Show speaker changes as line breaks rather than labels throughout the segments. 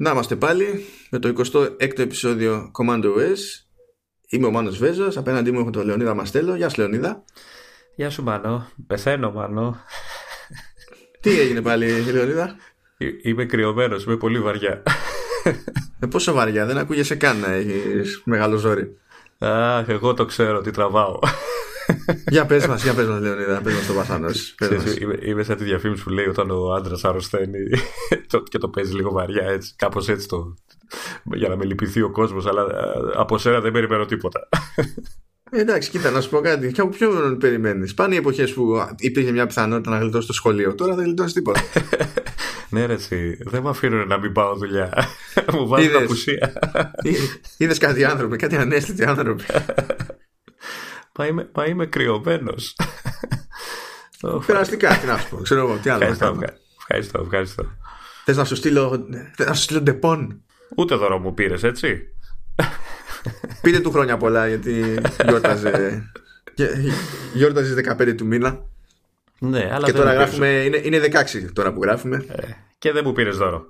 Να είμαστε πάλι με το 26ο επεισόδιο Commando OS. Είμαι ο Μάνος Βέζος, απέναντί μου έχω τον Λεωνίδα Μαστέλο. Γεια σου Λεωνίδα.
Γεια σου Μάνο, πεθαίνω Μάνο.
Τι έγινε πάλι Λεωνίδα;
Είμαι κρυωμένος, είμαι πολύ βαριά.
Ε, πόσο βαριά, δεν ακούγεσαι καν να έχεις μεγάλο ζόρι.
Αχ, εγώ το ξέρω τι τραβάω.
Για πες μας, για πες μας Λεωνίδα, πες μας το βασάνος.
Είμαι, είμαι σαν τη διαφήμιση που λέει όταν ο άντρας αρρωσταίνει και το παίζει λίγο βαριά έτσι, κάπως έτσι το, για να με λυπηθεί ο κόσμος, αλλά ε, από σένα δεν περιμένω τίποτα.
Ε, εντάξει, κοίτα, να σου πω κάτι. Και από ποιον περιμένεις; Πάνε οι εποχές που υπήρχε μια πιθανότητα να γλιτώσεις το σχολείο. Τώρα δεν γλιτώσεις τίποτα.
ναι, ρε, εσύ. Δεν με αφήνουν να μην πάω δουλειά. Μου βάζουν απουσία.
Είδες κάτι άνθρωποι, κάτι ανέστητοι άνθρωποι.
Μα είμαι, μα είμαι κρυωμένος.
Περαστικά, τι να σου πω. Ξέρω εγώ, τι άλλο.
Ευχαριστώ, ευχαριστώ. ευχαριστώ.
Θες να σου στείλω, να σου στείλω Depon;
Ούτε δώρο μου πήρες, έτσι.
Πήρε του χρόνια πολλά γιατί γιόρταζε. Γιόρταζες 15 του μήνα.
Ναι, αλλά
και τώρα γράφουμε. Είναι, είναι 16 τώρα που γράφουμε.
Ε, και δεν μου πήρες δώρο.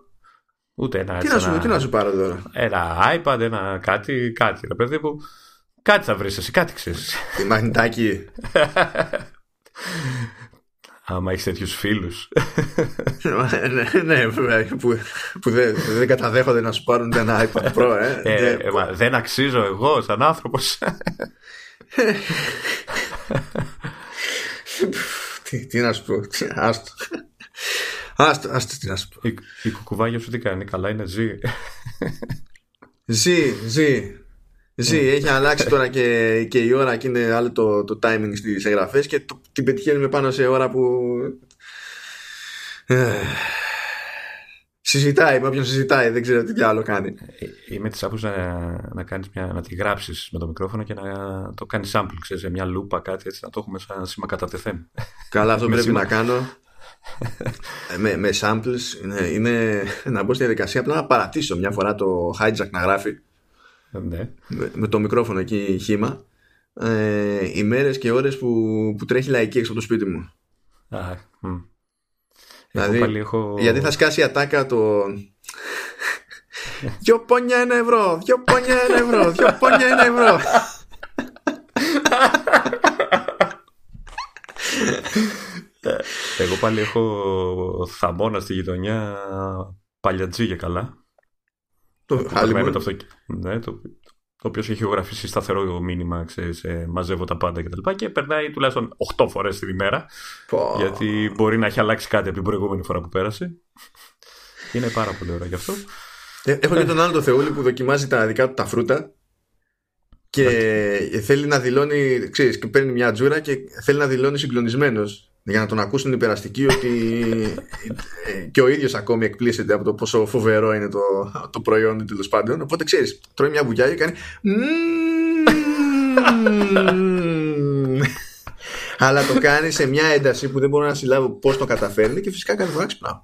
Ούτε ένα.
Τι, να σου, ένα... τι να σου πάρω δώρο.
Ένα iPad, ένα κάτι, κάτι. Ρε παιδί μου, κάτι θα βρεις εσύ, κάτι ξέρεις.
Τι μαγνητάκι.
Άμα έχεις τέτοιους φίλους.
ναι, ναι, που, που δεν, δεν καταδέχονται να σου πάρουν ένα iPad Pro, ε.
ε, ε δεν αξίζω εγώ σαν άνθρωπος.
τι, τι να σου πω, άστο. Άστο, άστο, τι να σου πω.
Η, η κουκουβάγια σου τι κάνει, καλά είναι, ζει.
ζει, ζει. Ζει, έχει αλλάξει τώρα και, και η ώρα και είναι άλλο το, το timing στις εγγραφές και το, την πετυχαίνουμε πάνω σε ώρα που ε, συζητάει, με όποιον συζητάει, δεν ξέρω τι άλλο κάνει.
Ε, είμαι της άποψης να, να, κάνεις μια, να τη γράψεις με το μικρόφωνο και να το κάνεις sample, ξέρεις, σε μια λούπα κάτι έτσι, να το έχουμε σαν σήμα κατά τεθέν.
Καλά, αυτό πρέπει να κάνω. με, με samples είναι, είναι να μπω στη διαδικασία απλά να παρατήσω μια φορά το hijack να γράφει
ναι.
με, το μικρόφωνο εκεί χήμα ε, οι μέρες και ώρες που, που τρέχει λαϊκή έξω από το σπίτι μου.
Α,
δηλαδή, έχω... γιατί θα σκάσει η ατάκα το... δυο πόνια ένα ευρώ, δυο πόνια ένα ευρώ, δυο πόνια ένα ευρώ.
Εγώ πάλι έχω θαμώνα στη γειτονιά παλιατζή και καλά.
Το,
το, το, ναι, το, το οποίος έχει ηχογραφήσει σταθερό μήνυμα, ξέρεις, ε, μαζεύω τα πάντα κτλ. Και, και περνάει τουλάχιστον 8 φορές την ημέρα. Γιατί μπορεί να έχει αλλάξει κάτι από την προηγούμενη φορά που πέρασε. Είναι πάρα πολύ ωραίο γι' αυτό.
Ε, έχω και τον άλλο το Θεούλη που δοκιμάζει τα δικά του τα φρούτα και θέλει να δηλώνει, ξέρεις, και παίρνει μια τζούρα και θέλει να δηλώνει συγκλονισμένος για να τον ακούσουν οι περαστικοί ότι και ο ίδιος ακόμη εκπλήσεται από το πόσο φοβερό είναι το, το προϊόν τέλος πάντων. Οπότε ξέρεις, τρώει μια βουλιά και κάνει αλλά το κάνει σε μια ένταση που δεν μπορώ να συλλάβω πώς το καταφέρνει και φυσικά κάθε φορά ξυπνάω.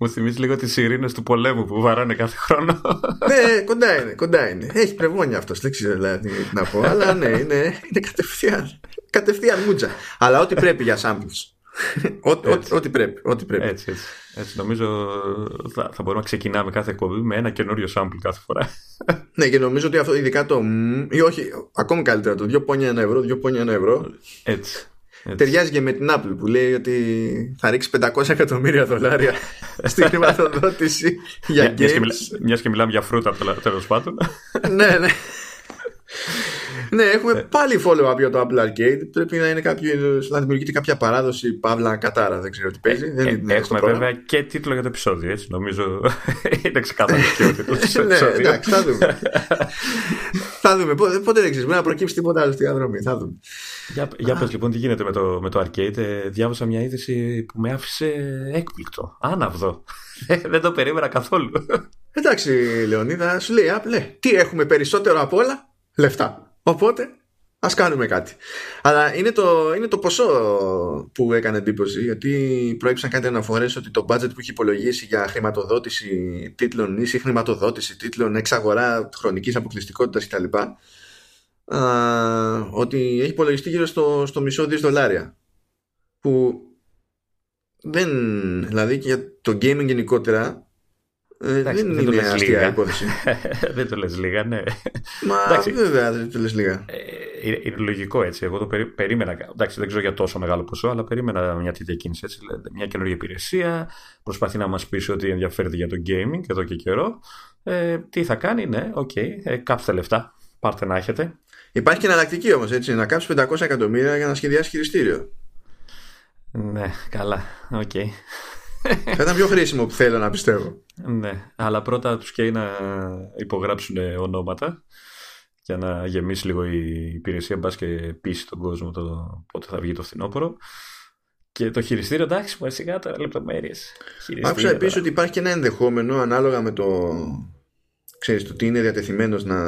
Μου θυμίζει λίγο τι ειρήνε του πολέμου που βαράνε κάθε χρόνο.
ναι, κοντά είναι, κοντά είναι. Έχει πρεβόνια αυτό, δεν ξέρω δηλαδή τι να πω. αλλά ναι, είναι, είναι κατευθείαν. Κατευθείαν μούτζα. Αλλά ό,τι πρέπει για samples. Ό,τι πρέπει. Ό,τι πρέπει.
Έτσι, έτσι. έτσι νομίζω θα, θα μπορούμε να ξεκινάμε κάθε εκπομπή με ένα καινούριο sample κάθε φορά.
ναι, και νομίζω ότι αυτό ειδικά το. ή όχι, ακόμη καλύτερα το 2 πόνια ένα ευρώ, 2 πόνια ένα ευρώ.
Έτσι.
Έτσι. Ταιριάζει και με την Apple που λέει ότι θα ρίξει 500 εκατομμύρια δολάρια στη χρηματοδότηση για games.
Μιας και μιλάμε για φρούτα τέλος πάντων.
ναι, ναι. Ναι, έχουμε ε. πάλι follow-up για το Apple Arcade. Πρέπει να είναι κάποιο, να δημιουργείται κάποια παράδοση παύλα κατάρα. Δεν ξέρω τι παίζει. Ε, δεν
ε, έχουμε βέβαια και τίτλο για το επεισόδιο. Έτσι. Νομίζω είναι ξεκάθαρο και ο τίτλος.
ναι, εντάξει, θα δούμε. θα δούμε. Πότε δεν ξέρεις. Μπορεί να προκύψει τίποτα άλλο στη διαδρομή. Θα δούμε.
Για, για πες λοιπόν τι γίνεται με το, με το Arcade. Ε, διάβασα μια είδηση που με άφησε έκπληκτο. Άναυδο. δεν το περίμενα καθόλου.
Εντάξει, Λεωνίδα, σου λέει Apple, τι έχουμε περισσότερο από όλα; Λεφτά. Οπότε ας κάνουμε κάτι. Αλλά είναι το, είναι το ποσό που έκανε εντύπωση γιατί προέκυψαν κάτι αναφορές ότι το budget που έχει υπολογίσει για χρηματοδότηση τίτλων ή συγχρηματοδότηση τίτλων εξαγορά χρονικής αποκλειστικότητας κτλ. ότι έχει υπολογιστεί γύρω στο, στο μισό δις δολάρια. Που δεν, δηλαδή και για το gaming γενικότερα ε, δεν, δεν είναι αστεία λίγα. υπόθεση.
δεν το λες λίγα, ναι.
Μα Εντάξει, βέβαια δεν το λες λίγα. Ε,
είναι, είναι, λογικό έτσι. Εγώ το περί, περίμενα. Εντάξει, δεν ξέρω για τόσο μεγάλο ποσό, αλλά περίμενα μια τέτοια κίνηση. Έτσι, μια καινούργια υπηρεσία. Προσπαθεί να μας πει ότι ενδιαφέρεται για το gaming εδώ και καιρό. Ε, τι θα κάνει, ναι, OK. Okay, ε, κάψτε λεφτά. Πάρτε να έχετε.
Υπάρχει και εναλλακτική όμως, έτσι. Να κάψεις 500 εκατομμύρια για να σχεδιάσεις χειριστήριο.
Ναι, καλά. OK. Okay.
Θα ήταν πιο χρήσιμο που θέλω να πιστεύω.
Ναι, αλλά πρώτα τους καίει να υπογράψουν ονόματα για να γεμίσει λίγο η υπηρεσία μπας και πείσει τον κόσμο το πότε θα βγει το φθινόπωρο. Και το χειριστήριο, εντάξει, μου σιγά τώρα λεπτομέρειες.
Άκουσα επίσης ότι υπάρχει και ένα ενδεχόμενο ανάλογα με το. ξέρεις, το τι είναι διατεθειμένος να.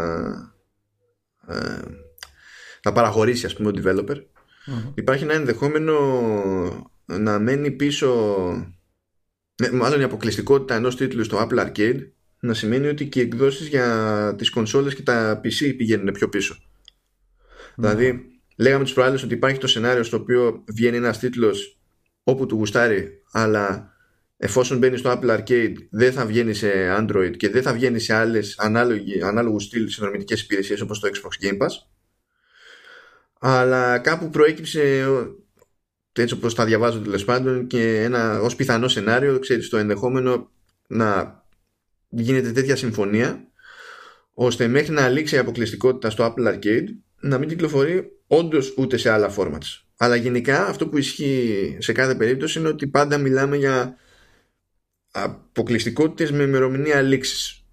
Ε, να παραχωρήσει, ας πούμε, ο developer. Υπάρχει ένα ενδεχόμενο να μένει πίσω ναι, μάλλον η αποκλειστικότητα ενός τίτλου στο Apple Arcade να σημαίνει ότι και οι εκδόσεις για τις κονσόλες και τα PC πηγαίνουν πιο πίσω. Ναι. Δηλαδή, λέγαμε τις προάλλες ότι υπάρχει το σενάριο στο οποίο βγαίνει ένας τίτλος όπου του γουστάρει, αλλά εφόσον μπαίνει στο Apple Arcade δεν θα βγαίνει σε Android και δεν θα βγαίνει σε άλλες ανάλογους στυλ συνδρομητικές υπηρεσίες όπως το Xbox Game Pass αλλά κάπου προέκυψε έτσι όπως τα διαβάζω τέλος πάντων και ένα ως πιθανό σενάριο ξέρεις το ενδεχόμενο να γίνεται τέτοια συμφωνία ώστε μέχρι να λήξει η αποκλειστικότητα στο Apple Arcade να μην κυκλοφορεί όντως ούτε σε άλλα formats. Αλλά γενικά αυτό που ισχύει σε κάθε περίπτωση είναι ότι πάντα μιλάμε για αποκλειστικότητες με ημερομηνία λήξης.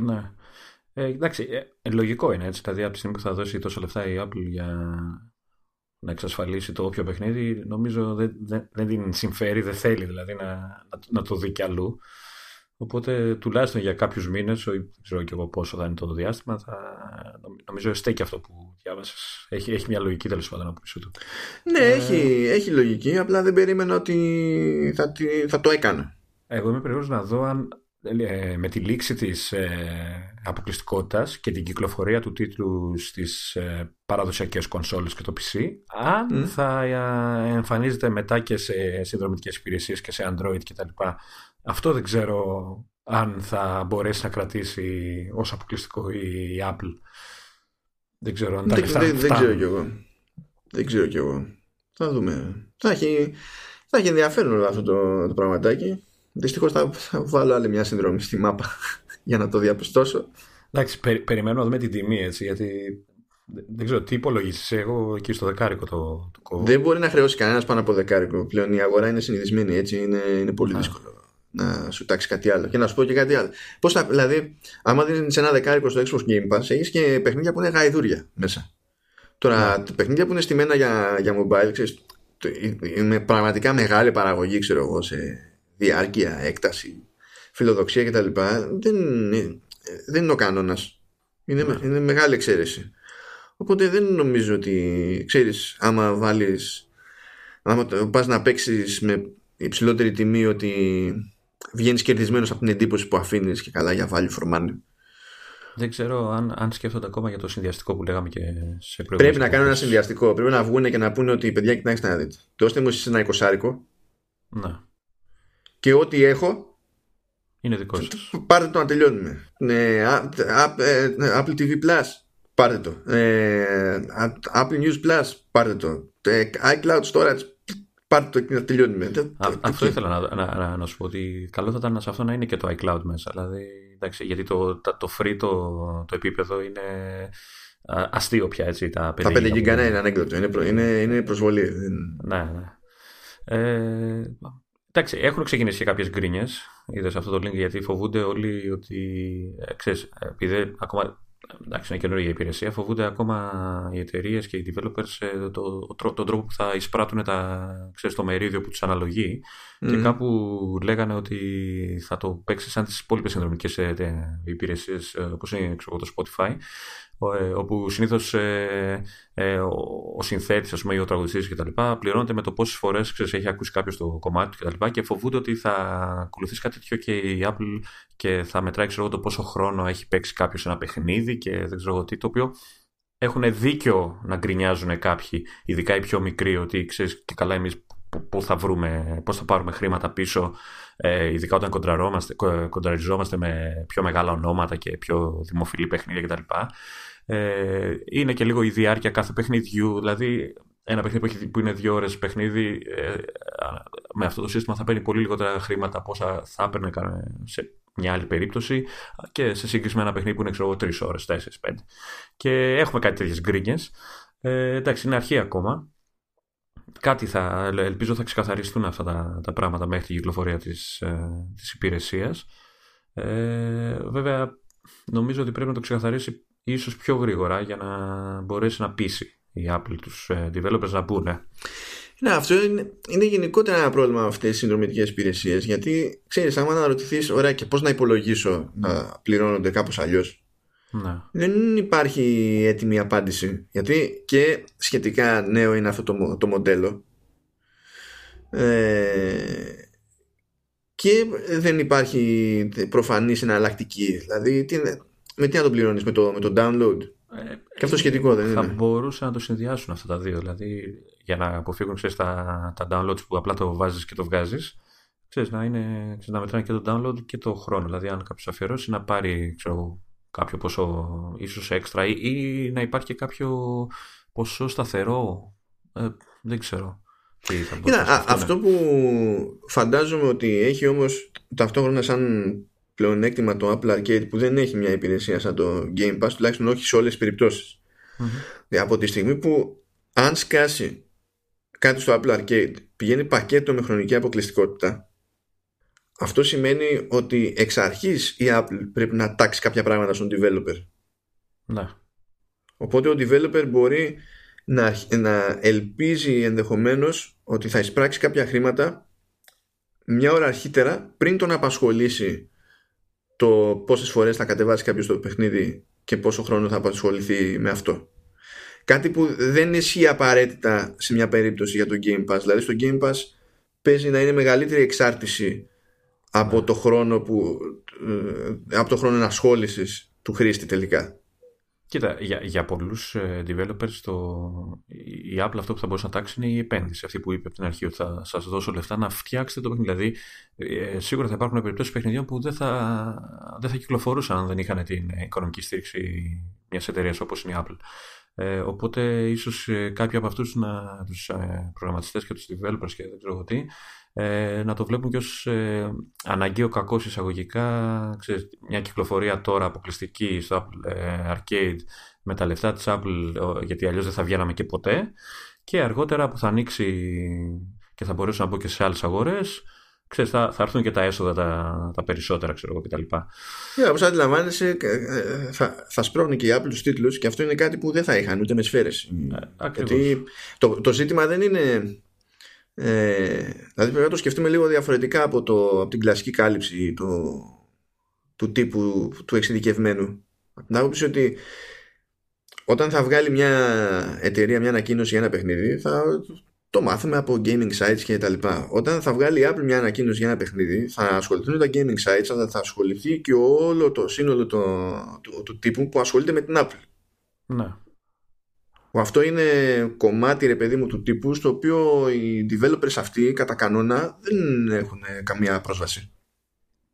Ναι. Ε, εντάξει, ε, λογικό είναι έτσι. Δηλαδή από τη στιγμή που θα δώσει τόσο λεφτά η Apple για να εξασφαλίσει το όποιο παιχνίδι, νομίζω δεν, δεν, δεν την συμφέρει, δεν θέλει δηλαδή να, να, να το δει κι αλλού. Οπότε τουλάχιστον για κάποιους μήνες, δεν ξέρω και εγώ πόσο θα είναι το διάστημα, θα, νομίζω στέκει αυτό που διάβασες. Έχει, έχει μια λογική τέλος πάντων από πίσω του.
Ναι, ε... έχει, έχει λογική. Απλά δεν περίμενα ότι θα, θα το έκανα.
Εγώ είμαι περίεργος να δω αν ε, με τη λήξη της ε, αποκλειστικότητας και την κυκλοφορία του τίτλου στις ε, παραδοσιακές κονσόλες και το PC αν θα ε, εμφανίζεται μετά και σε συνδρομητικές υπηρεσίες και σε Android κτλ. Αυτό δεν ξέρω αν θα μπορέσει να κρατήσει ως αποκλειστικό η Apple. Δεν ξέρω αν τα
δεν, δεν, δεν ξέρω κι εγώ. Δεν ξέρω κι εγώ. Θα δούμε. Θα έχει, θα έχει ενδιαφέρον αυτό το, το πραγματάκι. Δυστυχώς θα, βάλω άλλη μια συνδρομή στη μάπα για να το διαπιστώσω.
Εντάξει, περι, περιμένω να δούμε την τιμή έτσι, γιατί δεν ξέρω τι υπολογίσει. Εγώ εκεί στο δεκάρικο το, το κόβω.
Δεν μπορεί να χρεώσει κανένας πάνω από δεκάρικο. Πλέον η αγορά είναι συνηθισμένη έτσι, είναι, είναι πολύ δύσκολο να σου τάξει κάτι άλλο. Και να σου πω και κάτι άλλο. Πώς θα, δηλαδή, άμα δίνει ένα δεκάρικο στο Xbox Game Pass, έχεις και παιχνίδια που είναι γαϊδούρια μέσα. Τώρα, yeah. παιχνίδια που είναι στημένα για, για mobile, ξέρεις, είναι πραγματικά μεγάλη παραγωγή, ξέρω εγώ, σε διάρκεια, έκταση, φιλοδοξία κτλ. Δεν, δεν είναι ο κανόνας. Είναι, ναι. είναι μεγάλη εξαίρεση. Οπότε δεν νομίζω ότι ξέρεις άμα βάλεις άμα πας να παίξεις με υψηλότερη τιμή ότι βγαίνεις κερδισμένος από την εντύπωση που αφήνεις και καλά για value for money.
Δεν ξέρω αν, αν σκέφτονται ακόμα για το συνδυαστικό που λέγαμε και σε προηγούμενες.
Πρέπει να κάνουν ένα συνδυαστικό. Πρέπει να βγουν και να πούνε ότι παιδιά, κοιτάξτε να δείτε. Δώστε μου εσείς ένα εικοσάρικο.
Ναι
και ό,τι έχω
είναι δικό σας.
Πάρτε το να τελειώνουμε. Ναι, Apple TV Plus, πάρτε το. Ε, Apple News Plus, πάρτε το. Ε, iCloud Storage, πάρτε το και να τελειώνουμε.
αυτό ήθελα να, να, να, να, σου πω ότι καλό θα ήταν σε αυτό να είναι και το iCloud μέσα. Δηλαδή, εντάξει, γιατί το, το free το, το επίπεδο είναι αστείο πια έτσι. Τα 5
τα 5 γίγκα είναι ανέκδοτο. Είναι, είναι, είναι προσβολή.
Ναι, ναι. Ε, Εντάξει, έχουν ξεκινήσει και κάποιες γκρίνιες. Είδες αυτό το link γιατί φοβούνται όλοι ότι. Ε, ξέρεις, επειδή ακόμα. Εντάξει, είναι καινούργια υπηρεσία. Φοβούνται ακόμα οι εταιρείες και οι developers ε, το, το, τον τρόπο που θα εισπράττουν τα, ξέρεις, το μερίδιο που τους αναλογεί. Και κάπου λέγανε ότι θα το παίξει σαν τις υπόλοιπες συνδρομικές ε, υπηρεσίες όπως είναι το Spotify ε, όπου συνήθως ε, ε, ο, ο συνθέτης ή ο τραγουδιστής κτλ. πληρώνεται με το πόσες φορές έχει ακούσει κάποιος το κομμάτι του κτλ. Και, και φοβούνται ότι θα ακολουθήσει κάτι τέτοιο και η Apple και θα μετράει ξέρω, το πόσο χρόνο έχει παίξει κάποιος ένα παιχνίδι και δεν ξέρω τι, το οποίο έχουν δίκιο να γκρινιάζουν κάποιοι, ειδικά οι πιο μικροί, ότι ξέρεις και καλά εμείς πού θα βρούμε, πώς θα πάρουμε χρήματα πίσω, ε, ειδικά όταν κοντραριζόμαστε με πιο μεγάλα ονόματα και πιο δημοφιλή παιχνίδια κτλ. Ε, είναι και λίγο η διάρκεια κάθε παιχνιδιού, δηλαδή ένα παιχνίδι που είναι δύο ώρες παιχνίδι ε, με αυτό το σύστημα θα παίρνει πολύ λιγότερα χρήματα από όσα θα έπαιρνε σε μια άλλη περίπτωση και σε σύγκριση με ένα παιχνίδι που είναι ξέρω, τρεις ώρες, τέσσερις, πέντε. Και έχουμε κάτι τέτοιες γκρίνιες. Ε, εντάξει, είναι αρχή ακόμα. Κάτι θα, ελπίζω θα ξεκαθαριστούν αυτά τα, τα πράγματα μέχρι την κυκλοφορία της, ε, της υπηρεσίας. Ε, βέβαια, νομίζω ότι πρέπει να το ξεκαθαρίσει ίσως πιο γρήγορα για να μπορέσει να πείσει η Apple τους ε, developers να πούνε.
Ναι, αυτό είναι, είναι γενικότερα ένα πρόβλημα με αυτές τις συνδρομητικές υπηρεσίες. γιατί ξέρεις, άμα αναρωτηθεί, ωραία και πώς να υπολογίσω να πληρώνονται κάπως αλλιώς
ναι.
Δεν υπάρχει έτοιμη απάντηση. Γιατί και σχετικά νέο είναι αυτό το, το μοντέλο. Ε, και δεν υπάρχει προφανής εναλλακτική. Δηλαδή, τι, με τι να το πληρώνεις, με το, με το download; Ε, και αυτό σχετικό δεν
θα
είναι.
Θα μπορούσαν να το συνδυάσουν αυτά τα δύο. Δηλαδή, για να αποφύγουν ξέρεις, τα, τα downloads που απλά το βάζεις και το βγάζεις, ξέρεις, να, είναι, ξέρεις, να μετράνε και το download και το χρόνο. Δηλαδή, αν κάποιος αφιερώσει, να πάρει ξέρω, κάποιο ποσό ίσως έξτρα ή, ή να υπάρχει και κάποιο ποσό σταθερό. Ε, δεν ξέρω. Τι θα
Κοίτα, αυτό που φαντάζομαι ότι έχει όμως ταυτόχρονα σαν πλεονέκτημα το Apple Arcade που δεν έχει μια υπηρεσία σαν το Game Pass τουλάχιστον όχι σε όλες τις περιπτώσεις. Mm-hmm. Από τη στιγμή που αν σκάσει κάτι στο Apple Arcade πηγαίνει πακέτο με χρονική αποκλειστικότητα αυτό σημαίνει ότι εξ αρχής η Apple πρέπει να τάξει κάποια πράγματα στον developer.
Ναι.
Οπότε ο developer μπορεί να, να ελπίζει ενδεχομένως ότι θα εισπράξει κάποια χρήματα μια ώρα αρχίτερα πριν τον απασχολήσει το πόσες φορές θα κατεβάσει κάποιος το παιχνίδι και πόσο χρόνο θα απασχοληθεί με αυτό. Κάτι που δεν ισχύει απαραίτητα σε μια περίπτωση για το Game Pass. Δηλαδή στο Game Pass παίζει να είναι μεγαλύτερη εξάρτηση από το χρόνο που ε, από το χρόνο ενασχόλησης του χρήστη τελικά.
Κοίτα, για, για πολλούς ε, developers το, η Apple αυτό που θα μπορούσε να τάξει είναι η επένδυση. Αυτή που είπε από την αρχή ότι θα σας δώσω λεφτά να φτιάξετε το παιχνίδι. Δηλαδή, ε, σίγουρα θα υπάρχουν περιπτώσεις παιχνιδιών που δεν θα, δεν θα κυκλοφορούσαν αν δεν είχαν την οικονομική στήριξη μιας εταιρείας όπως είναι η Apple. Ε, οπότε ίσως ε, κάποιοι από αυτούς τους ε, προγραμματιστές και τους developers και δεν ξέρω τι ε, να το βλέπουν και ως ε, αναγκαίο κακό εισαγωγικά ξέρεις, μια κυκλοφορία τώρα αποκλειστική στο Apple ε, Arcade με τα λεφτά της Apple γιατί αλλιώς δεν θα βγαίναμε και ποτέ και αργότερα που θα ανοίξει και θα μπορέσω να μπω και σε άλλες αγορές ξέρεις, θα, θα έρθουν και τα έσοδα τα, τα περισσότερα ξέρω εγώ κτλ.
Yeah, όπως αντιλαμβάνεσαι ε, θα, θα σπρώχνει και η Apple τους τίτλους και αυτό είναι κάτι που δεν θα είχαν ούτε με σφαίρες.
Ε,
γιατί το, το ζήτημα δεν είναι ε, δηλαδή πρέπει να το σκεφτούμε λίγο διαφορετικά από, το, από την κλασική κάλυψη του, του τύπου του εξειδικευμένου. Να άποψη ότι όταν θα βγάλει μια εταιρεία μια ανακοίνωση για ένα παιχνίδι θα το μάθουμε από gaming sites και τα λοιπά. Όταν θα βγάλει η Apple μια ανακοίνωση για ένα παιχνίδι θα ασχοληθούν τα gaming sites αλλά θα ασχοληθεί και όλο το σύνολο του, του, του τύπου που ασχολείται με την Apple.
Ναι.
Αυτό είναι κομμάτι ρε παιδί μου του τύπου στο οποίο οι developers αυτοί κατά κανόνα δεν έχουν καμία πρόσβαση.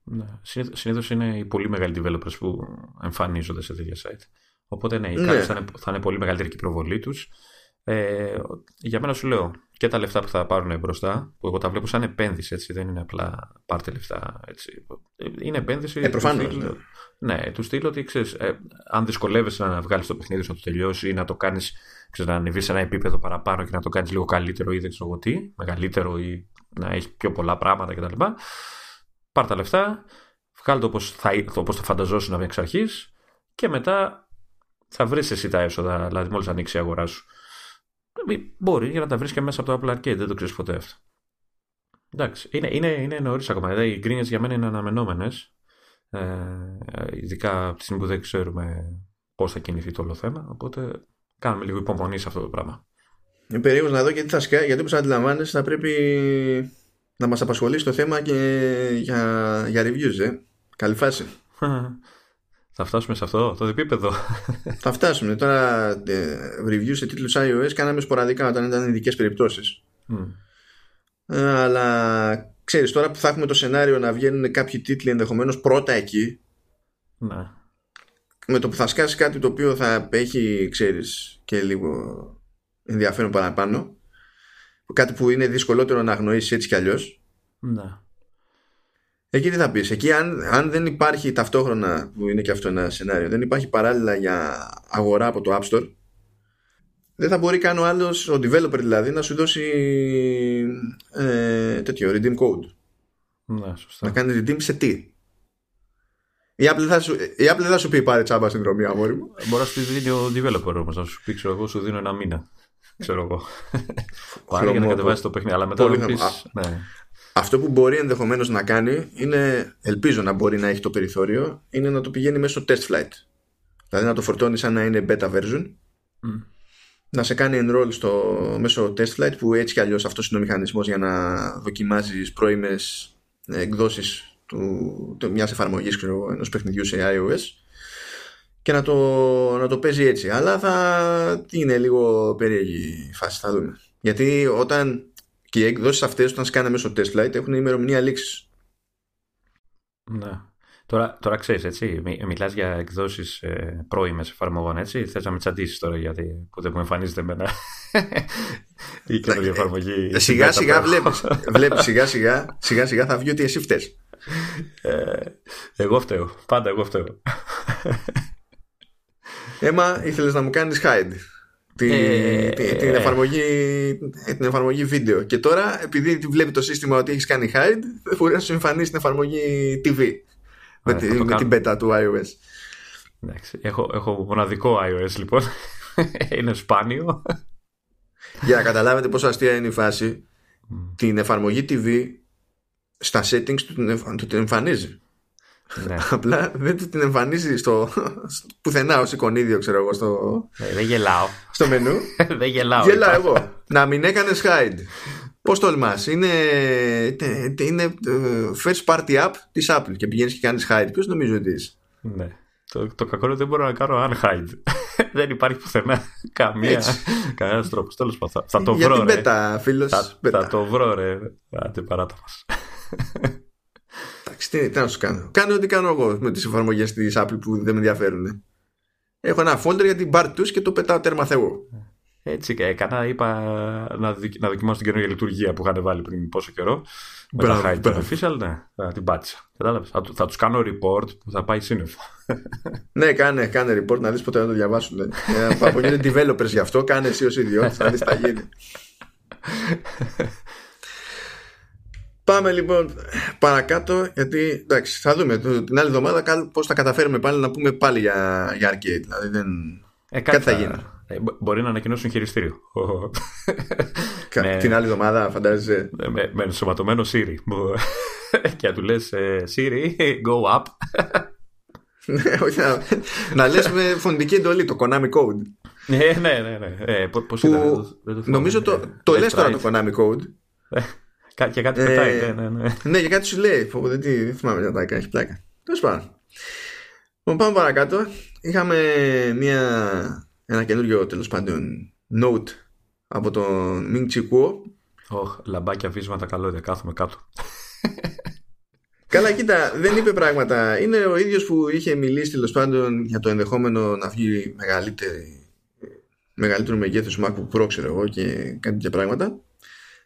Ναι. Συνήθως είναι οι πολύ μεγάλοι developers που εμφανίζονται σε τέτοια site. Οπότε ναι, οι ναι. Θα, είναι, θα είναι πολύ μεγαλύτερη και η προβολή τους. Ε, για μένα σου λέω και τα λεφτά που θα πάρουν μπροστά, που εγώ τα βλέπω σαν επένδυση, έτσι, δεν είναι απλά πάρτε λεφτά. Έτσι. Είναι επένδυση.
Ε, προφανώς, ναι.
ναι, του στείλω ότι ξέρεις, ε, αν δυσκολεύεσαι να βγάλεις το παιχνίδι σου να το τελειώσει ή να το κάνεις, να ανεβείς σε ένα επίπεδο παραπάνω και να το κάνεις λίγο καλύτερο ή δεν ξέρω τι, μεγαλύτερο ή να έχεις πιο πολλά πράγματα κτλ. Πάρ τα λεφτά, βγάλει το όπως θα, όπως το φανταζόσουν εξ αρχής και μετά θα βρεις εσύ τα έσοδα, δηλαδή μόλις ανοίξει η αγορά σου. Ε, μπορεί για να τα βρεις και μέσα από το Apple Arcade, δεν το ξέρεις ποτέ αυτό. Εντάξει, είναι, είναι, είναι νωρίς ακόμα. Δηλαδή, οι γκρίνιε για μένα είναι αναμενόμενες. Ε, ειδικά από τη στιγμή που δεν ξέρουμε πώς θα κινηθεί το όλο θέμα. Οπότε κάνουμε λίγο υπομονή σε αυτό το πράγμα.
Είμαι περίεργος να δω γιατί θα σκάει, γιατί όπως αντιλαμβάνεσαι θα πρέπει να μας απασχολήσει το θέμα και για, για reviews, ε. Καλή φάση.
Θα φτάσουμε σε αυτό το επίπεδο.
Θα φτάσουμε. Τώρα ε, review σε τίτλους iOS κάναμε σποραδικά όταν ήταν ειδικές περιπτώσεις. Mm. αλλά ξέρεις τώρα που θα έχουμε το σενάριο να βγαίνουν κάποιοι τίτλοι ενδεχομένως πρώτα εκεί
ναι.
Με το που θα σκάσει κάτι το οποίο θα έχει ξέρεις και λίγο ενδιαφέρον παραπάνω κάτι που είναι δυσκολότερο να αγνοήσεις έτσι κι αλλιώς
ναι.
Εκεί τι θα πεις, εκεί αν, αν δεν υπάρχει ταυτόχρονα, που είναι και αυτό ένα σενάριο, δεν υπάρχει παράλληλα για αγορά από το App Store, δεν θα μπορεί καν ο άλλος, ο developer δηλαδή, να σου δώσει ε, τέτοιο redeem code.
Ναι, σωστά.
Να κάνει redeem σε τι; Η Apple θα σου, η Apple θα σου πει πάρε τσάμπα συνδρομή, αμόρι μου.
Μπορεί να σου δίνει ο developer όμως, να σου πει, ξέρω εγώ, σου δίνω ένα μήνα. Ξέρω εγώ. Πάρε για να κατεβάσεις το παιχνίδι. Αλλά μετά θα πεις, ναι.
Αυτό που μπορεί ενδεχομένως να κάνει είναι, ελπίζω να μπορεί να έχει το περιθώριο, είναι να το πηγαίνει μέσω test flight. Δηλαδή να το φορτώνει σαν να είναι beta version, να σε κάνει enroll στο μέσω test flight που έτσι κι αλλιώς αυτός είναι ο μηχανισμός για να δοκιμάζεις πρώιμες εκδόσεις του, του, μιας εφαρμογής ξέρω, ενός παιχνιδιού σε iOS και να το, να το παίζει έτσι. Αλλά θα είναι λίγο περίεργη η φάση, θα δούμε. Γιατί όταν και οι εκδόσεις αυτές, όταν σκάνε μέσω test flight, έχουν ημερομηνία λήξης.
Ναι. Τώρα, τώρα ξέρεις, έτσι, μιλάς για εκδόσεις ε, πρώιμες εφαρμογών, έτσι. Θες να με τσαντήσει τώρα γιατί που δεν μου εμφανίζεται εμένα η καινούργια εφαρμογή.
Ε, σιγά σιγά βλέπεις. Βλέπεις, σιγά, σιγά, σιγά σιγά θα βγει ότι εσύ φταίει.
Ε, εγώ φταίω. Πάντα εγώ φταίω.
Έμα, ήθελες να μου κάνεις hide την, ε, την, ε. εφαρμογή, την εφαρμογή βίντεο. Και τώρα, επειδή βλέπει το σύστημα ότι έχεις κάνει hide, μπορεί να σου εμφανίσει την εφαρμογή TV με, τη, με την beta του iOS.
Εντάξει, έχω, έχω μοναδικό iOS λοιπόν. είναι σπάνιο.
Για να καταλάβετε πόσο αστεία είναι η φάση, την εφαρμογή TV στα settings του την εμφανίζει. Ναι. Απλά δεν του την εμφανίζει στο, πουθενά ως εικονίδιο, ξέρω εγώ. Στο,
ε, δεν γελάω.
Στο μενού.
δεν γελάω.
Γελάω εγώ. να μην έκανες hide. Πώς τολμάς, είναι, είναι ε, first party app της Apple και πηγαίνεις και κάνεις hide. Ποιος νομίζω ότι είσαι;
Ναι. Το, το κακό είναι ότι δεν μπορώ να κάνω unhide. δεν υπάρχει πουθενά καμία, κανένας τρόπος. Τέλος πάντων, θα, το βρω.
Γιατί μπέτα, φίλος.
Θα, θα, το βρω, ρε. Άντε παράτα μας.
Εντάξει, τι, τι να σου κάνω. Κάνω ό,τι κάνω εγώ με τις εφαρμογές της Apple που δεν με ενδιαφέρουν. Έχω ένα folder για την Bart και το πετάω τέρμα Θεό.
Έτσι και έκανα, είπα να, να δοκιμάσω την καινούργια λειτουργία που είχαν βάλει πριν πόσο καιρό. Με τα hide official, ναι, θα την πάτησα. Κατάλαβες. Θα, θα τους κάνω report που θα πάει σύννεφο.
ναι, κάνε, κάνε report να δεις ποτέ να το διαβάσουν. Ναι. ε, απογίνονται developers γι' αυτό, κάνε εσύ ως ιδιώτη, θα δεις τι θα γίνει. Πάμε λοιπόν παρακάτω γιατί εντάξει, θα δούμε την άλλη εβδομάδα πώς θα καταφέρουμε πάλι να πούμε πάλι για, για arcade. Δηλαδή δεν...
Ε, κάτι, θα, γίνει. Ε, μπορεί να ανακοινώσουν χειριστήριο.
με... Την άλλη εβδομάδα φαντάζεσαι.
Με, με, με ενσωματωμένο Siri. και να του λες ε, Siri, go up.
Ναι, να, να λες με φωνητική εντολή, το Konami Code.
ναι, ναι, ναι. ναι. Ε, πώς
ήταν, νομίζω το, το λες τώρα το Konami Code.
Και κάτι πετάει, ε, ναι, ναι, ναι.
Ναι, και κάτι σου λέει. Πω, δεν, δεν θυμάμαι να τα έχει πλάκα. Τέλος πάντων. Λοιπόν, πάμε παρακάτω. Είχαμε μια, ένα καινούριο τέλος πάντων note από τον Ming Chi Kuo.
Όχ, λαμπάκια βίσματα καλώδια, κάθομαι κάτω.
Καλά, κοίτα, δεν είπε πράγματα. Είναι ο ίδιος που είχε μιλήσει τέλος πάντων για το ενδεχόμενο να βγει μεγαλύτερη, μεγαλύτερο μεγέθου MacBook Pro, ξέρω εγώ, και κάτι τέτοια πράγματα.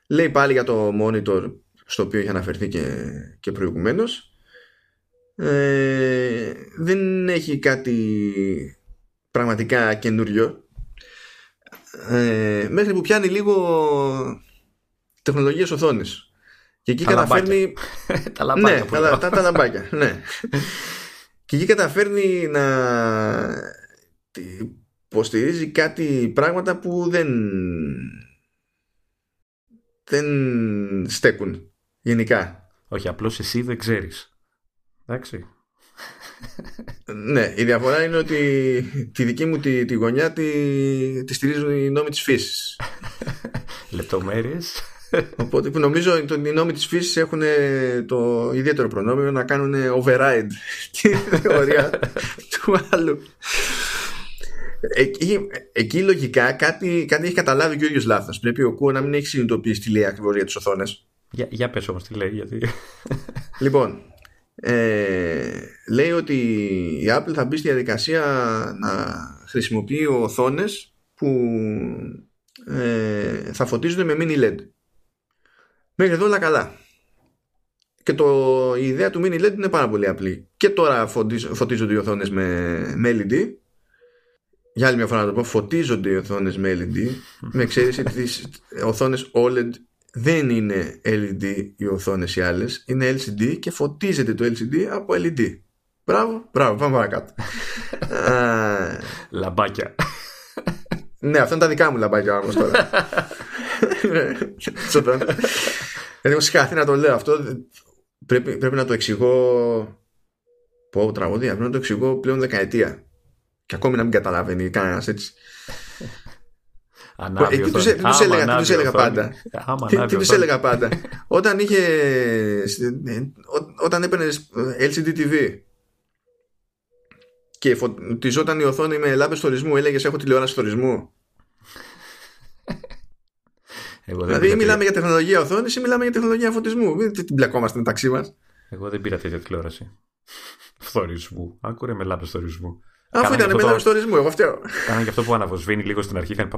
Λέει πάλι για το monitor στο οποίο είχε αναφερθεί και, και προηγουμένως. Ε, δεν έχει κάτι πραγματικά καινούριο. Ε, μέχρι που πιάνει λίγο τεχνολογίες οθόνης. Και εκεί
τα
καταφέρνει...
τα λαμπάκια.
Ναι, τα, τα, τα λαμπάκια. ναι. και εκεί καταφέρνει να υποστηρίζει κάτι πράγματα που δεν δεν στέκουν γενικά.
Όχι, απλώς εσύ δεν ξέρεις. Εντάξει.
ναι, η διαφορά είναι ότι τη δική μου τη, τη γωνιά τη, τη στηρίζουν οι νόμοι της φύσης.
Λεπτομέρειες.
Οπότε που νομίζω ότι οι νόμοι της φύσης έχουν το ιδιαίτερο προνόμιο να κάνουν override τη θεωρία του άλλου. Εκεί, εκεί λογικά κάτι, κάτι έχει καταλάβει και ο ίδιος λάθος. Πρέπει ο Κουό να μην έχει συνειδητοποιήσει τι λέει ακριβώς για τις οθόνες.
Για, για πες όμως τι λέει, γιατί...
Λοιπόν, ε, λέει ότι η Apple θα μπει στη διαδικασία να χρησιμοποιεί οθόνες που ε, θα φωτίζονται με mini LED. Μέχρι εδώ όλα καλά. Και το, η ιδέα του mini LED είναι πάρα πολύ απλή. Και τώρα φωτίζονται οι οθόνες με, με LED. Για άλλη μια φορά να το πω, φωτίζονται οι οθόνες με LED. με εξαίρεση τις οθόνες OLED δεν είναι LED οι οθόνες οι άλλες, είναι LCD και φωτίζεται το LCD από LED. Μπράβο, μπράβο, πάμε παρακάτω.
Λαμπάκια.
ναι, αυτά είναι τα δικά μου λαμπάκια όμως τώρα. Δηλαδή, έχω να το λέω αυτό. Πρέπει, πρέπει να το εξηγώ. Πω, τραγωδία. Πρέπει να το εξηγώ πλέον δεκαετία. Και ακόμη να μην καταλαβαίνει κανένας έτσι.
Ανάβει τι
τους, έλεγα, τους έλεγα πάντα. Τι τους έλεγα πάντα. Όταν είχε όταν έπαιρνε LCD TV και φωτιζόταν η οθόνη με λάμπες θορισμού έλεγες έχω τηλεόραση θορισμού δηλαδή ή μιλάμε για τεχνολογία οθόνης ή μιλάμε για τεχνολογία φωτισμού. Δεν την μπλεκόμαστε μεταξύ μας.
Εγώ δεν πήρα τέτοια τηλεόραση. Φθορισμού. Άκουρε με λάμπες φθορισμού.
Αφού ήταν με λάμπε φθορισμού, εγώ φταίω.
Κάνα και αυτό που αναβοσβήνει λίγο στην αρχή, κάνει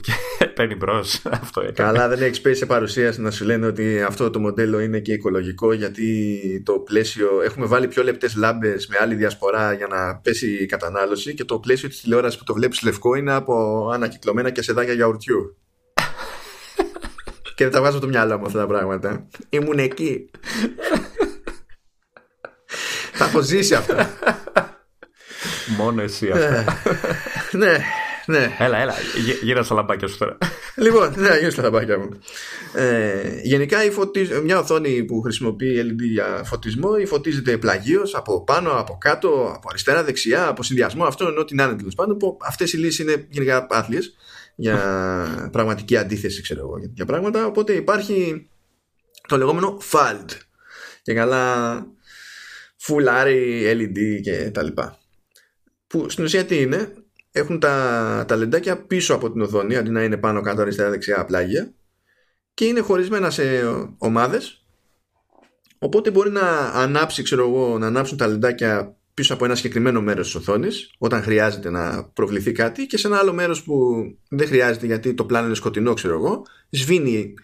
και παίρνει μπρος. Αυτό έκανε.
Καλά, δεν έχεις πέσει σε παρουσίαση να σου λένε ότι αυτό το μοντέλο είναι και οικολογικό, γιατί το πλαίσιο. Έχουμε βάλει πιο λεπτές λάμπες με άλλη διασπορά για να πέσει η κατανάλωση και το πλαίσιο της τηλεόρασης που το βλέπεις λευκό είναι από ανακυκλωμένα και σεδάκια γιαουρτιού και δεν τα βγάζω το μυαλό μου αυτά τα πράγματα. Ήμουν εκεί. τα έχω ζήσει αυτά.
Μόνο εσύ αυτά. Ε,
ναι, ναι.
Έλα, έλα. Γύρω στα λαμπάκια σου τώρα.
Λοιπόν, ναι, γύρω στα λαμπάκια μου. Ε, γενικά η μια οθόνη που χρησιμοποιεί LED για φωτισμό ή φωτίζεται πλαγίως από πάνω, από κάτω, από αριστερά, δεξιά, από συνδυασμό. Αυτό είναι ό,τι να είναι τέλος πάντων. Αυτές οι λύσεις είναι γενικά άθλιες για πραγματική αντίθεση ξέρω εγώ για πράγματα οπότε υπάρχει το λεγόμενο FALD και καλά φουλάρι LED και τα λοιπά που στην ουσία τι είναι έχουν τα, τα λεντάκια πίσω από την οθόνη αντί να είναι πάνω κάτω αριστερά δεξιά πλάγια και είναι χωρισμένα σε ομάδες. Οπότε μπορεί να ανάψει ξέρω εγώ να ανάψουν τα λεντάκια πίσω από ένα συγκεκριμένο μέρος της οθόνης όταν χρειάζεται να προβληθεί κάτι και σε ένα άλλο μέρος που δεν χρειάζεται γιατί το πλάνο είναι σκοτεινό ξέρω εγώ σβήνει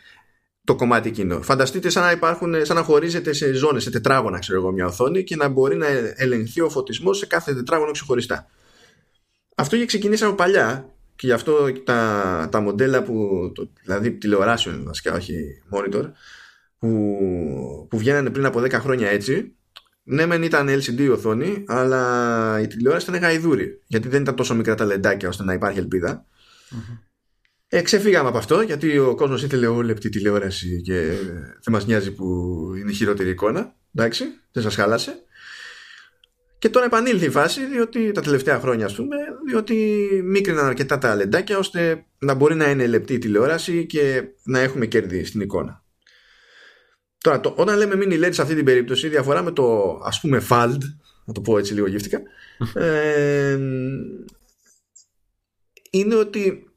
το κομμάτι εκείνο. Φανταστείτε σαν να, υπάρχουν, σαν να χωρίζεται σε ζώνες, σε τετράγωνα ξέρω εγώ μια οθόνη και να μπορεί να ελεγχθεί ο φωτισμός σε κάθε τετράγωνο ξεχωριστά. Αυτό είχε ξεκινήσει από παλιά και γι' αυτό τα, τα μοντέλα που, το, δηλαδή τηλεοράσεων βασικά όχι monitor που, που βγαίνανε πριν από 10 χρόνια έτσι ναι, μεν ήταν LCD η οθόνη, αλλά η τηλεόραση ήταν γαϊδούρη. Γιατί δεν ήταν τόσο μικρά τα λεντάκια ώστε να υπάρχει ελπίδα. Mm-hmm. Ε, ξεφύγαμε από αυτό, γιατί ο κόσμος ήθελε όλη τηλεόραση και δεν μας νοιάζει που είναι χειρότερη εικόνα. Εντάξει, δεν σας χάλασε. Και τώρα επανήλθε η φάση, διότι τα τελευταία χρόνια, ας πούμε, διότι μίκριναν αρκετά τα λεντάκια ώστε να μπορεί να είναι λεπτή η τηλεόραση και να έχουμε κέρδη στην εικόνα. Τώρα, το, όταν λέμε mini LED σε αυτή την περίπτωση, διαφορά με το ας πούμε FALD, να το πω έτσι λίγο γύφτηκα, ε, είναι ότι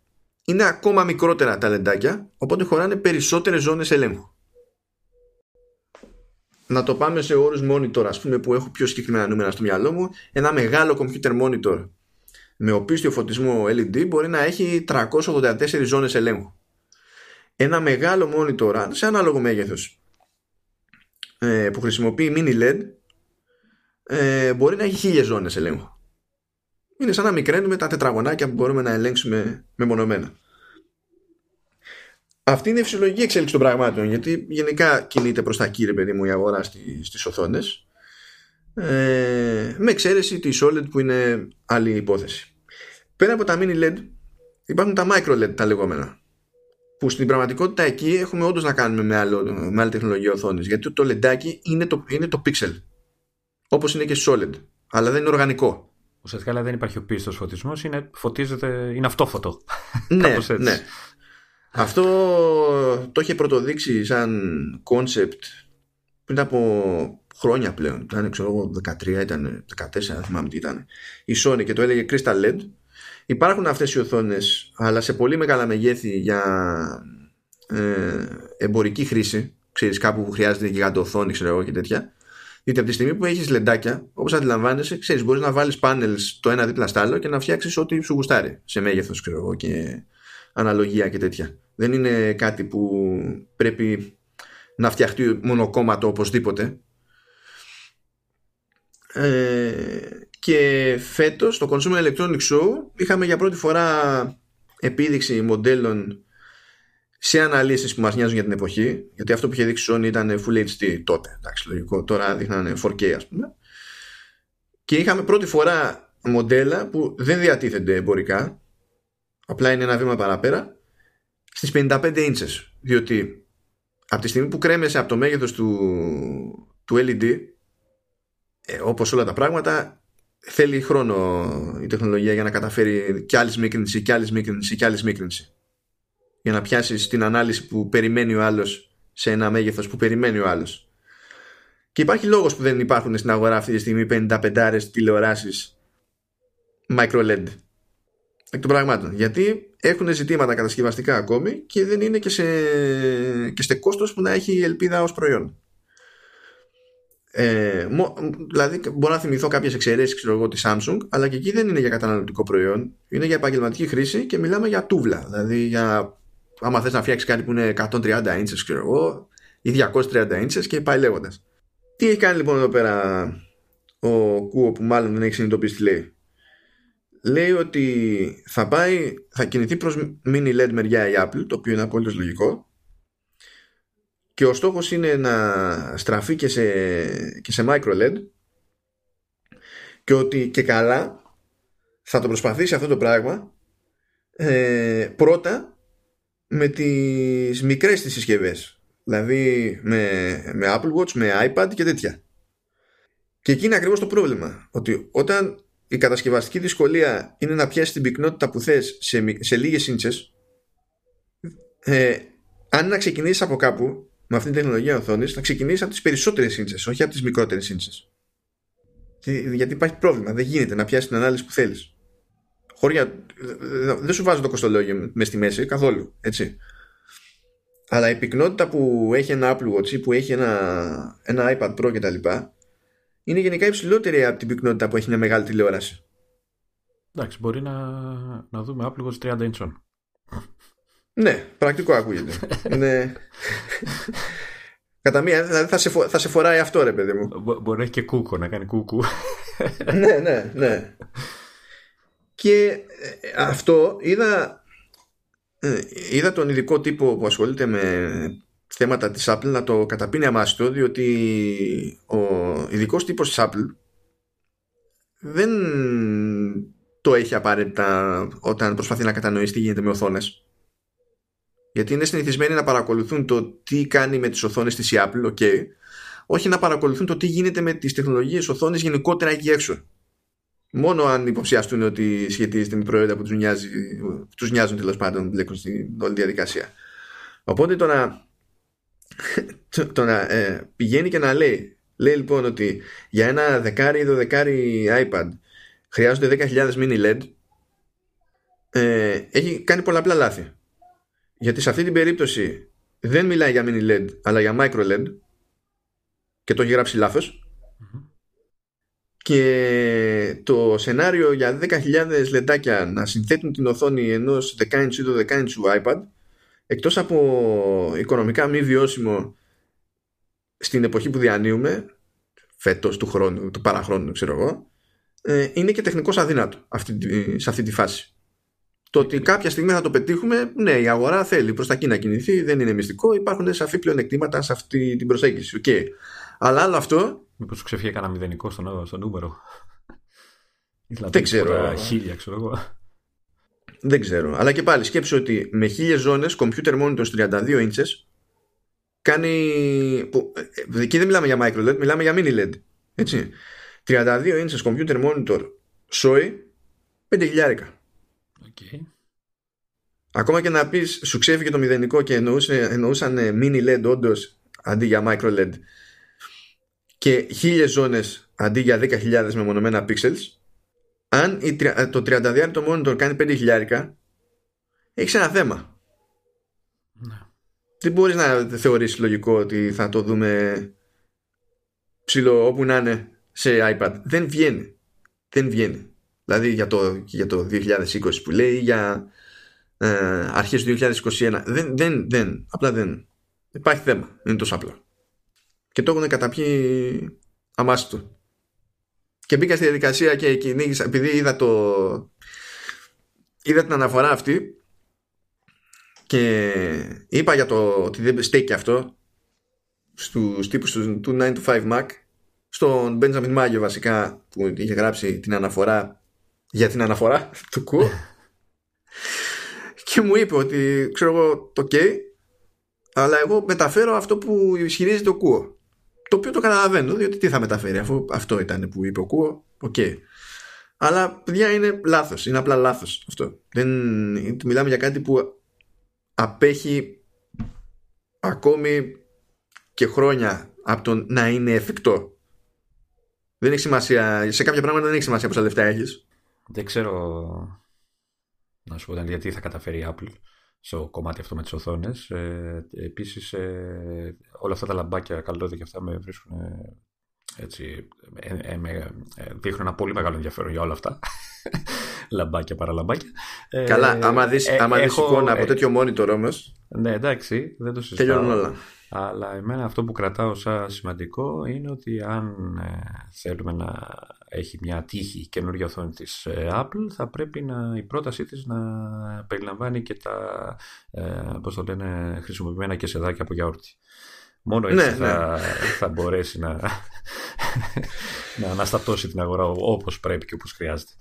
είναι ακόμα μικρότερα τα λεντάκια, οπότε χωράνε περισσότερες ζώνες ελέγχου. Να το πάμε σε όρους monitor, ας πούμε, που έχω πιο συγκεκριμένα νούμερα στο μυαλό μου. Ένα μεγάλο computer monitor με οπίστιο φωτισμό LED μπορεί να έχει 384 ζώνες ελέγχου. Ένα μεγάλο monitor, σε ανάλογο μέγεθος, ε, που χρησιμοποιεί mini LED ε, μπορεί να έχει χίλιες ζώνες ελέγχου. Είναι σαν να μικραίνουμε τα τετραγωνάκια που μπορούμε να ελέγξουμε μεμονωμένα. Αυτή είναι η φυσιολογική εξέλιξη των πραγμάτων γιατί γενικά κινείται προς τα κύριε παιδί μου η αγορά στις, στις οθόνες ε, με εξαίρεση τη OLED που είναι άλλη υπόθεση. Πέρα από τα mini LED υπάρχουν τα micro LED τα λεγόμενα που στην πραγματικότητα εκεί έχουμε όντως να κάνουμε με, άλλο, με άλλη τεχνολογία οθόνη. Γιατί το λεντάκι είναι το, είναι το pixel. Όπως είναι και solid. Αλλά δεν είναι οργανικό.
Ουσιαστικά δεν υπάρχει ο πίστος φωτισμός, είναι, φωτίζεται, είναι αυτόφωτο.
ναι, ναι. Αυτό το είχε πρωτοδείξει σαν concept πριν από χρόνια πλέον. Ήταν, ξέρω εγώ, 13, ήταν 14, δεν θυμάμαι τι ήταν. Η Sony και το έλεγε Crystal LED Υπάρχουν αυτές οι οθόνες αλλά σε πολύ μεγάλα μεγέθη για ε, εμπορική χρήση ξέρεις κάπου που χρειάζεται γιγαντοοθόνη ξέρω εγώ και τέτοια γιατί από τη στιγμή που έχεις λεντάκια όπως αντιλαμβάνεσαι ξέρεις μπορείς να βάλεις πάνελς το ένα δίπλα στο άλλο και να φτιάξεις ό,τι σου γουστάρει σε μέγεθος ξέρω εγώ και αναλογία και τέτοια. Δεν είναι κάτι που πρέπει να φτιαχτεί μονοκόμματο οπωσδήποτε. Ε, και φέτος στο Consumer Electronics Show είχαμε για πρώτη φορά επίδειξη μοντέλων σε αναλύσεις που μας νοιάζουν για την εποχή γιατί αυτό που είχε δείξει Sony ήταν Full HD τότε εντάξει λογικό τώρα δείχνανε 4K ας πούμε. Και είχαμε πρώτη φορά μοντέλα που δεν διατίθενται εμπορικά απλά είναι ένα βήμα παραπέρα στις 55 inches διότι από τη στιγμή που κρέμεσαι από το μέγεθος του, του LED ε, όπως όλα τα πράγματα θέλει χρόνο η τεχνολογία για να καταφέρει κι άλλης σμίκρινση, κι άλλης σμίκρινση, κι άλλης σμίκρινση για να πιάσεις την ανάλυση που περιμένει ο άλλος σε ένα μέγεθος που περιμένει ο άλλος. Και υπάρχει λόγος που δεν υπάρχουν στην αγορά αυτή τη στιγμή 55 τηλεοράσεις micro LED εκ των πραγμάτων. Γιατί έχουν ζητήματα κατασκευαστικά ακόμη και δεν είναι και σε, και σε κόστος που να έχει ελπίδα ως προϊόν. Ε, δηλαδή μπορώ να θυμηθώ κάποιες εξαιρέσεις ξέρω εγώ της Samsung αλλά και εκεί δεν είναι για καταναλωτικό προϊόν. Είναι για επαγγελματική χρήση και μιλάμε για τούβλα δηλαδή για άμα θες να φτιάξεις κάτι που είναι 130 inches ξέρω εγώ ή 230 inches και πάει λέγοντας. Τι έχει κάνει λοιπόν εδώ πέρα ο Κούο που μάλλον δεν έχει συνειδητοποιήσει τι λέει. Λέει ότι θα πάει θα κινηθεί προς mini LED μεριά η Apple το οποίο είναι απόλυτος λογικό. Και ο στόχος είναι να στραφεί και σε, και σε micro LED και ότι και καλά θα το προσπαθήσει αυτό το πράγμα ε, πρώτα με τις μικρές τις συσκευές δηλαδή με, με Apple Watch, με iPad και τέτοια και εκεί είναι ακριβώς το πρόβλημα ότι όταν η κατασκευαστική δυσκολία είναι να πιάσει την πυκνότητα που θες σε, σε λίγες ίντσες ε, αν να ξεκινήσεις από κάπου με αυτή την τεχνολογία οθόνης θα ξεκινήσεις από τις περισσότερες ίντσες, όχι από τις μικρότερες ίντσες. Γιατί υπάρχει πρόβλημα. Δεν γίνεται να πιάσεις την ανάλυση που θέλεις. Χωριά. Δεν σου βάζω το κοστολόγιο μες στη μέση καθόλου. Έτσι. Αλλά η πυκνότητα που έχει ένα Apple Watch ή που έχει ένα, ένα iPad Pro κτλ. είναι γενικά υψηλότερη από την πυκνότητα που έχει μια μεγάλη τηλεόραση.
Εντάξει, μπορεί να, να δούμε Apple Watch 30 inch.
Ναι, πρακτικό ακούγεται. ναι. Κατά μία, δηλαδή θα σε, θα σε φοράει αυτό ρε παιδί μου.
μπορεί να έχει και κούκο, να κάνει κούκου.
ναι, ναι, ναι. Και ε, αυτό είδα, ε, είδα τον ειδικό τύπο που ασχολείται με θέματα της Apple να το καταπίνει αμάστο διότι ο ειδικός τύπος της Apple δεν το έχει απαραίτητα όταν προσπαθεί να κατανοήσει τι γίνεται με οθόνες γιατί είναι συνηθισμένοι να παρακολουθούν το τι κάνει με τις οθόνες της η Apple, okay, όχι να παρακολουθούν το τι γίνεται με τις τεχνολογίες οθόνες γενικότερα εκεί έξω. Μόνο αν υποψιαστούν ότι σχετίζεται με προϊόντα που τους, νοιάζει, τους νοιάζουν τέλος πάντων μπλέκουν στην όλη διαδικασία. Οπότε το να, το να ε, πηγαίνει και να λέει λέει λοιπόν ότι για ένα δεκάρι ή δωδεκάρι iPad χρειάζονται 10.000 mini LED ε, έχει κάνει πολλαπλά λάθη. Γιατί σε αυτή την περίπτωση δεν μιλάει για mini LED αλλά για micro LED και το έχει γράψει και το σενάριο για 10.000 λεντάκια να συνθέτουν την οθόνη ενός 10 inch ή 12 inch iPad εκτός από οικονομικά μη βιώσιμο στην εποχή που διανύουμε φέτος του χρόνου, του παραχρόνου ξέρω εγώ ε, είναι και τεχνικώς αδύνατο αυτή, σε αυτή τη φάση το ότι κάποια στιγμή θα το πετύχουμε, ναι, η αγορά θέλει προς τα εκεί να κινηθεί, δεν είναι μυστικό. Υπάρχουν σαφή πλεονεκτήματα σε αυτή την προσέγγιση. Okay. Αλλά άλλο αυτό.
Μήπως σου ξεφύγει κανένα μηδενικό στο, στο νούμερο.
Δηλαδή, δεν ξέρω.
Χίλια, ξέρω εγώ.
Δεν ξέρω. Αλλά και πάλι σκέψω ότι με χίλιες ζώνες computer monitor 32 inches κάνει. Που, ε, εκεί δεν μιλάμε για micro LED, μιλάμε για mini LED. Έτσι. 32 inches computer monitor σόι 5 χιλιάρικα. Okay. Ακόμα και να πεις σου ξέφυγε το μηδενικό και εννοούσε, εννοούσαν mini LED όντως αντί για micro LED και χίλιες ζώνες αντί για 10.000 μεμονωμένα pixels αν το 32 το monitor κάνει 5 χιλιάρικα έχεις ένα θέμα
ναι.
δεν μπορείς να θεωρήσεις λογικό ότι θα το δούμε ψηλό όπου να είναι σε iPad. Δεν βγαίνει. Δεν βγαίνει. Δηλαδή για το, για το 2020 που λέει για ε, αρχές του 2021. Δεν, δεν, δεν. Απλά δεν. Υπάρχει θέμα. Είναι τόσο απλό. Και το έχουν καταπιεί αμάστο. Και μπήκα στη διαδικασία και κυνήγησα, επειδή είδα το είδα την αναφορά αυτή και είπα για το ότι δεν στέκει αυτό στους τύπους του, 9 to 5 Mac στον Benjamin Μάγιο βασικά που είχε γράψει την αναφορά για την αναφορά του κου και μου είπε ότι ξέρω εγώ το ok αλλά εγώ μεταφέρω αυτό που ισχυρίζεται ο Κουό το οποίο το καταλαβαίνω διότι τι θα μεταφέρει αφού αυτό ήταν που είπε ο Κουό OK okay. αλλά παιδιά είναι λάθος είναι απλά λάθος αυτό Δεν, μιλάμε για κάτι που απέχει ακόμη και χρόνια από το να είναι εφικτό. Δεν έχει σημασία. Σε κάποια πράγματα δεν έχει σημασία πόσα λεφτά έχεις.
Δεν ξέρω να σου πω γιατί θα καταφέρει η Apple στο κομμάτι αυτό με τις οθόνες. Ε, Επίσης, ε, όλα αυτά τα λαμπάκια καλώδια και αυτά με βρίσκουν ε, έτσι, ε, ε, ε, δείχνουν ένα πολύ μεγάλο ενδιαφέρον για όλα αυτά. λαμπάκια παραλαμπάκια.
Καλά, άμα δεις, ε, άμα δεις εικόνα από τέτοιο monitor όμως
Ναι εντάξει, δεν το συζητάω
όλα
Αλλά εμένα αυτό που κρατάω σαν σημαντικό είναι ότι αν θέλουμε να έχει μια τύχη καινούργια οθόνη της Apple θα πρέπει να, η πρότασή της να περιλαμβάνει και τα πώς το λένε χρησιμοποιημένα και σεδάκια από γιαούρτι. Μόνο έτσι ναι, θα, ναι. θα μπορέσει να, να αναστατώσει την αγορά όπως πρέπει και όπως χρειάζεται.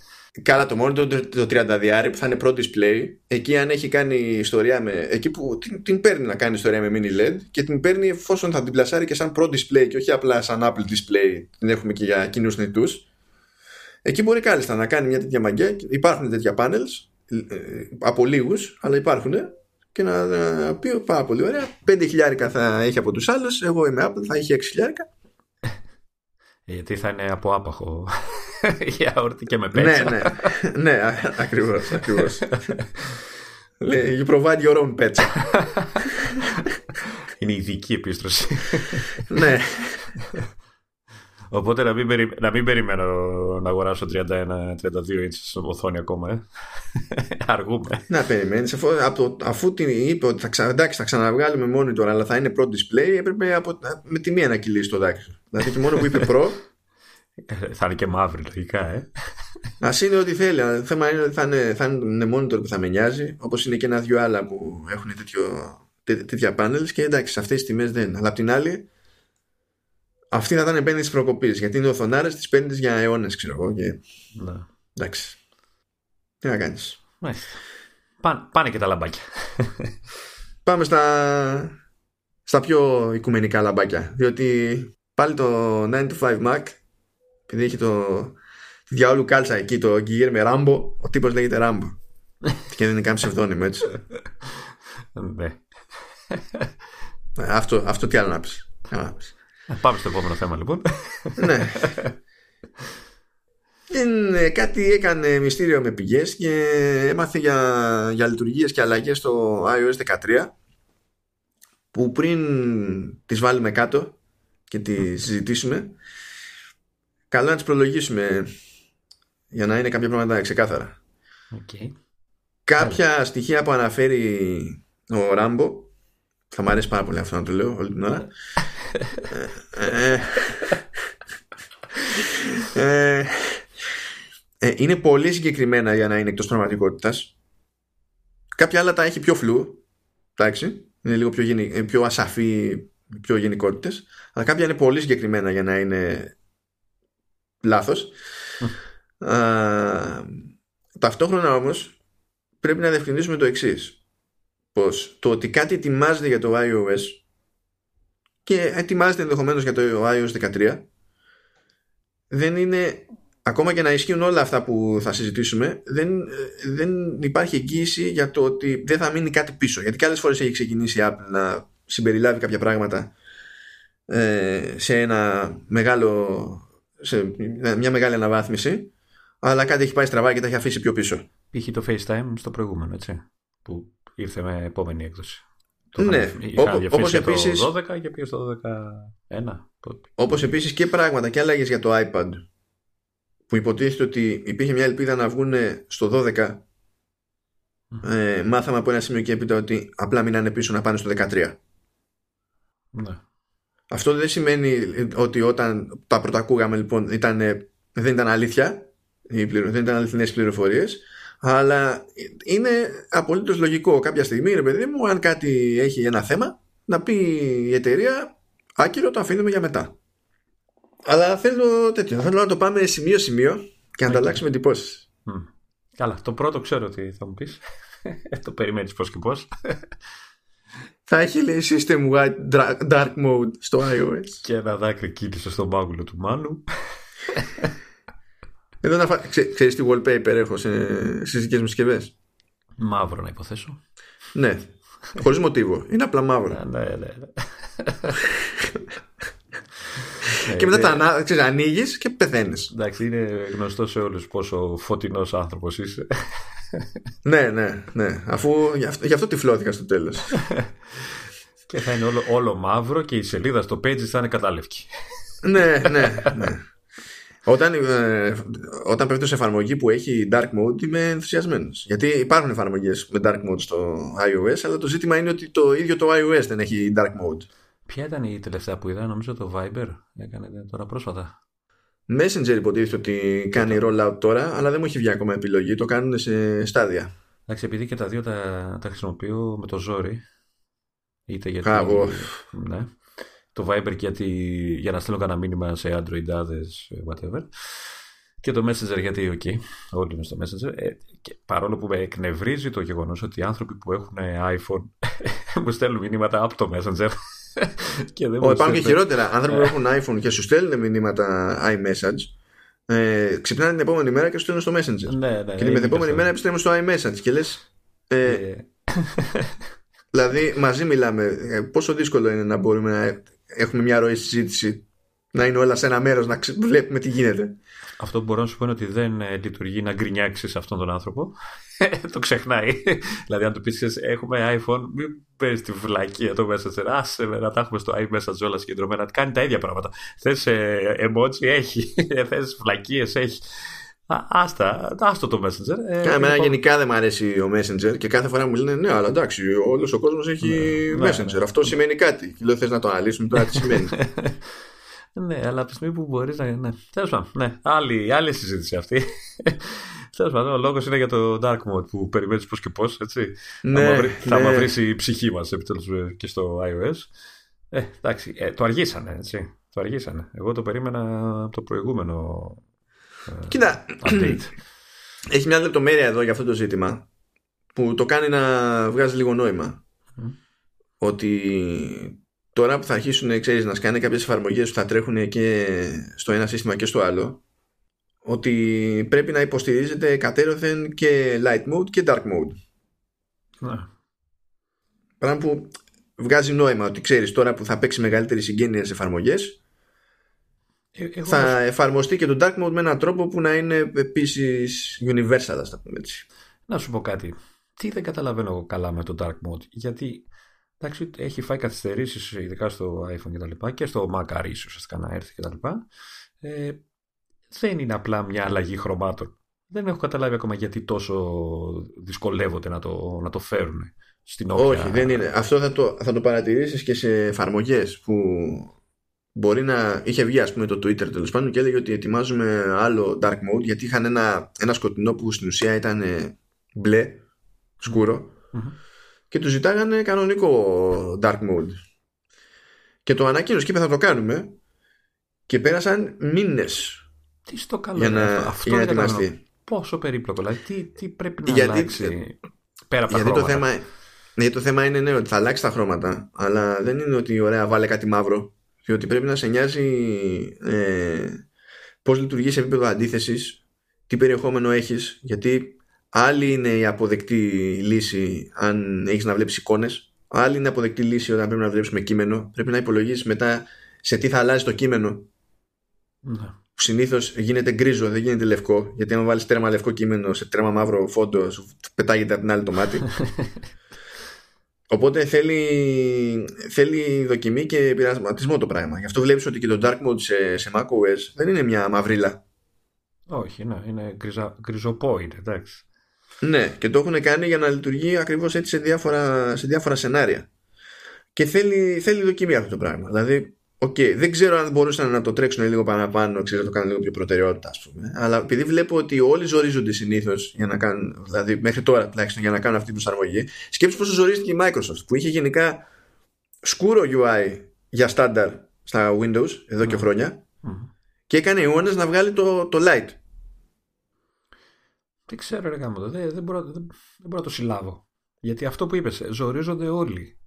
Καλά το μόνο το, το 30 που θα είναι pro display εκεί αν έχει κάνει ιστορία με εκεί που την, την παίρνει να κάνει ιστορία με mini LED και την παίρνει εφόσον θα την πλασάρει και σαν pro display και όχι απλά σαν Apple display την έχουμε και για κοινούς νητούς εκεί μπορεί κάλλιστα να κάνει μια τέτοια μαγκιά υπάρχουν τέτοια panels ε, από λίγους, αλλά υπάρχουν και να, να πει πάρα πολύ ωραία 5 χιλιάρικα θα έχει από τους άλλους εγώ είμαι Apple θα έχει 6 χιλιάρικα
ε, γιατί θα είναι από άπαχο γιαούρτι και με πέτσα.
ναι, ναι, ναι, ακριβώς, ακριβώς. Λέει, you provide your own pets.
Είναι ειδική επίστρωση.
ναι.
Οπότε να μην, περι... να μην περιμένω να αγοράσω 31-32 inches οθόνη ακόμα. Ε. Αργούμε.
Να περιμένεις. Αφού, από, αφού την είπε ότι θα, ξα... εντάξει, θα ξαναβγάλουμε τώρα, αλλά θα είναι pro display, έπρεπε από... με τη μία να κυλήσει το δάκρυ. Δηλαδή το μόνο που είπε pro.
θα είναι και μαύρη, λογικά, ε.
Α είναι ό,τι θέλει. Το θέμα είναι ότι θα είναι, θα είναι monitor που θα με νοιάζει, όπως είναι και ένα-δυο άλλα που έχουν τέτοιο, τέτοια panels και εντάξει, σε αυτές τις τιμές δεν. Αλλά απ' την άλλη, αυτή θα ήταν επένδυση προκοπής. Γιατί είναι οθονάρε της παίρνει για αιώνες, ξέρω εγώ. Και...
Ναι.
Εντάξει. Τι να κάνεις.
Πάνε, και τα λαμπάκια.
Πάμε στα, στα πιο οικουμενικά λαμπάκια. Διότι πάλι το 9 to 5 Mac, επειδή έχει το τη διαόλου κάλτσα εκεί, το Γκυγέρ με Ράμπο, ο τύπος λέγεται Ράμπο. και δεν είναι καν ψευδόνιμο, έτσι.
Ναι.
αυτό, αυτό τι άλλο να πεις.
Πάμε στο επόμενο θέμα λοιπόν.
ναι. Είναι, κάτι έκανε μυστήριο με πηγές και έμαθε για, για λειτουργίες και αλλαγές στο iOS 13 που πριν τις βάλουμε κάτω και τις συζητήσουμε καλό να τις προλογίσουμε για να είναι κάποια πράγματα ξεκάθαρα.
Okay.
Κάποια στοιχεία που αναφέρει ο Ράμπο θα μου αρέσει πάρα πολύ αυτό να το λέω όλη την ώρα. Ε, ε, είναι πολύ συγκεκριμένα για να είναι εκτός πραγματικότητας. Κάποια άλλα τα έχει πιο φλού εντάξει είναι λίγο πιο, γενι, ε, πιο ασαφή πιο γενικότητες αλλά κάποια είναι πολύ συγκεκριμένα για να είναι λάθος. Α, ταυτόχρονα όμως πρέπει να διευκρινίσουμε το εξής πως το ότι κάτι ετοιμάζεται για το iOS και ετοιμάζεται ενδεχομένως για το iOS 13 δεν είναι ακόμα και να ισχύουν όλα αυτά που θα συζητήσουμε δεν, δεν υπάρχει εγγύηση για το ότι δεν θα μείνει κάτι πίσω. Γιατί και άλλες φορές έχει ξεκινήσει η Apple να συμπεριλάβει κάποια πράγματα ε, σε ένα μεγάλο σε μια μεγάλη αναβάθμιση αλλά κάτι έχει πάει στραβά και τα έχει αφήσει πιο πίσω.
Είχε το FaceTime στο προηγούμενο έτσι που ήρθε με επόμενη έκδοση Το
ναι,
όπως επίσης, το 12 και πήγε στο 11.
Όπως επίσης και πράγματα και άλλαγες για το iPad που υποτίθεται ότι υπήρχε μια ελπίδα να βγουν στο 12 ε, μάθαμε από ένα σημείο και έπειτα ότι απλά μείνανε πίσω να πάνε στο 13.
Ναι.
Αυτό δεν σημαίνει ότι όταν τα πρώτα ακούγαμε λοιπόν ήταν, δεν ήταν αλήθεια, δεν ήταν αληθινές πληροφορίες, αλλά είναι απολύτως λογικό κάποια στιγμή, ρε παιδί μου, αν κάτι έχει ένα θέμα, να πει η εταιρεία άκυρο το αφήνουμε για μετά. Αλλά θέλω τέτοιο, θέλω να το πάμε σημείο-σημείο και να ανταλλάξουμε εντυπώσεις.
Καλά, το πρώτο ξέρω ότι θα μου πεις. το περιμένεις πώς και πώς.
θα έχει λέει System Wide Dark Mode στο iOS.
Και ένα δάκρυ κοίτησε στο μάγουλο του Μάνου.
Εδώ να φα... Ξέ, ξέρεις τι wallpaper έχω σε... στις δικές μου συσκευές;
Μαύρο να υποθέσω.
Ναι. Χωρίς μοτίβο. Είναι απλά μαύρο.
ναι, ναι, ναι.
και μετά τα ξέρεις, ανοίγεις και πεθαίνεις.
Εντάξει, είναι γνωστό σε όλους πόσο φωτεινός άνθρωπος είσαι.
ναι, ναι, ναι. Αφού γι' αυτό, γι αυτό τυφλώθηκα στο τέλος.
και θα είναι όλο, όλο μαύρο και η σελίδα στο page θα είναι κατάλευκη.
ναι, ναι, ναι. Όταν, ε, όταν πέφτω σε εφαρμογή που έχει dark mode είμαι ενθουσιασμένος. Γιατί υπάρχουν εφαρμογές με dark mode στο iOS, αλλά το ζήτημα είναι ότι το ίδιο το iOS δεν έχει dark mode.
Ποια ήταν η τελευταία που είδα, νομίζω το Viber έκανε τώρα πρόσφατα.
Messenger υποτίθεται ότι κάνει rollout τώρα, αλλά δεν μου έχει βγει ακόμα επιλογή. Το κάνουν σε στάδια.
Εντάξει, επειδή και τα δύο τα, τα χρησιμοποιώ με το ζόρι. Είτε γιατί. ναι. Το Viber γιατί, για να στείλω κανένα μήνυμα σε Android, others, whatever. Και το Messenger γιατί, ok, όλοι είναι στο Messenger. Ε, και παρόλο που με εκνευρίζει το γεγονός ότι οι άνθρωποι που έχουν iPhone μου στέλνουν μηνύματα από το Messenger
και δεν υπάρχουν και χειρότερα. Άνθρωποι που έχουν iPhone και σου στέλνουν μηνύματα iMessage, ε, ξυπνάνε την επόμενη μέρα και σου στέλνουν στο Messenger.
Ναι, ναι,
και την επόμενη μέρα επιστρέφουν στο iMessage και λες. Ε, ε, δηλαδή, μαζί μιλάμε. Ε, πόσο δύσκολο είναι να μπορούμε να έχουμε μια ροή συζήτηση, να είναι όλα σε ένα μέρος, να βλέπουμε τι γίνεται.
Αυτό που μπορώ να σου πω είναι ότι δεν ε, λειτουργεί να γκρινιάξει αυτόν τον άνθρωπο. το ξεχνάει. δηλαδή, αν του πεις έχουμε iPhone, μην παίρνεις τη βλακία το Messenger. Άσε με να τα έχουμε στο iMessage όλα συγκεντρωμένα. Κάνει τα ίδια πράγματα. Θες ε, emoji, έχει. Θες βλακίες, έχει. Άστα, άστο το Messenger.
Ε, Εμένα λοιπόν... γενικά δεν μου αρέσει ο Messenger και κάθε φορά μου λένε ναι, αλλά εντάξει, όλος ο κόσμος έχει ναι, ναι, Messenger. Ναι, Αυτό σημαίνει κάτι. Και λέω θες να το αναλύσουμε τώρα τι σημαίνει.
ναι, αλλά από τη στιγμή που μπορείς να. Ναι. Τέλος πάντων, ναι. Άλλη, άλλη συζήτηση αυτή. Τέλος πάντων, ο λόγος είναι για το Dark Mode που περιμένεις πώς και πώς. Ναι, θα, βρει, ναι. θα μαυρίσει η ψυχή μας επιτέλους και στο iOS. Ε, εντάξει, ε, το αργήσανε, έτσι. Το αργήσανε. Εγώ το περίμενα από το προηγούμενο.
Ε, Κοίτα. Update. Έχει μια λεπτομέρεια εδώ για αυτό το ζήτημα που το κάνει να βγάζει λίγο νόημα. Ότι τώρα που θα αρχίσουν ξέρεις, να σκάνε κάποιες εφαρμογές που θα τρέχουν και στο ένα σύστημα και στο άλλο ότι πρέπει να υποστηρίζεται κατέρωθεν και light mode και dark mode.
Ναι.
Πράγμα που βγάζει νόημα ότι ξέρεις τώρα που θα παίξει μεγαλύτερη συγγένεια σε εφαρμογές ε, θα εφαρμοστεί και το dark mode με έναν τρόπο που να είναι επίσης universal ας τα πούμε έτσι.
Να σου πω κάτι. Τι δεν καταλαβαίνω καλά με το dark mode. Γιατί εντάξει, έχει φάει καθυστερήσεις ειδικά στο iPhone και τα λοιπά και στο Mac ίσως να έρθει και τα λοιπά. Ε, δεν είναι απλά μια αλλαγή χρωμάτων. Δεν έχω καταλάβει ακόμα γιατί τόσο δυσκολεύονται να το, να το φέρουν στην όποια...
Όχι, δεν είναι. Αυτό θα το, θα το παρατηρήσεις και σε εφαρμογές που μπορεί να είχε βγει ας πούμε το Twitter τέλος πάντων και έλεγε ότι ετοιμάζουμε άλλο dark mode γιατί είχαν ένα, ένα σκοτεινό που στην ουσία ήταν μπλε, και τους ζητάγανε κανονικό dark mode. Και το ανακοίνωσε και είπε θα το κάνουμε και πέρασαν μήνες
τι στο καλό για να, αυτό για να ετοιμαστεί. Πόσο περίπλοκο, δηλαδή τι, τι πρέπει να γιατί, αλλάξει πέρα από τα γιατί
χρώματα; Το θέμα, ναι, το θέμα είναι ναι, ότι θα αλλάξει τα χρώματα, αλλά δεν είναι ότι ωραία βάλε κάτι μαύρο. Διότι πρέπει να σε νοιάζει ε, πώς λειτουργείς σε επίπεδο αντίθεσης, τι περιεχόμενο έχεις, γιατί άλλη είναι η αποδεκτή λύση αν έχεις να βλέπεις εικόνες, άλλη είναι η αποδεκτή λύση όταν πρέπει να βλέπει με κείμενο. Πρέπει να υπολογίσει μετά σε τι θα αλλάζει το κείμενο.
Ναι
που συνήθως γίνεται γκρίζο, δεν γίνεται λευκό. Γιατί αν βάλεις τρέμα λευκό κείμενο σε τρέμα μαύρο φόντο, σου πετάγεται από την άλλη το μάτι. Οπότε θέλει, θέλει δοκιμή και πειρασματισμό το πράγμα. Γι' αυτό βλέπεις ότι και το Dark Mode σε, σε macOS δεν είναι μια μαυρίλα.
Όχι, ναι, είναι γκριζα, γκριζοπόινε, εντάξει.
Ναι, και το έχουν κάνει για να λειτουργεί ακριβώς έτσι σε διάφορα, σε διάφορα σενάρια. Και θέλει, θέλει δοκιμή αυτό το πράγμα. Δηλαδή, okay, δεν ξέρω αν μπορούσαν να το τρέξουν λίγο παραπάνω, ξέρω, να το κάνουν λίγο πιο προτεραιότητα, ας πούμε. Αλλά επειδή βλέπω ότι όλοι ζορίζονται συνήθως για να κάνουν, δηλαδή μέχρι τώρα τουλάχιστον για να κάνουν αυτή την προσαρμογή, σκέψου πόσο ζορίστηκε η Microsoft που είχε γενικά σκούρο UI για στάνταρ στα Windows εδώ και χρόνια και έκανε αιώνες να βγάλει το, το Lite.
Τι ξέρω, ρε γάμο, δεν, δεν, μπορώ, δεν, δεν μπορώ να το συλλάβω. Γιατί αυτό που είπες, ζορίζονται όλοι.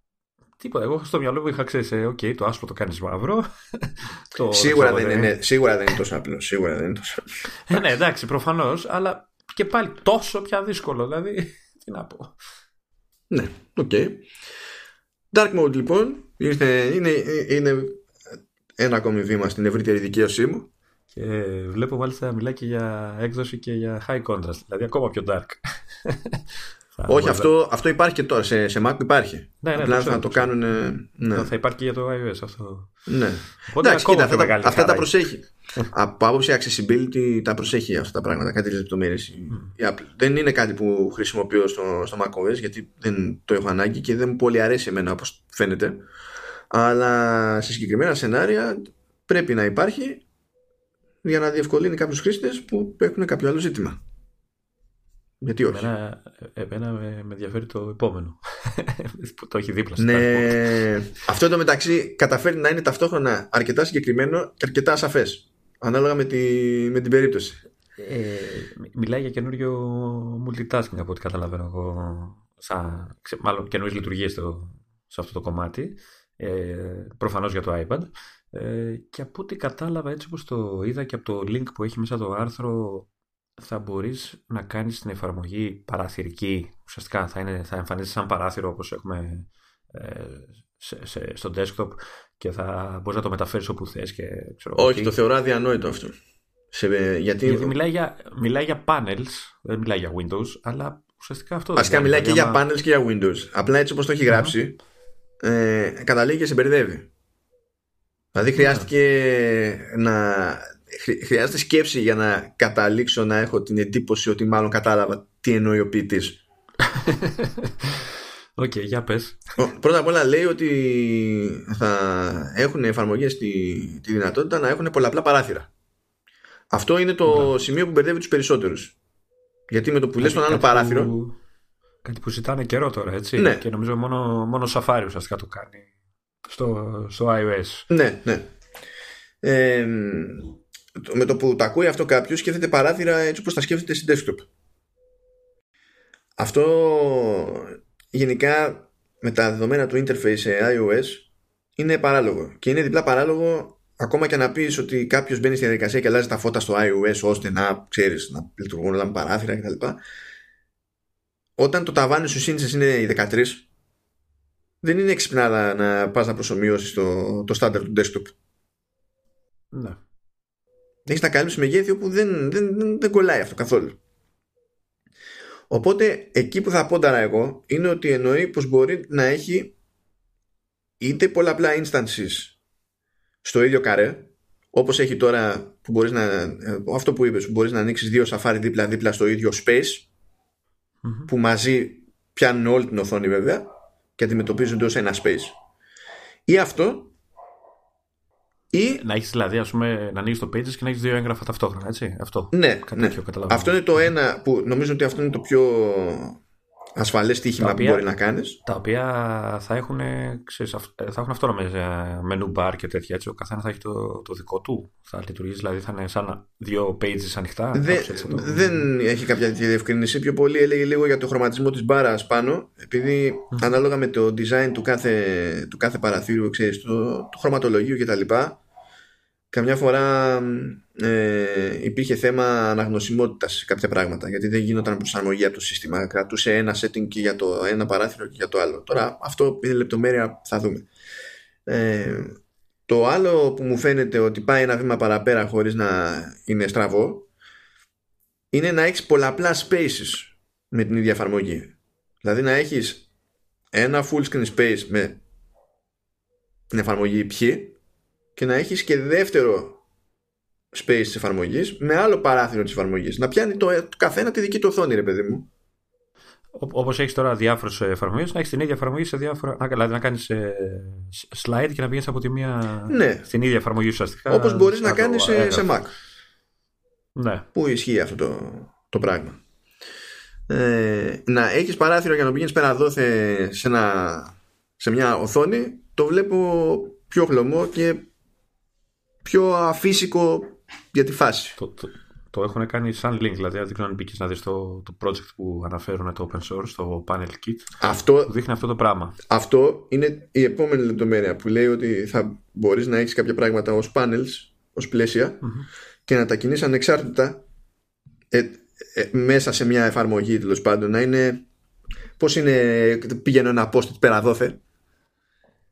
Τίποτα. Εγώ στο μυαλό μου είχα ξέρεις, ε, OK, το άσπρο το κάνεις μαύρο.
το, σίγουρα, δεν είναι, σίγουρα δεν είναι τόσο απλό. Σίγουρα δεν είναι τόσο
απλό. ε, ναι, εντάξει, προφανώς, αλλά και πάλι τόσο πια δύσκολο. Δηλαδή, τι να πω.
Ναι, OK. Okay. Dark Mode λοιπόν είναι, είναι, είναι ένα ακόμη βήμα στην ευρύτερη δικαίωσή μου.
Και βλέπω μάλιστα μιλάει και για έκδοση και για high contrast, δηλαδή ακόμα πιο dark.
Όχι, αυτό, αυτό υπάρχει και τώρα. Σε, σε Mac υπάρχει.
Ναι, ναι,
Απλά θα το κάνουν. Ναι.
Θα υπάρχει και για το iOS αυτό.
Ναι. Οπότε Εντάξει, κοίτα, αυτά, τα, αυτά τα προσέχει. Από άποψη accessibility τα προσέχει αυτά τα πράγματα. Κάτι λεπτομέρειες η Apple. Δεν είναι κάτι που χρησιμοποιώ στο, στο macOS γιατί δεν το έχω ανάγκη και δεν μου πολύ αρέσει εμένα όπως φαίνεται. Αλλά σε συγκεκριμένα σενάρια πρέπει να υπάρχει για να διευκολύνει κάποιους χρήστες που έχουν κάποιο άλλο ζήτημα. Γιατί όχι;
Εμένα, εμένα με, με ενδιαφέρει το επόμενο. που το έχει δίπλα
Ναι. Αυτό το μεταξύ καταφέρει να είναι ταυτόχρονα αρκετά συγκεκριμένο και αρκετά σαφές. Ανάλογα με, τη, με την περίπτωση.
Ε, μιλάει για καινούριο multitasking από ό,τι καταλαβαίνω εγώ. Σαν, μάλλον καινούριες λειτουργίες σε αυτό το κομμάτι. Ε, Προφανώς για το iPad. Ε, και από ό,τι κατάλαβα έτσι όπως το είδα και από το link που έχει μέσα το άρθρο θα μπορείς να κάνεις την εφαρμογή παραθυρική. Ουσιαστικά θα, είναι, θα εμφανίζεται σαν παράθυρο όπως έχουμε ε, σε, σε, στο desktop και θα μπορείς να το μεταφέρεις όπου θες και
ξέρω, Όχι, το θεωρώ αδιανόητο αυτό.
Σε, γιατί... γιατί μιλάει, για, μιλάει για panels δεν μιλάει για Windows αλλά ουσιαστικά αυτό
Βασικά μιλάει και για panels και για Windows. Απλά έτσι όπως το έχει γράψει mm-hmm. ε, καταλήγει και σε μπερδεύει. Δηλαδή χρειάστηκε να χρειάζεται σκέψη για να καταλήξω να έχω την εντύπωση ότι μάλλον κατάλαβα τι εννοεί ο ποιητής.
OK, okay, για πες.
Πρώτα απ' όλα λέει ότι θα έχουν εφαρμογές τη, τη δυνατότητα να έχουν πολλαπλά παράθυρα. Αυτό είναι το ναι. σημείο που μπερδεύει τους περισσότερους. Γιατί με το που λες τον άλλο παράθυρο... Που,
κάτι που ζητάνε καιρό τώρα, έτσι.
Ναι.
Και νομίζω μόνο, μόνο Safari ουσιαστικά το κάνει στο, στο iOS.
Ναι, ναι. Ε, με το που τα ακούει αυτό κάποιος σκέφτεται παράθυρα έτσι όπως τα σκέφτεται στην desktop. Αυτό γενικά με τα δεδομένα του interface σε iOS είναι παράλογο. Και είναι διπλά παράλογο ακόμα και να πεις ότι κάποιος μπαίνει στη διαδικασία και αλλάζει τα φώτα στο iOS ώστε να ξέρεις να λειτουργούν όλα με παράθυρα κτλ. Όταν το ταβάνι σου σύνθεση είναι η 13 δεν είναι εξυπνάδα να πας να προσωμιώσεις το, το standard του desktop.
Ναι
έχεις να καλύψεις μεγέθη όπου δεν, δεν, δεν, δεν κολλάει αυτό καθόλου. Οπότε εκεί που θα πόνταρα εγώ είναι ότι εννοεί πως μπορεί να έχει είτε πολλαπλά instances στο ίδιο καρέ όπως έχει τώρα που μπορείς να, αυτό που είπες που μπορείς να ανοίξεις δύο σαφάρι δίπλα δίπλα στο ίδιο space που μαζί πιάνουν όλη την οθόνη βέβαια και αντιμετωπίζονται ως ένα space ή αυτό ή...
Να έχεις δηλαδή, ας πούμε, να ανοίξει το pages και να έχεις δύο έγγραφα ταυτόχρονα, έτσι. Αυτό.
Ναι, ναι. αυτό είναι το ένα που νομίζω ότι αυτό είναι το πιο ασφαλές στοίχημα που μπορεί να κάνεις.
Τα οποία θα έχουν, ξέρεις, θα έχουν αυτό με menu bar και τέτοια έτσι. Ο καθένας θα έχει το, το δικό του. Θα λειτουργήσει δηλαδή θα είναι σαν δύο pages ανοιχτά.
Δε, Δεν έχει κάποια τέτοια διευκρίνηση. Πιο πολύ έλεγε λίγο για το χρωματισμό της μπάρας πάνω. Επειδή ανάλογα με το design του κάθε, του κάθε παραθύρου, ξέρεις, το, το χρωματολογείο κτλ καμιά φορά ε, υπήρχε θέμα αναγνωσιμότητας σε κάποια πράγματα γιατί δεν γίνονταν προσαρμογή από το σύστημα. Κρατούσε ένα setting και για το ένα παράθυρο και για το άλλο. Τώρα αυτό είναι λεπτομέρεια, θα δούμε. Ε, το άλλο που μου φαίνεται ότι πάει ένα βήμα παραπέρα χωρίς να είναι στραβό είναι να έχεις πολλαπλά spaces με την ίδια εφαρμογή. Δηλαδή να έχεις ένα full screen space με την εφαρμογή π και να έχεις και δεύτερο space της εφαρμογής με άλλο παράθυρο της εφαρμογής. Να πιάνει το, το καθένα τη δική του οθόνη, ρε παιδί μου.
Όπως έχεις τώρα διάφορες εφαρμογές, να έχεις την ίδια εφαρμογή σε διάφορα. Δηλαδή να κάνεις ε, slide και να πηγαίνεις από τη μία
ναι.
στην ίδια εφαρμογή ουσιαστικά.
Όπως μπορείς να κάνεις σε, σε Mac.
Ναι.
Πού ισχύει αυτό το, το πράγμα. Ε, να έχεις παράθυρο για να πηγαίνεις πέρα δόθε σε, σε μια οθόνη, το βλέπω πιο χλωμό και πιο αφύσικο για τη φάση.
Το, το, το έχουν κάνει σαν link, δηλαδή δεν ξέρω αν μπήκες να δεις το, το project που αναφέρουν το open source, το panel kit.
Αυτό,
που δείχνει αυτό το πράγμα.
Αυτό είναι η επόμενη λεπτομέρεια που λέει ότι θα μπορείς να έχεις κάποια πράγματα ως panels, ως πλαισια και να τα κινείς ανεξάρτητα ε, ε, μέσα σε μια εφαρμογή τέλος πάντων. Να είναι. Πώς είναι, πηγαίνω ένα post πέρα δόθε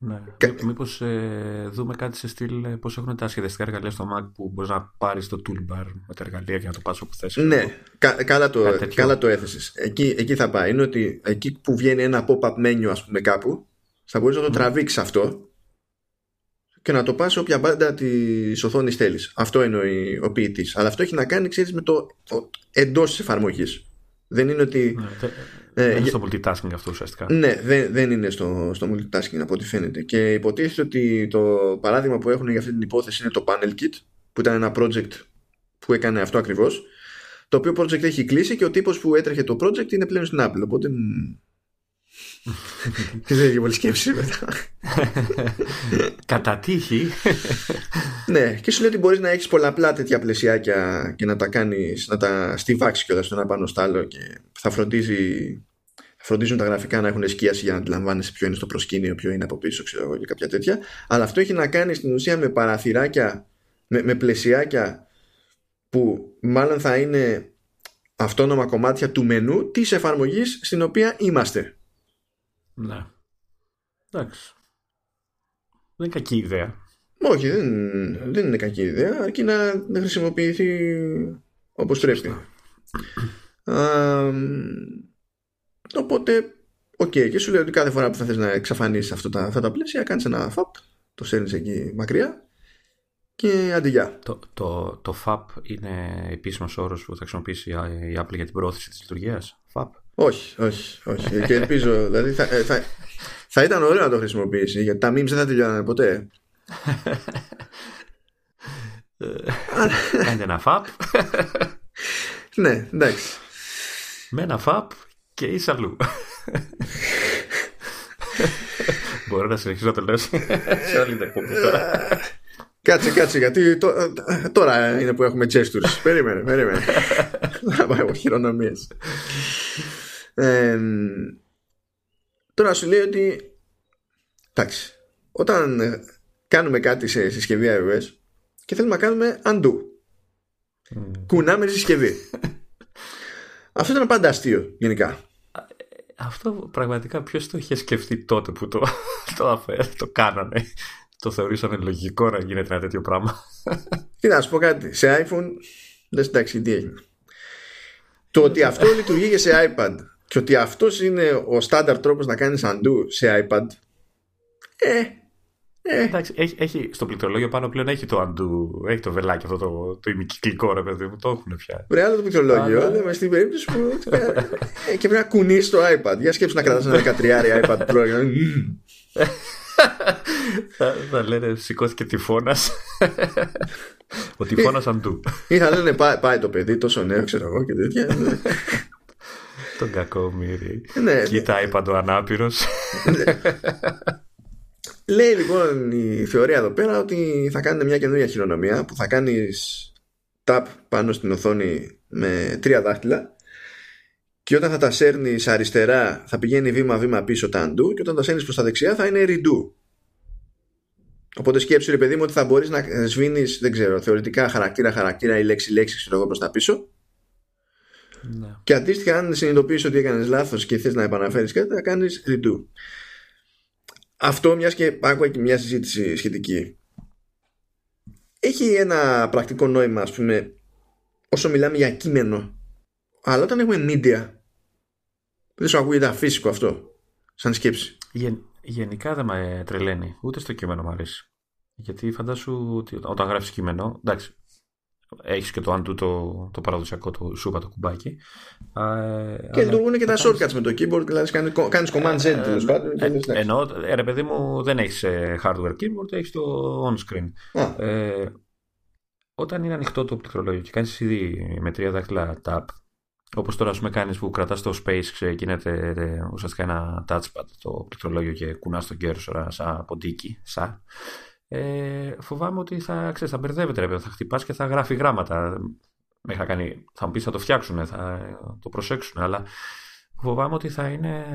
ναι. Κα... Μήπως ε, δούμε κάτι σε στυλ ε, πώς έχουν τα σχεδιαστικά εργαλεία στο Mac που μπορείς να πάρεις το toolbar με τα εργαλεία και να το πας όπου θες.
Ναι, κα, καλά το, καλά το έθεσες. Εκεί, εκεί θα πάει. Είναι ότι εκεί που βγαίνει ένα pop-up menu, ας πούμε, κάπου, θα μπορείς να το mm. τραβήξεις αυτό και να το πας όποια μπάντα της οθόνης θέλεις. Αυτό είναι ο, ο ποιητής. Αλλά αυτό έχει να κάνει, ξέρεις, με το, το εντός της εφαρμογής. Δεν είναι ότι.
Ναι, δεν είναι στο multitasking αυτό ουσιαστικά.
Ναι, δεν, δεν είναι στο, στο multitasking από ό,τι φαίνεται. Και υποτίθεται ότι το παράδειγμα που έχουν για αυτή την υπόθεση είναι το Panel Kit, που ήταν ένα project που έκανε αυτό ακριβώς. Το οποίο project έχει κλείσει και ο τύπος που έτρεχε το project είναι πλέον στην Apple. Οπότε. δεν έχει πολύ σκέψη μετά.
Κατά τύχη.
ναι, και σου λέει ότι μπορείς να έχεις πολλαπλά τέτοια πλαισιάκια και να τα κάνεις, να τα στιβάξεις κιόλας το ένα πάνω στο άλλο και θα φροντίζει φροντίζουν τα γραφικά να έχουν σκίαση για να αντιλαμβάνεσαι ποιο είναι στο προσκήνιο, ποιο είναι από πίσω, ξέρω εγώ και κάποια τέτοια. Αλλά αυτό έχει να κάνει στην ουσία με παραθυράκια, με, με πλαισιάκια που μάλλον θα είναι αυτόνομα κομμάτια του μενού της εφαρμογής στην οποία είμαστε.
Ναι. Εντάξει. Δεν είναι κακή ιδέα.
Όχι, δεν, δεν είναι κακή ιδέα, αρκεί να, να χρησιμοποιηθεί όπως πρέπει. Οπότε, OK, okay, και σου λέει ότι κάθε φορά που θα θες να εξαφανίσεις αυτά τα, αυτά τα πλαίσια, κάνεις ένα FAP, το στέλνεις εκεί μακριά και άντε γεια.
Το, το, το FAP είναι επίσημος όρος που θα χρησιμοποιήσει η Apple για την πρόθεση της λειτουργίας; FAP.
Όχι, όχι, όχι. και ελπίζω, δηλαδή θα, ε, θα, θα ήταν ωραίο να το χρησιμοποιήσει, γιατί τα memes δεν θα τελειώνανε ποτέ.
Κάντε ένα FAP.
ναι, εντάξει.
Με ένα FAP και είσαι αλλού. Μπορώ να συνεχίσω να το λέω σε άλλη τώρα.
Κάτσε, κάτσε, γιατί τώρα είναι που έχουμε gestures. περίμενε, περίμενε. Να πάει από χειρονομίες. τώρα σου λέει ότι εντάξει, όταν κάνουμε κάτι σε συσκευή iOS και θέλουμε να κάνουμε undo. Κουνάμε τη συσκευή. Αυτό ήταν πάντα αστείο γενικά.
Αυτό πραγματικά ποιος το είχε σκεφτεί τότε που το, το, το κάνανε; Το θεωρήσανε λογικό να γίνεται ένα τέτοιο πράγμα;
Τι να σου πω κάτι. Σε iPhone, δεν εντάξει τι έγινε. Το ότι αυτό λειτουργεί και σε iPad και ότι αυτός είναι ο στάνταρ τρόπος να κάνεις undo σε iPad ε,
ε. Εντάξει, έχει, έχει, στο πληκτρολόγιο πάνω πλέον έχει το αντού, έχει το βελάκι αυτό το, το ημικυκλικό ρε παιδί μου, το έχουν πια.
Βρε άλλο το πληκτρολόγιο, αλλά με στην περίπτωση που. ε, και πρέπει να κουνείς το iPad. Για σκέψου να κρατάς ένα 13 iPad Pro.
θα, θα λένε σηκώθηκε τυφώνα. Ο τυφώνας αντού.
Ή θα λένε πάει, πάει το παιδί τόσο νέο, ξέρω εγώ και τέτοια.
Τον κακό μύρι. Ναι, Κοίτα, iPad ο ανάπηρος.
Λέει λοιπόν η θεωρία εδώ πέρα ότι θα κάνετε μια καινούργια χειρονομία που θα κάνεις tap πάνω στην οθόνη με τρία δάχτυλα και όταν θα τα σέρνεις αριστερά θα πηγαίνει βήμα-βήμα πίσω τα undo και όταν τα σέρνεις προς τα δεξιά θα είναι redo. Οπότε σκέψου ρε παιδί μου ότι θα μπορείς να σβήνεις, δεν ξέρω, θεωρητικά χαρακτήρα-χαρακτήρα ή λέξη-λέξη ξέρω εγώ προς τα πίσω ναι. και αντίστοιχα αν συνειδητοποιήσεις ότι έκανες λάθος και θες να επαναφέρεις κάτι θα κάνεις redo αυτό μιας και άκουγα και μια συζήτηση σχετική έχει ένα πρακτικό νόημα ας πούμε όσο μιλάμε για κείμενο αλλά όταν έχουμε media δεν σου ακούγεται αφύσικο αυτό σαν σκέψη.
γενικά δεν με τρελαίνει. Ούτε στο κείμενο μου αρέσει. Γιατί φαντάσου ότι όταν γράφεις κείμενο, εντάξει, έχεις και το αντού το, το παραδοσιακό το σούπα το κουμπάκι.
Και λειτουργούν και τα shortcuts με το keyboard, δηλαδή κάνεις command Z ε, τέλος πάντων.
Ε, ενώ, ε, ρε παιδί μου, δεν έχεις hardware keyboard, έχεις το on screen. Ε, όταν είναι ανοιχτό το πληκτρολόγιο και κάνεις ήδη με τρία δάχτυλα tap, όπως τώρα σου με κάνεις που κρατάς το space και γίνεται ουσιαστικά ένα touchpad το πληκτρολόγιο και κουνάς τον cursor σαν ποντίκι, σαν ε, φοβάμαι ότι θα, ξέρεις, θα μπερδεύεται, ρε, θα χτυπάς και θα γράφει γράμματα. Μέχρι κάνει, θα μου πεις θα το φτιάξουν, θα το προσέξουν, αλλά φοβάμαι ότι θα είναι,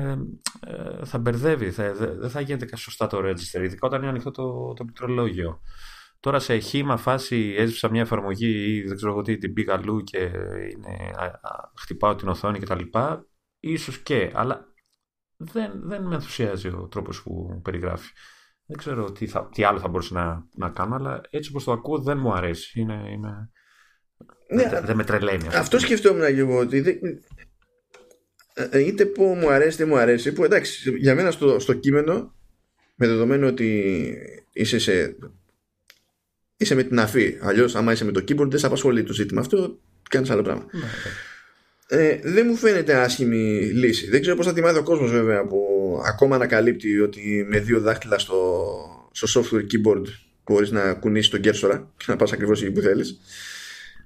ε, θα μπερδεύει, θα, δεν θα γίνεται σωστά το register, ειδικά όταν είναι ανοιχτό το, το πληκτρολόγιο. Τώρα σε χήμα φάση έσβησα μια εφαρμογή ή δεν ξέρω εγώ τι, την πήγα αλλού και είναι, α, α, χτυπάω την οθόνη κτλ. Ίσως και, αλλά δεν, δεν με ενθουσιάζει ο τρόπος που περιγράφει. Δεν ξέρω τι, θα, τι άλλο θα μπορούσε να, να κάνω, αλλά έτσι όπως το ακούω δεν μου αρέσει. Είναι, είναι... Ναι, δεν, δεν με τρελαίνει.
Αυτό, αυτό σκεφτόμουν και εγώ. Ότι δεν... Ε, είτε που μου αρέσει είτε μου αρέσει. Που εντάξει, για μένα στο, στο κείμενο, με δεδομένο ότι είσαι σε είσαι με την αφή. Αλλιώς, άμα είσαι με το keyboard, δεν σε απασχολεί το ζήτημα αυτό, κάνεις άλλο πράγμα. Ναι, ναι. Ε, δεν μου φαίνεται άσχημη λύση. Δεν ξέρω πώς θα τη μάθει ο κόσμος βέβαια που ακόμα ανακαλύπτει ότι με δύο δάχτυλα στο, στο software keyboard μπορείς να κουνήσεις τον κέρσορα και να πας ακριβώς εκεί που θέλεις.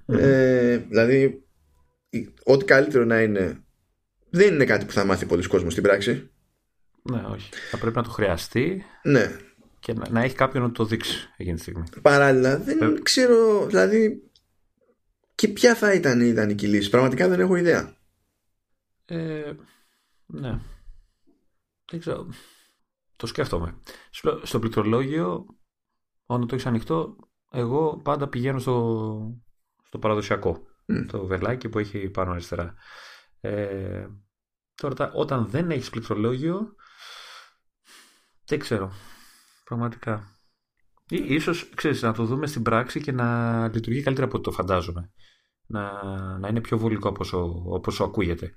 Ε, δηλαδή, ό,τι καλύτερο να είναι, δεν είναι κάτι που θα μάθει πολλοί κόσμος στην πράξη.
Ναι, όχι. Θα πρέπει να το χρειαστεί.
Ναι.
Και να, να έχει κάποιον να το δείξει εκείνη τη στιγμή.
Παράλληλα, δεν ε... ξέρω, δηλαδή, και ποια θα ήταν η ιδανική λύση. Πραγματικά δεν έχω ιδέα.
Ε, ναι. Δεν ξέρω. Το σκέφτομαι. Στο πληκτρολόγιο, όταν το έχεις ανοιχτό, εγώ πάντα πηγαίνω στο, στο παραδοσιακό. Το βελάκι που έχει πάνω αριστερά. Ε, τώρα, όταν δεν έχεις πληκτρολόγιο, δεν ξέρω. Πραγματικά. Ή, ίσως, ξέρεις, να το δούμε στην πράξη και να λειτουργεί καλύτερα από ό,τι το φαντάζομαι να, να είναι πιο βολικό όπως, όπως ακούγεται.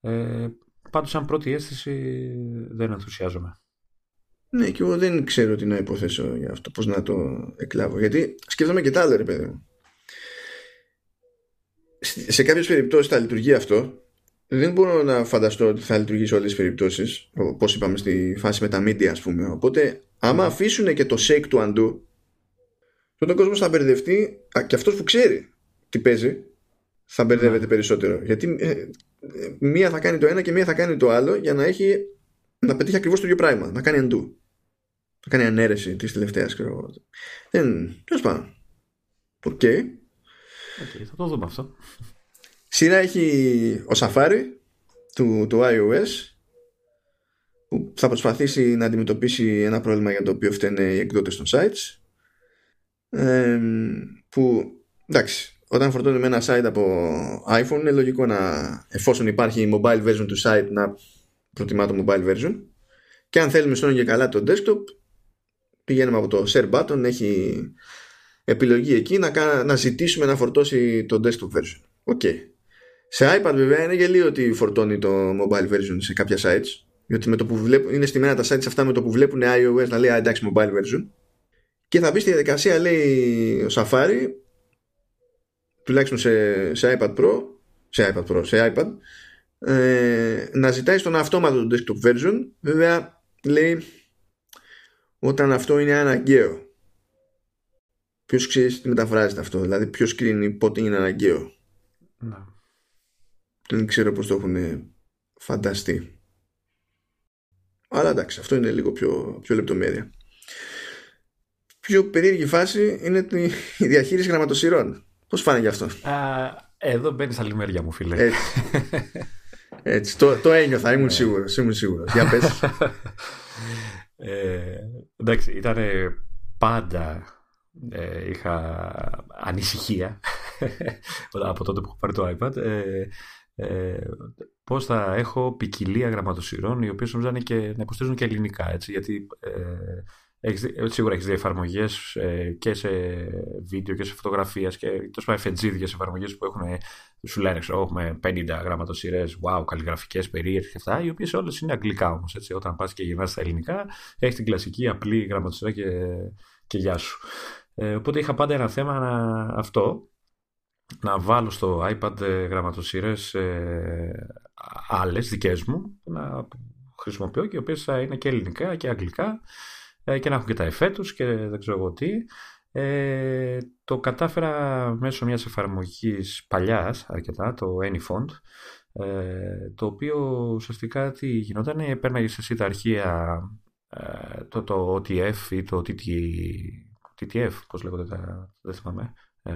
Ε, πάντως σαν πρώτη αίσθηση δεν ενθουσιάζομαι.
Ναι, και εγώ δεν ξέρω τι να υποθέσω για αυτό, πώς να το εκλάβω. Γιατί σκέφτομαι και τα άλλα, ρε παιδί μου. Σε κάποιες περιπτώσεις θα λειτουργεί αυτό. Δεν μπορώ να φανταστώ ότι θα λειτουργεί σε όλες τις περιπτώσεις, όπως είπαμε στη φάση με τα media, ας πούμε. Οπότε, άμα αφήσουν και το shake του undo, τότε ο κόσμος θα μπερδευτεί, και αυτός που ξέρει τι παίζει, θα μπερδεύεται ναι. περισσότερο. Γιατί ε, ε, μία θα κάνει το ένα και μία θα κάνει το άλλο για να έχει να πετύχει ακριβώς το ίδιο πράγμα. Να κάνει undo. Να κάνει αναίρεση της τελευταίας. Δεν. Τέλος πάντων. OK. Okay.
okay. θα το δούμε αυτό.
Σειρά έχει ο Safari του, του iOS που θα προσπαθήσει να αντιμετωπίσει ένα πρόβλημα για το οποίο φταίνε οι εκδότες των sites ε, που εντάξει όταν φορτώνουμε ένα site από iPhone είναι λογικό να εφόσον υπάρχει mobile version του site να προτιμά το mobile version. Και αν θέλουμε στον και καλά το desktop πηγαίνουμε από το share button έχει επιλογή εκεί να, να ζητήσουμε να φορτώσει το desktop version. Okay. σε iPad βέβαια είναι γελίο ότι φορτώνει το mobile version σε κάποια sites γιατί με το που βλέπουν, είναι στημένα τα sites αυτά με το που βλέπουν iOS να λέει εντάξει mobile version και θα μπει στη διαδικασία λέει ο Safari τουλάχιστον σε, σε iPad Pro σε iPad Pro, σε iPad ε, να ζητάει στον αυτόματο το desktop version βέβαια λέει όταν αυτό είναι αναγκαίο Ποιος ξέρεις τι μεταφράζεται αυτό, δηλαδή ποιος κρίνει πότε είναι αναγκαίο. Να. Δεν ξέρω πώς το έχουν φανταστεί. Αλλά εντάξει, αυτό είναι λίγο πιο, πιο λεπτομέρεια. Πιο περίεργη φάση είναι η διαχείριση γραμματοσυρών. Πώς φάνηκε αυτό;
Α, εδώ μπαίνεις στα λιμέρια μου, φίλε.
Έτσι. Έτσι. Το, το ένιωθα, ήμουν σίγουρος. Ήμουν σίγουρος. Για πες.
Ε, εντάξει, ήταν πάντα ε, είχα ανησυχία από τότε που έχω πάρει το iPad ε, ε, πώς θα έχω ποικιλία γραμματοσυρών οι οποίες νομίζω και, να υποστηρίζουν και ελληνικά έτσι, γιατί ε, Έχεις, σίγουρα έχεις δει εφαρμογές ε, και σε βίντεο και σε φωτογραφίες και τόσο πάντων εφετζίδιε εφαρμογές που έχουν, σου λένε, ξέρω, έχουμε 50 γραμματοσυρές, wow, καλλιγραφικές, περίεργες και αυτά, οι οποίες όλες είναι αγγλικά όμως. Όταν πας και γυρνάς στα ελληνικά, έχεις την κλασική απλή γραμματοσυρά και, και γεια σου. Ε, οπότε είχα πάντα ένα θέμα να, αυτό, να βάλω στο iPad ε, γραμματοσυρές ε, άλλες δικές μου, να χρησιμοποιώ και οι οποίες θα είναι και ελληνικά και αγγλικά ε, και να έχω και τα εφέ τους και δεν ξέρω εγώ τι. Ε, το κατάφερα μέσω μιας εφαρμογής παλιάς αρκετά, το AnyFont, ε, το οποίο ουσιαστικά τι γινόταν, έπαιρναγες εσύ τα αρχεία, ε, το, το OTF ή το TT, TTF, πώς λέγονται τα, δεν θυμάμαι, ε,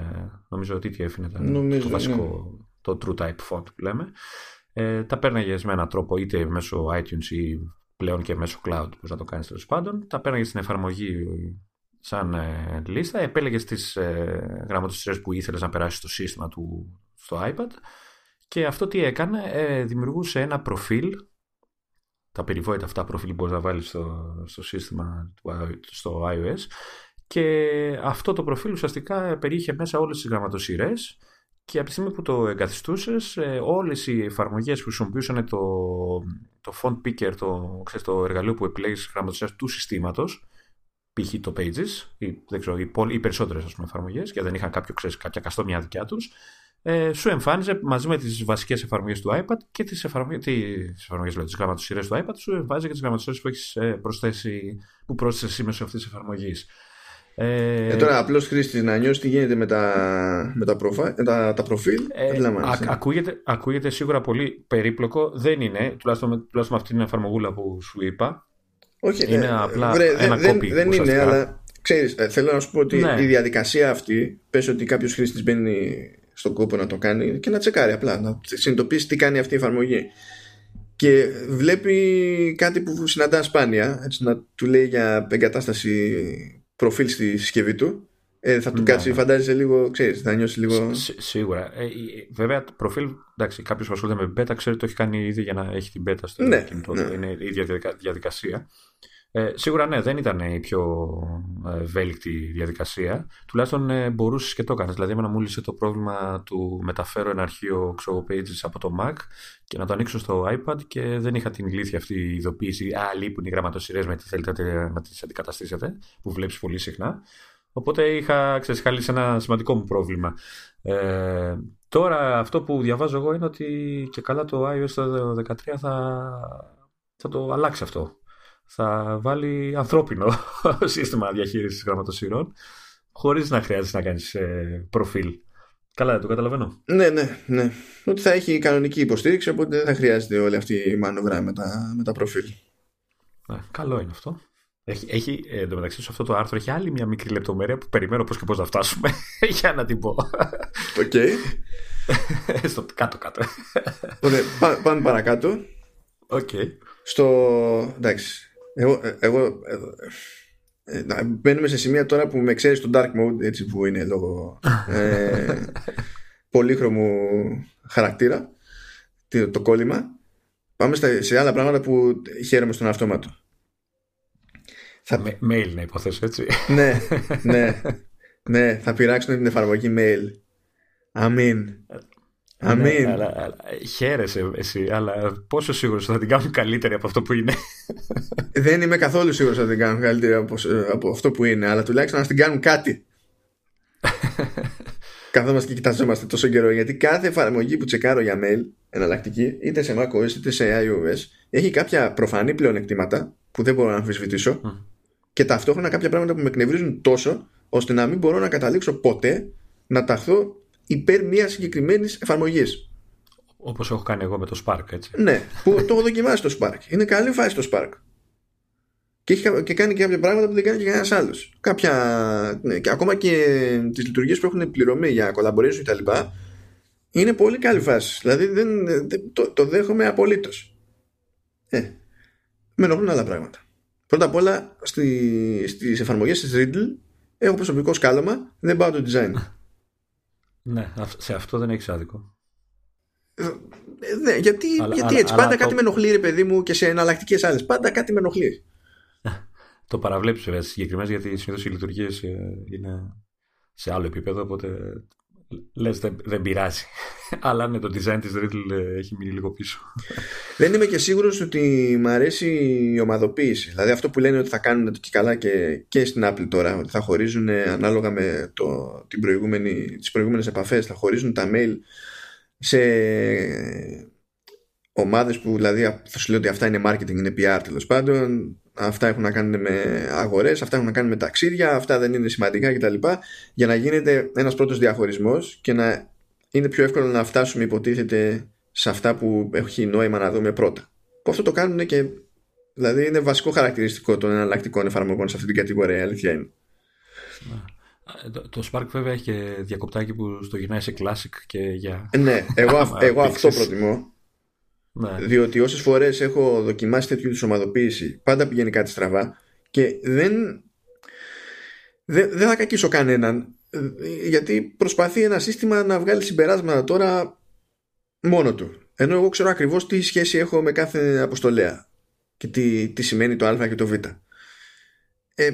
νομίζω ότι TTF είναι το ναι. βασικό, το True Type Font που λέμε, ε, τα παίρναγε με έναν τρόπο είτε μέσω iTunes ή πλέον και μέσω cloud, πώς να το κάνεις τέλος πάντων, τα παίρναγε στην εφαρμογή σαν ε, λίστα, επέλεγες τις ε, που ήθελες να περάσεις στο σύστημα του στο iPad και αυτό τι έκανε, ε, δημιουργούσε ένα προφίλ. Τα περιβόητα αυτά προφίλ που μπορείς να βάλεις στο, στο σύστημα στο iOS και αυτό το προφίλ ουσιαστικά περιείχε μέσα όλες τις γραμματοσυρές και από τη στιγμή που το εγκαθιστούσες, ε, όλες οι εφαρμογές που χρησιμοποιούσαν το, το font picker, το, ξέρεις, το εργαλείο που επιλέγεις γραμματοσυρέ του συστήματος, π.χ. το Pages, ή, δεν ξέρω, οι, οι περισσότερες εφαρμογές, και δεν είχαν κάποιο, ξέρεις, κάποια καστόμια δικιά τους, ε, σου εμφάνιζε μαζί με τις βασικές εφαρμογές του iPad και τις εφαρμογές τις γραμματοσυρές του iPad, σου εμφάνιζε και τις γραμματοσυρές που έχεις ε, προσθέσει, που πρόσθεσες εσύ μέσω αυτής της εφαρμογής.
Ε, ε, τώρα απλό χρήστη να νιώσεις τι γίνεται με τα, με τα, προφα, τα, τα προφίλ.
Ε, α, ακούγεται, ακούγεται σίγουρα πολύ περίπλοκο. Δεν είναι, τουλάχιστον, τουλάχιστον με αυτή την εφαρμογούλα που σου είπα.
Όχι, είναι ε, απλά βρε, ένα δεν, κόπι. Δεν είναι, αλλά ξέρεις, ε, θέλω να σου πω ότι ναι. η διαδικασία αυτή, πες ότι κάποιος χρήστης μπαίνει στον κόπο να το κάνει και να τσεκάρει απλά, να συνειδητοποιήσει τι κάνει αυτή η εφαρμογή. Και βλέπει κάτι που συναντά σπάνια, έτσι, να του λέει για εγκατάσταση προφίλ στη συσκευή του ε, θα του ναι, κάτσει, ναι. φαντάζεσαι λίγο, ξέρεις, θα νιώσει λίγο.
σίγουρα. Ε, βέβαια, το προφίλ, εντάξει, κάποιος που ασχολείται με beta ξέρει ότι το έχει κάνει ήδη για να έχει την beta στο ναι, κινητό ναι. Είναι η ίδια διαδικασία. Ε, σίγουρα ναι, δεν ήταν η πιο ε, ευέλικτη διαδικασία. Τουλάχιστον ε, μπορούσες και το έκανες. Δηλαδή, εμένα μου λύσε το πρόβλημα του μεταφέρω ένα αρχείο ξέρω, pages από το Mac και να το ανοίξω στο iPad και δεν είχα την ηλίθια αυτή η ειδοποίηση. Α, λείπουν οι γραμματοσυρές με τι θέλετε να τις αντικαταστήσετε, που βλέπεις πολύ συχνά. Οπότε είχα ξεσχαλίσει ένα σημαντικό μου πρόβλημα. Ε, τώρα αυτό που διαβάζω εγώ είναι ότι και καλά το iOS 13 θα, θα το αλλάξει αυτό θα βάλει ανθρώπινο σύστημα διαχείρισης γραμματοσύρων χωρίς να χρειάζεται να κάνεις ε, προφίλ. Καλά, δεν το καταλαβαίνω.
Ναι, ναι, ναι. Ότι θα έχει κανονική υποστήριξη, οπότε δεν θα χρειάζεται όλη αυτή η μανοβρά με τα, με τα προφίλ.
Ναι, καλό είναι αυτό. Έχει, έχει ε, εντωμεταξύ σε αυτό το άρθρο έχει άλλη μια μικρή λεπτομέρεια που περιμένω πώς και πώς να φτάσουμε για να την πω.
OK. Okay.
Στο κάτω-κάτω.
Οπότε πάμε παρακάτω.
OK. Okay.
Στο... Εντάξει, εγώ, ε, εγώ ε, ε, μπαίνουμε σε σημεία τώρα που με ξέρεις στο dark mode έτσι που είναι λόγω ε, πολύχρωμου χαρακτήρα το, το κόλλημα πάμε στα, σε άλλα πράγματα που χαίρομαι στον αυτόματο
θα... Με, mail να υποθέσω έτσι.
Ναι, ναι, ναι θα πειράξουν την εφαρμογή mail. Αμήν Αμήν. Ναι,
αλλά, αλλά, χαίρεσαι εσύ, αλλά πόσο σίγουρος θα την κάνουν καλύτερη από αυτό που είναι;
Δεν είμαι καθόλου σίγουρος ότι θα την κάνουν καλύτερη από, από αυτό που είναι, αλλά τουλάχιστον να την κάνουν κάτι. Καθόμαστε και κοιτάζομαστε τόσο καιρό, γιατί κάθε εφαρμογή που τσεκάρω για mail εναλλακτική, είτε σε macOS είτε σε iOS, έχει κάποια προφανή πλεονεκτήματα που δεν μπορώ να αμφισβητήσω mm. και ταυτόχρονα κάποια πράγματα που με εκνευρίζουν τόσο, ώστε να μην μπορώ να καταλήξω ποτέ να ταχθώ υπέρ μιας συγκεκριμένης εφαρμογής.
Όπως έχω κάνει εγώ με το Spark, έτσι.
Ναι, που το έχω δοκιμάσει το Spark. Είναι καλή φάση το Spark. Και, έχει, και κάνει και κάποια πράγματα που δεν κάνει και κανένας άλλος. Κάποια. Ναι, και ακόμα και τις λειτουργίες που έχουν πληρωμή για collaboration κτλ. Είναι πολύ καλή φάση. Δηλαδή δεν, το, το δέχομαι απολύτως. Ε, με ενοχλούν άλλα πράγματα. Πρώτα απ' όλα στι, στις εφαρμογές της Riddle έχω προσωπικό σκάλωμα, δεν πάω το design.
Ναι, σε αυτό δεν έχεις άδικο.
Ε, ναι, γιατί, αλλά, γιατί έτσι. πάντα κάτι με ενοχλεί, ρε παιδί μου, και σε εναλλακτικές άλλες. Πάντα κάτι με ενοχλεί.
το παραβλέπει βέβαια συγκεκριμένες γιατί συνήθως οι λειτουργίες ε, είναι σε άλλο επίπεδο. Οπότε λες δεν, δεν πειράζει. Αλλά ναι, το design της Riddle ε, έχει μείνει λίγο πίσω.
Δεν είμαι και σίγουρος ότι μου αρέσει η ομαδοποίηση. Δηλαδή αυτό που λένε ότι θα κάνουν το και καλά και, και στην Apple τώρα, ότι θα χωρίζουν ανάλογα με το, την προηγούμενη, τις προηγούμενες επαφές, θα χωρίζουν τα mail σε ομάδες που δηλαδή θα σου λέω ότι αυτά είναι marketing, είναι PR τέλος πάντων, αυτά έχουν να κάνουν με αγορές, αυτά έχουν να κάνουν με ταξίδια, αυτά δεν είναι σημαντικά κτλ. Για να γίνεται ένας πρώτος διαχωρισμός και να είναι πιο εύκολο να φτάσουμε υποτίθεται σε αυτά που έχει νόημα να δούμε πρώτα. Που αυτό το κάνουν και δηλαδή είναι βασικό χαρακτηριστικό των εναλλακτικών εφαρμογών σε αυτή την κατηγορία, η αλήθεια είναι.
Ναι. Το, το Spark βέβαια έχει και διακοπτάκι που στο γυρνάει σε Classic και για...
Ναι, εγώ, εγώ αυτό προτιμώ. Ναι. Διότι όσες φορές έχω δοκιμάσει τέτοιου είδους ομαδοποίηση, πάντα πηγαίνει κάτι στραβά και δεν, δεν, δεν θα κακίσω κανέναν γιατί προσπαθεί ένα σύστημα να βγάλει συμπεράσματα τώρα μόνο του. Ενώ εγώ ξέρω ακριβώς τι σχέση έχω με κάθε αποστολέα και τι, τι σημαίνει το α και το β. Ε,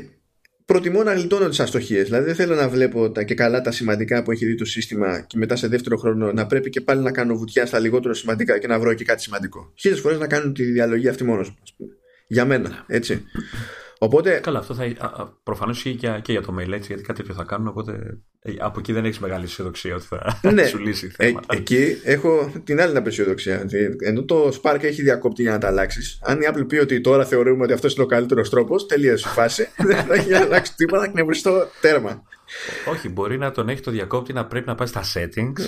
προτιμώ να γλιτώνω τις αστοχίες. Δηλαδή δεν θέλω να βλέπω τα και καλά τα σημαντικά που έχει δει το σύστημα και μετά σε δεύτερο χρόνο να πρέπει και πάλι να κάνω βουτιά στα λιγότερο σημαντικά και να βρω και κάτι σημαντικό. Χίλιες φορές να κάνω τη διαλογή αυτή μόνος Για μένα, έτσι. Οπότε...
Καλά, αυτό θα προφανώς ισχύει και, και, για το mail έτσι, γιατί κάτι τέτοιο θα κάνουν. Οπότε ε, από εκεί δεν έχεις μεγάλη αισιοδοξία ότι θα ναι, σου λύσει ε, θέματα.
Ε, εκεί έχω την άλλη απεσιοδοξία. Ενώ το Spark έχει διακόπτη για να τα αλλάξεις, αν η Apple πει ότι τώρα θεωρούμε ότι αυτός είναι ο καλύτερος τρόπος, τελείωσε η φάση. δεν θα έχει αλλάξει τίποτα, κνευριστό τέρμα.
Όχι, μπορεί να τον έχει το διακόπτη να πρέπει να πάει στα settings,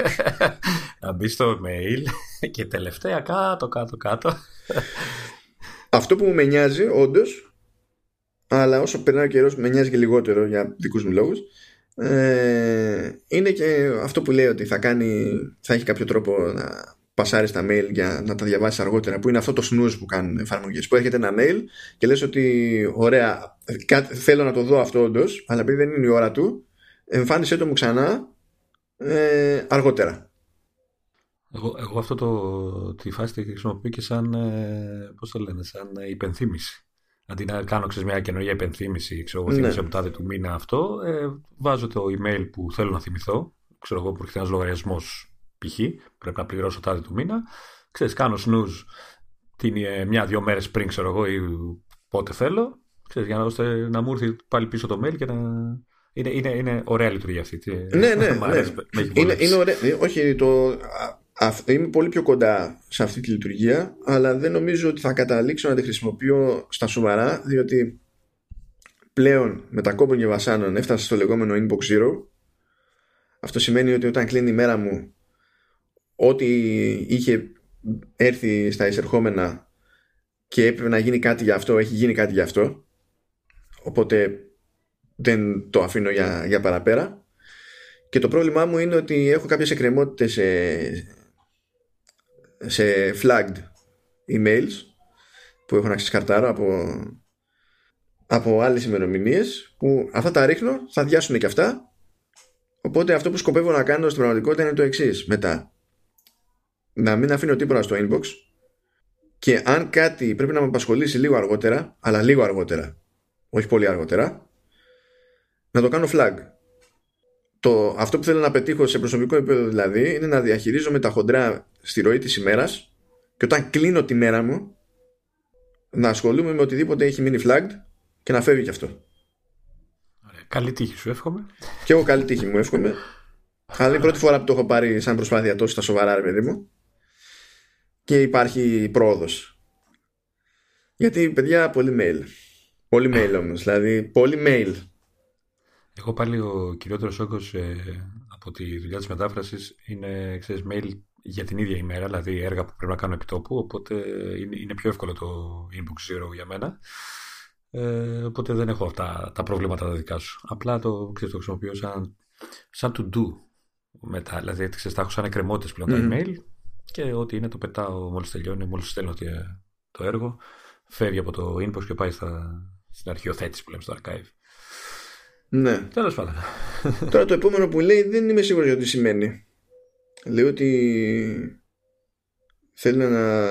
να μπει στο mail και τελευταία κάτω, κάτω, κάτω.
Αυτό που με νοιάζει, όντως, αλλά όσο περνάει ο καιρός, με νοιάζει και λιγότερο για δικούς μου λόγους, ε, είναι και αυτό που λέει ότι θα, κάνει, θα έχει κάποιο τρόπο να πασάρεις τα mail για να τα διαβάσεις αργότερα, που είναι αυτό το snooze που κάνουν εφαρμογές. Που έρχεται ένα mail και λες ότι ωραία, θέλω να το δω αυτό όντως, αλλά επειδή δεν είναι η ώρα του, εμφάνισε το μου ξανά ε, αργότερα.
Εγώ, εγώ αυτό το, τη φάση τη χρησιμοποιώ και σαν, ε, πώς το λένε, σαν υπενθύμηση. Αντί να κάνω ξέρεις, μια καινούργια υπενθύμηση, ξέρω εγώ, θυμίσαι ναι. τάδε του μήνα αυτό, ε, βάζω το email που θέλω να θυμηθώ, ξέρω εγώ, που έρχεται ένα λογαριασμός π.χ. Πρέπει να πληρώσω τάδε του μήνα. Ξέρεις, κάνω snooze την ε, μια-δυο μέρες πριν, ξέρω εγώ, ή πότε θέλω. Ξέρεις, για να, ώστε να μου έρθει πάλι πίσω το mail και να. Είναι, είναι, είναι ωραία λειτουργία αυτή.
Ναι, ναι. ναι. είναι, είναι ωραία. Ε, όχι, το, Είμαι πολύ πιο κοντά σε αυτή τη λειτουργία, αλλά δεν νομίζω ότι θα καταλήξω να τη χρησιμοποιώ στα σοβαρά, διότι πλέον με τα κόμπων και βασάνων έφτασα στο λεγόμενο inbox zero. Αυτό σημαίνει ότι όταν κλείνει η μέρα μου, ό,τι είχε έρθει στα εισερχόμενα και έπρεπε να γίνει κάτι για αυτό, έχει γίνει κάτι για αυτό. Οπότε δεν το αφήνω για, για παραπέρα. Και το πρόβλημά μου είναι ότι έχω κάποιες εκκρεμότητες σε, σε flagged emails που έχω να ξεσκαρτάρω από, από άλλες ημερομηνίες που αυτά τα ρίχνω, θα διάσουν και αυτά. Οπότε αυτό που σκοπεύω να κάνω στην πραγματικότητα είναι το εξής. Μετά να μην αφήνω τίποτα στο inbox και αν κάτι πρέπει να με απασχολήσει λίγο αργότερα αλλά λίγο αργότερα όχι πολύ αργότερα να το κάνω flag το, αυτό που θέλω να πετύχω σε προσωπικό επίπεδο δηλαδή είναι να διαχειρίζομαι τα χοντρά στη ροή της ημέρας και όταν κλείνω τη μέρα μου να ασχολούμαι με οτιδήποτε έχει μείνει flagged και να φεύγει κι αυτό.
Καλή τύχη σου εύχομαι.
Και εγώ καλή τύχη μου εύχομαι. Αλλά είναι η πρώτη φορά που το έχω πάρει σαν προσπάθεια τόσο στα σοβαρά ρε παιδί μου και υπάρχει πρόοδος. Γιατί παιδιά πολύ mail. Πολύ mail όμως. Δηλαδή πολύ mail.
Εγώ πάλι ο κυριότερος όγκος ε, από τη δουλειά της μετάφρασης είναι ξέρεις, mail για την ίδια ημέρα, δηλαδή έργα που πρέπει να κάνω επιτόπου, οπότε είναι, είναι πιο εύκολο το inbox zero για μένα. Ε, οπότε δεν έχω αυτά τα προβλήματα τα δικά σου. Απλά το, ξέρεις, το χρησιμοποιώ σαν, σαν to do μετά. Δηλαδή ξέρεις, τα έχω σαν εκκρεμότητες πλέον mm-hmm. τα email και ό,τι είναι το πετάω μόλις τελειώνει, μόλις στέλνω το έργο. Φεύγει από το inbox και πάει στα, στην αρχιοθέτηση που λέμε στο archive.
Ναι.
Τέλος πάντων.
Τώρα το επόμενο που λέει δεν είμαι σίγουρος για τι σημαίνει. Λέει ότι θέλει να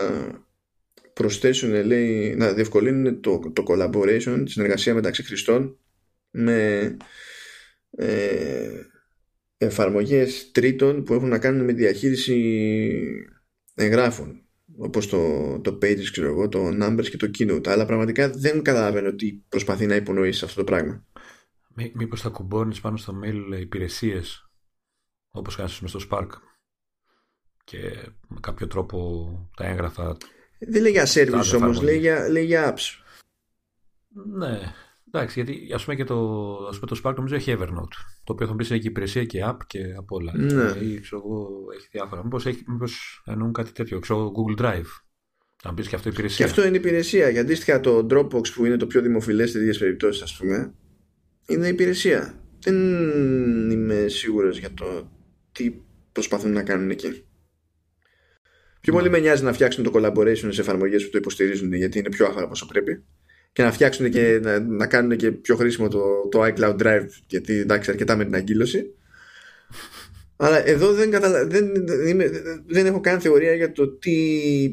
προσθέσουν, λέει, να διευκολύνουν το, το collaboration, τη συνεργασία μεταξύ χρηστών με ε, εφαρμογές τρίτων που έχουν να κάνουν με διαχείριση εγγράφων όπως το, το Pages, ξέρω εγώ, το Numbers και το Keynote αλλά πραγματικά δεν καταλαβαίνω τι προσπαθεί να υπονοήσει αυτό το πράγμα
Μή, Μήπως θα κουμπώνεις πάνω στο mail υπηρεσίες όπως κάνεις στο Spark και με κάποιο τρόπο τα έγγραφα
δεν λέει για service όμως, λέει για, λέει για apps
ναι, Εντάξει, γιατί ας πούμε και το, ας πούμε, το Spark νομίζω έχει Evernote, το οποίο θα μπει σε έχει υπηρεσία και app και από όλα.
Ναι.
Ή, ξέρω εγώ, έχει διάφορα. Μήπως, έχει, μήπως εννοούν κάτι τέτοιο, ξέρω Google Drive. Να μπεις και αυτό υπηρεσία.
Και αυτό είναι υπηρεσία. Γιατί αντίστοιχα το Dropbox που είναι το πιο δημοφιλές σε τέτοιες περιπτώσεις, ας πούμε, είναι υπηρεσία. Δεν είμαι σίγουρος για το τι προσπαθούν να κάνουν εκεί. Πιο πολύ ναι. με νοιάζει να φτιάξουν το collaboration σε εφαρμογές που το υποστηρίζουν γιατί είναι πιο άχαρα όσο πρέπει και να φτιάξουν και να, να κάνουν και πιο χρήσιμο το, το iCloud Drive γιατί εντάξει αρκετά με την αγκύλωση αλλά εδώ δεν, καταλα... δεν, δεν έχω καν θεωρία για το τι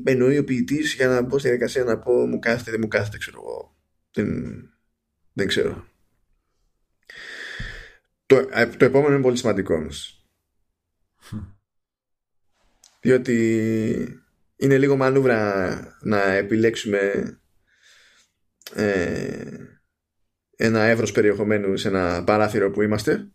εννοεί ο ποιητής για να μπω στη διαδικασία να πω μου κάθεται, δεν μου κάθεται, ξέρω εγώ. Δεν, δεν ξέρω. Το, το επόμενο είναι πολύ σημαντικό όμως. Διότι είναι λίγο μανούβρα να επιλέξουμε ε, ένα εύρος περιεχομένου σε ένα παράθυρο που είμαστε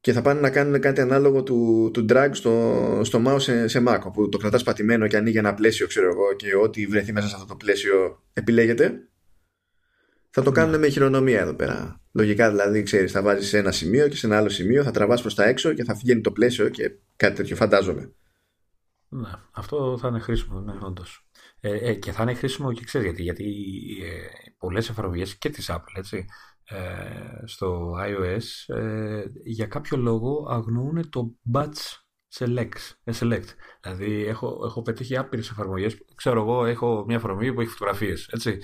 και θα πάνε να κάνουν κάτι ανάλογο του, του drag στο, στο mouse σε, σε Mac που το κρατάς πατημένο και ανοίγει ένα πλαίσιο ξέρω εγώ και ό,τι βρεθεί μέσα σε αυτό το πλαίσιο επιλέγεται θα το κάνουν με χειρονομία εδώ πέρα λογικά δηλαδή ξέρεις θα βάζεις σε ένα σημείο και σε ένα άλλο σημείο θα τραβάς προς τα έξω και θα βγαίνει το πλαίσιο και κάτι τέτοιο φαντάζομαι
ναι, αυτό θα είναι χρήσιμο, ναι, όντως. Ε, ε, και θα είναι χρήσιμο και ξέρεις γιατί, γιατί ε, πολλές εφαρμογές και της Apple έτσι, ε, στο iOS ε, για κάποιο λόγο αγνοούν το batch select, ε, select. Δηλαδή έχω, έχω πετύχει άπειρες εφαρμογές, ξέρω εγώ έχω μια εφαρμογή που έχει φωτογραφίες έτσι,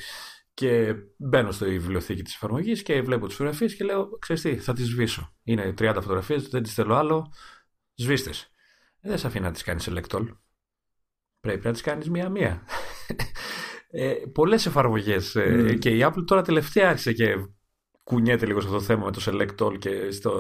και μπαίνω στη βιβλιοθήκη της εφαρμογής και βλέπω τις φωτογραφίες και λέω ξέρεις τι θα τις σβήσω. Είναι 30 φωτογραφίες, δεν τις θέλω άλλο, σβήστες. Δεν σε αφήνει να τις κάνεις select all. Πρέπει να τις κάνεις μία-μία. ε, πολλές εφαρμογές ε, και η Apple τώρα τελευταία άρχισε και κουνιέται λίγο σε αυτό το θέμα με το Select All και στο,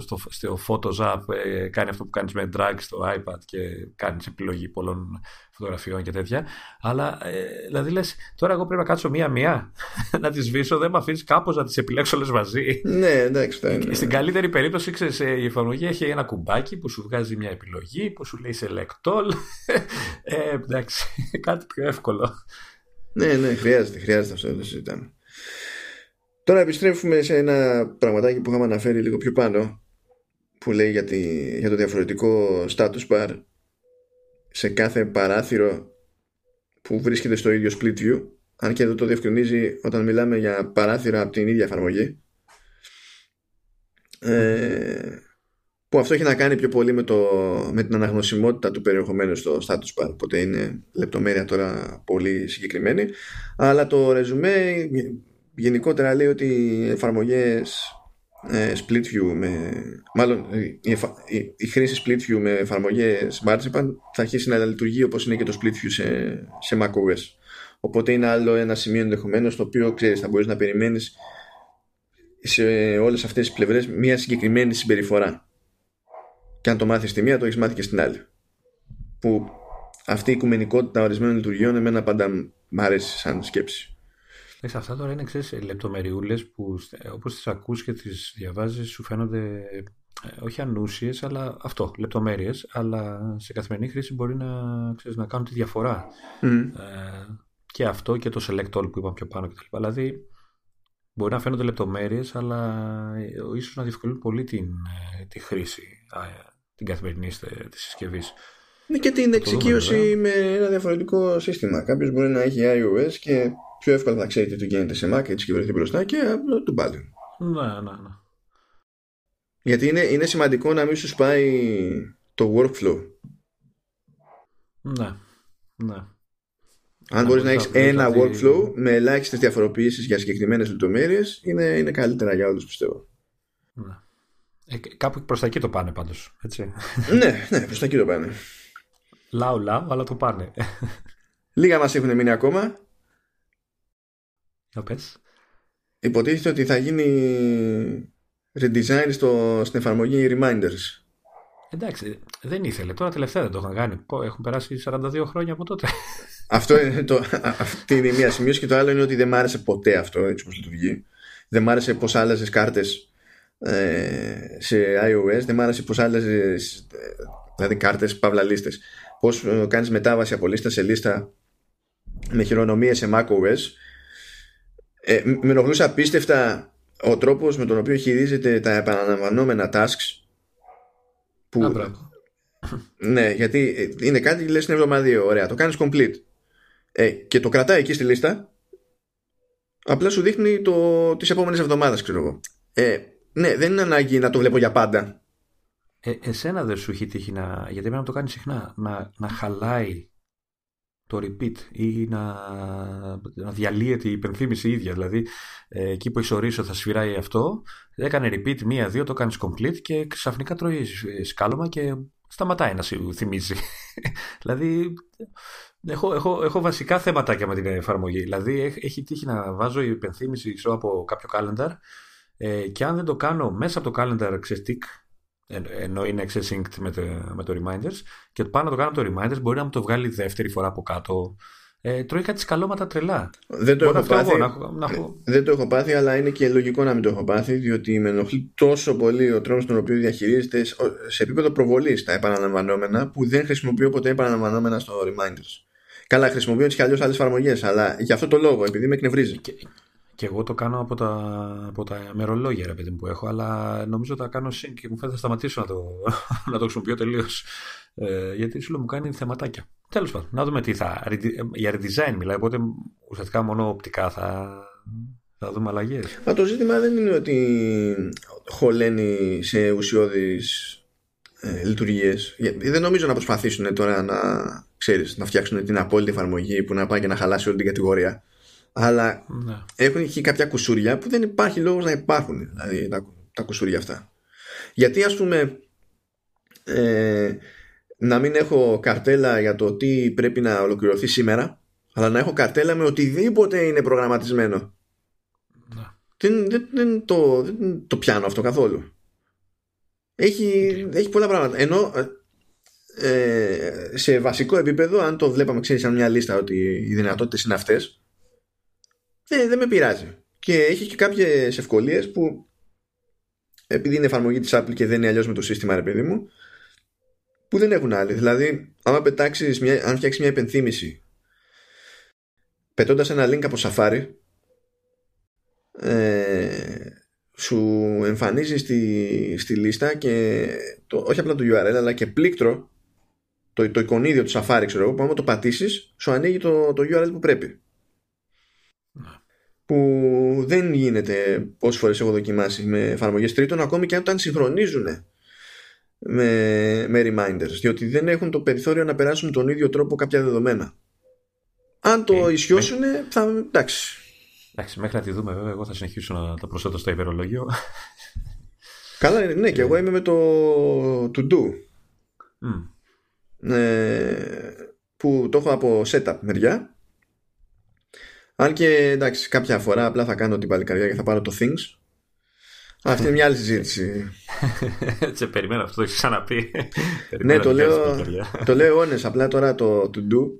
στο, στο Photos App ε, κάνει αυτό που κάνεις με drag στο iPad και κάνεις επιλογή πολλών φωτογραφιών και τέτοια. Αλλά ε, δηλαδή λες, τώρα εγώ πρέπει να κάτσω μία-μία να τις σβήσω, δεν με αφήνεις κάπως να τις επιλέξω όλες μαζί.
Ναι, εντάξει.
Είναι. Στην καλύτερη περίπτωση, ξέρεις, ε, η εφαρμογή έχει ένα κουμπάκι που σου βγάζει μια επιλογή, που σου λέει Select All. ε, εντάξει, κάτι πιο εύκολο.
Ναι, ναι, χρειάζεται, χρειάζεται αυτό, το συζητάμε. Τώρα επιστρέφουμε σε ένα πραγματάκι που είχαμε αναφέρει λίγο πιο πάνω που λέει για, για το διαφορετικό status bar σε κάθε παράθυρο που βρίσκεται στο ίδιο split view. Αν και εδώ το διευκρινίζει όταν μιλάμε για παράθυρα από την ίδια εφαρμογή. Ε, που αυτό έχει να κάνει πιο πολύ με, το, με την αναγνωσιμότητα του περιεχομένου στο status bar. Οπότε είναι λεπτομέρεια τώρα πολύ συγκεκριμένη. Αλλά το ρεζουμέ γενικότερα λέει ότι οι εφαρμογές ε, split view με, μάλλον η, η, η, χρήση split view με εφαρμογές Marzipan θα αρχίσει να λειτουργεί όπως είναι και το split view σε, σε macOS. Οπότε είναι άλλο ένα σημείο ενδεχομένως το οποίο ξέρεις θα μπορείς να περιμένεις σε όλες αυτές τις πλευρές μια συγκεκριμένη συμπεριφορά. Και αν το μάθεις στη μία το έχεις μάθει και στην άλλη. Που αυτή η οικουμενικότητα ορισμένων λειτουργιών εμένα πάντα μ' αρέσει σαν σκέψη
σε αυτά τώρα είναι ξέρεις, λεπτομεριούλες που όπως τις ακούς και τις διαβάζεις σου φαίνονται ε, όχι ανούσιες, αλλά αυτό, λεπτομέρειες, αλλά σε καθημερινή χρήση μπορεί να, ξέρεις, να κάνουν τη διαφορά. Ε, και αυτό και το select all που είπαμε πιο πάνω κτλ. Δηλαδή, μπορεί να φαίνονται λεπτομέρειες, αλλά ε, ίσως να διευκολύνουν πολύ την, τη χρήση, την καθημερινή της συσκευής.
Ναι, και την εξοικείωση με ένα διαφορετικό σύστημα. Κάποιος μπορεί να έχει iOS και πιο εύκολα θα ξέρει τι του γίνεται σε Mac, έτσι και βρεθεί μπροστά και του πάλι.
Ναι, ναι, ναι.
Γιατί είναι, είναι σημαντικό να μην σου σπάει το workflow.
Ναι, ναι.
Αν μπορείς να έχεις ένα workflow με ελάχιστες διαφοροποιήσει για συγκεκριμένες λεπτομέρειες, είναι, είναι καλύτερα για όλους, πιστεύω.
Ναι. Ε, κάπου προς τα εκεί το πάνε πάντως.
ναι, ναι, προς τα εκεί το πάνε.
Λάου, λάου, αλλά το πάνε.
Λίγα μας έχουν μείνει ακόμα.
Για πες.
Υποτίθεται ότι θα γίνει redesign στο, στην εφαρμογή Reminders.
Εντάξει, δεν ήθελε. Τώρα τελευταία δεν το είχαν κάνει. Έχουν περάσει 42 χρόνια από τότε.
Αυτό είναι το, αυτή είναι η μία σημείωση και το άλλο είναι ότι δεν μ' άρεσε ποτέ αυτό έτσι όπως λειτουργεί. Δεν μ' άρεσε πως άλλαζες κάρτες ε, σε iOS, δεν μ' άρεσε πως άλλαζες δηλαδή κάρτες, παύλα λίστες. Πώς ε, κάνεις μετάβαση από λίστα σε λίστα με χειρονομίες σε macOS. Ε, με ενοχλούσε απίστευτα ο τρόπος με τον οποίο χειρίζεται τα επαναλαμβανόμενα tasks που... ναι, γιατί είναι κάτι λες στην εβδομαδία, ωραία, το κάνεις complete. Ε, και το κρατάει εκεί στη λίστα. Απλά σου δείχνει το, τις επόμενες εβδομάδες ξέρω εγώ. Ε, ναι, δεν είναι ανάγκη να το βλέπω για πάντα.
Ε, εσένα δεν σου έχει τύχει να, γιατί πρέπει να το κάνει συχνά να, να χαλάει το repeat ή να, να διαλύεται η υπενθύμηση ίδια. Δηλαδή, ε, εκεί που έχεις ορίσει ότι θα σφυράει αυτό, έκανε repeat μία-δύο, το κάνεις complete και ξαφνικά τρώει σκάλωμα και σταματάει να σου θυμίζει. δηλαδή, έχω, έχω, έχω βασικά θέματα με την εφαρμογή. Δηλαδή, έχει τύχει να βάζω η υπενθύμηση από κάποιο calendar ε, και αν δεν το κάνω μέσα από το calendar ξεστικ ενώ είναι synced με το, με το reminders και πάνω το κάνω το reminders μπορεί να μου το βγάλει δεύτερη φορά από κάτω ε, τρώει κάτι σκαλώματα τρελά.
Δεν το, έχω πάθει, να, να δεν το έχω πάθει, αλλά είναι και λογικό να μην το έχω πάθει, διότι με ενοχλεί τόσο πολύ ο τρόπος τον οποίο διαχειρίζεται σε επίπεδο προβολής τα επαναλαμβανόμενα, που δεν χρησιμοποιώ ποτέ επαναλαμβανόμενα στο reminders. Καλά, χρησιμοποιώ έτσι κι αλλιώς άλλες εφαρμογές, αλλά για αυτό το λόγο, επειδή με εκνευρίζει. Και,
και εγώ το κάνω από τα, από τα μερολόγια ρε παιδί που έχω, αλλά νομίζω ότι θα κάνω sync και μου φαίνεται να σταματήσω να το, να το χρησιμοποιώ τελείως. Ε, γιατί σου λέω μου κάνει θεματάκια. Τέλος πάντων, να δούμε τι θα. Για redesign μιλάει, οπότε ουσιαστικά μόνο οπτικά θα, θα δούμε αλλαγές.
Μα το ζήτημα δεν είναι ότι χωλαίνει σε ουσιώδεις ε, λειτουργίες. Δεν νομίζω να προσπαθήσουν τώρα να, ξέρεις, να φτιάξουν την απόλυτη εφαρμογή που να πάει και να χαλάσει όλη την κατηγορία. Αλλά ναι. έχουν και κάποια κουσούρια που δεν υπάρχει λόγος να υπάρχουν δηλαδή τα, τα κουσούρια αυτά. Γιατί ας πούμε ε, να μην έχω καρτέλα για το τι πρέπει να ολοκληρωθεί σήμερα αλλά να έχω καρτέλα με οτιδήποτε είναι προγραμματισμένο. Ναι. Δεν, δεν, δεν, το, δεν το πιάνω αυτό καθόλου. Έχει, έχει πολλά πράγματα. Ενώ ε, σε βασικό επίπεδο, αν το βλέπαμε ξέρεις σαν μια λίστα ότι οι δυνατότητες είναι αυτές δεν, δεν με πειράζει. Και έχει και κάποιες ευκολίες που επειδή είναι εφαρμογή της Apple και δεν είναι αλλιώς με το σύστημα, ρε παιδί μου, που δεν έχουν άλλη. Δηλαδή, άμα πετάξεις μια, αν φτιάξεις μια υπενθύμηση πετώντας ένα link από Safari, ε, σου εμφανίζει στη, στη λίστα και το, όχι απλά το URL αλλά και πλήκτρο το, το εικονίδιο του Safari ξέρω εγώ που άμα το πατήσεις σου ανοίγει το, το URL που πρέπει που δεν γίνεται όσε φορές έχω δοκιμάσει με εφαρμογές τρίτων, ακόμη και αν όταν συγχρονίζουν με, με reminders, διότι δεν έχουν το περιθώριο να περάσουν τον ίδιο τρόπο κάποια δεδομένα. Αν το ε, ισιώσουν, θα. εντάξει.
Εντάξει, μέχρι να τη δούμε, βέβαια, εγώ θα συνεχίσω να τα προσθέτω στο υπερολογίο.
Καλά, ναι, και εγώ είμαι με το to do. Ε, που το έχω από setup μεριά αν και εντάξει, κάποια φορά απλά θα κάνω την παλικαριά και θα πάρω το Things. Αυτή είναι μια άλλη συζήτηση.
Σε περιμένω, αυτό το έχεις ξαναπεί.
ναι, το λέω, το λέω όνες, απλά τώρα το to do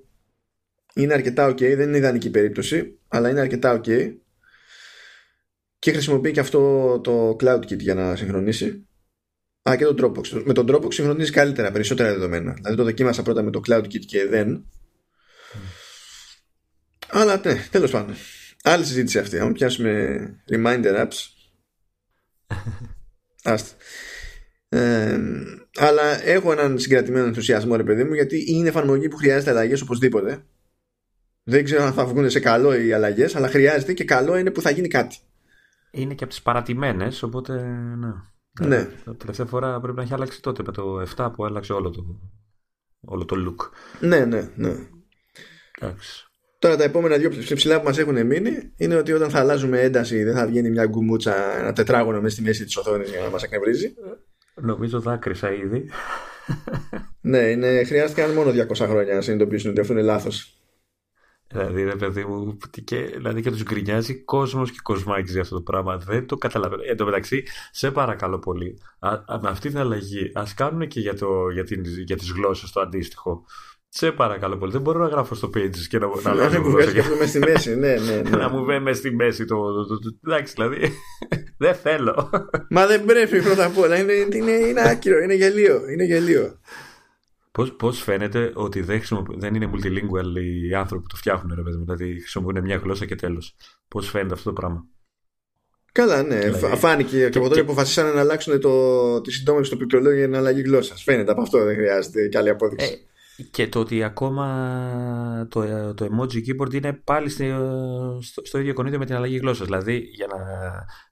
είναι αρκετά ok, δεν είναι ιδανική περίπτωση, αλλά είναι αρκετά ok και χρησιμοποιεί και αυτό το CloudKit για να συγχρονίσει. Α, και το Dropbox. Με τον Dropbox συγχρονίζει καλύτερα, περισσότερα δεδομένα. Δηλαδή το δοκίμασα πρώτα με το CloudKit και δεν αλλά ναι, τέλος πάντων. Άλλη συζήτηση αυτή. Αν πιάσουμε reminder apps. Άστα. Ε, αλλά έχω έναν συγκρατημένο ενθουσιασμό, ρε παιδί μου, γιατί είναι εφαρμογή που χρειάζεται αλλαγές οπωσδήποτε. Δεν ξέρω αν θα βγουν σε καλό οι αλλαγές, αλλά χρειάζεται και καλό είναι που θα γίνει κάτι.
Είναι και από τις παρατημένες, οπότε ναι.
ναι.
Τα τελευταία φορά πρέπει να έχει αλλάξει τότε με το 7 που άλλαξε όλο το, όλο το look.
Ναι, ναι, ναι.
Εντάξει.
Τώρα τα επόμενα δύο ψηλά που μας έχουν μείνει είναι ότι όταν θα αλλάζουμε ένταση δεν θα βγαίνει μια γκουμούτσα, ένα τετράγωνο μέσα στη μέση της οθόνης για να μας εκνευρίζει.
Νομίζω δάκρυσα ήδη.
ναι, είναι, χρειάστηκαν μόνο 200 χρόνια να συνειδητοποιήσουν ότι αυτό είναι λάθος.
Δηλαδή, ρε παιδί μου, και, δηλαδή και τους γκρινιάζει κόσμος και κοσμάκι για αυτό το πράγμα. Δεν το καταλαβαίνω. Εν τω μεταξύ, σε παρακαλώ πολύ, α, α, με αυτή την αλλαγή, ας κάνουν και για, το, για, την, για τις γλώσσες το αντίστοιχο. Σε παρακαλώ πολύ. Δεν μπορώ να γράφω στο Pages και να, να
λέω. Να μου βγαίνει στη μέση. Ναι, ναι, ναι.
να μου βγαίνει στη μέση το. Εντάξει, δηλαδή. δεν θέλω.
Μα δεν πρέπει πρώτα απ' όλα. Είναι, είναι, είναι άκυρο, είναι γελίο. Είναι γελίο.
Πώς, πώς φαίνεται ότι δεν, δεν είναι multilingual οι άνθρωποι που το φτιάχνουν, ρε παιδί δηλαδή χρησιμοποιούν μια γλώσσα και τέλος. Πώς φαίνεται αυτό το πράγμα;
Καλά, ναι. Δηλαδή, Φάνηκε και, από τότε που αποφασίσανε να αλλάξουν το, τη συντόμευση στο πληκτρολόγιο για την αλλαγή γλώσσα. Φαίνεται από αυτό, δεν χρειάζεται και άλλη απόδειξη. Ε,
και το ότι ακόμα το, το emoji keyboard είναι πάλι στο, στο ίδιο κονίδιο με την αλλαγή γλώσσας. Δηλαδή, για να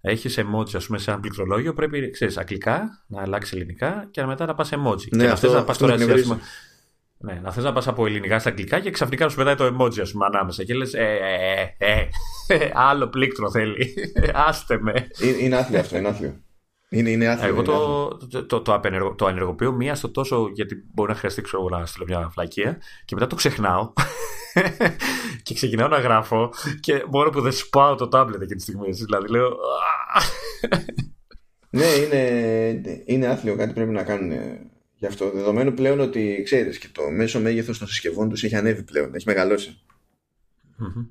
έχεις emoji ας πούμε, σε ένα πληκτρολόγιο, πρέπει ξέρεις, αγγλικά να αλλάξει ελληνικά και μετά να πας emoji.
Ναι,
και
αυτό,
να πας τώρα
ναι,
να θες να πας από ελληνικά στα αγγλικά και ξαφνικά σου πετάει το emoji, ας πούμε, ανάμεσα. Και λες, ε, ε, ε, ε, άλλο πλήκτρο θέλει. Άστε με.
Είναι άθλιο αυτό, είναι άθλιο. Είναι, είναι άθλιο,
Εγώ το, το, το, το, απενεργο, το ανεργοποιώ μία στο τόσο γιατί μπορεί να χρειαστεί ξέρω, να στείλω μια φλακία και μετά το ξεχνάω και ξεκινάω να γράφω και μόνο που δεν σπάω το τάμπλετ εκείνη τη στιγμή. Δηλαδή λέω.
ναι, είναι, είναι άθλιο κάτι πρέπει να κάνουν γι' αυτό. Δεδομένου πλέον ότι ξέρεις και το μέσο μέγεθος των συσκευών τους έχει ανέβει πλέον, έχει μεγαλώσει. Mm-hmm.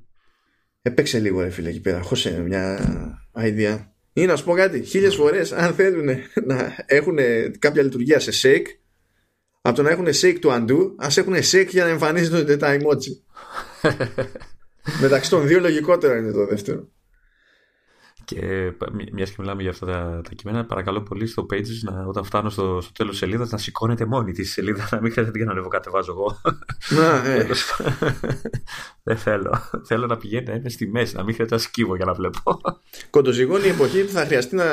Έπαιξε λίγο, ρε φίλε, εκεί πέρα. Χώσε μια idea. Ή να σου πω κάτι, χίλιες φορές, αν θέλουν να έχουν κάποια λειτουργία σε shake, από το να έχουν shake του undo, ας έχουν shake για να εμφανίζονται τα emoji. Μεταξύ των δύο λογικότερο είναι το δεύτερο.
Και μιας και μιλάμε για αυτά τα, τα κείμενα, παρακαλώ πολύ στο Pages να, όταν φτάνω στο, στο τέλος της σελίδας να σηκώνεται μόνη της σελίδα, να μην χρειάζεται να ανεβοκατεβάζω εγώ.
Να, ε.
Δεν θέλω. Θέλω να πηγαίνει να είμαι στη μέση, να μην χρειάζεται να σκύβω για να βλέπω.
Κοντοζυγώνει η εποχή που θα χρειαστεί να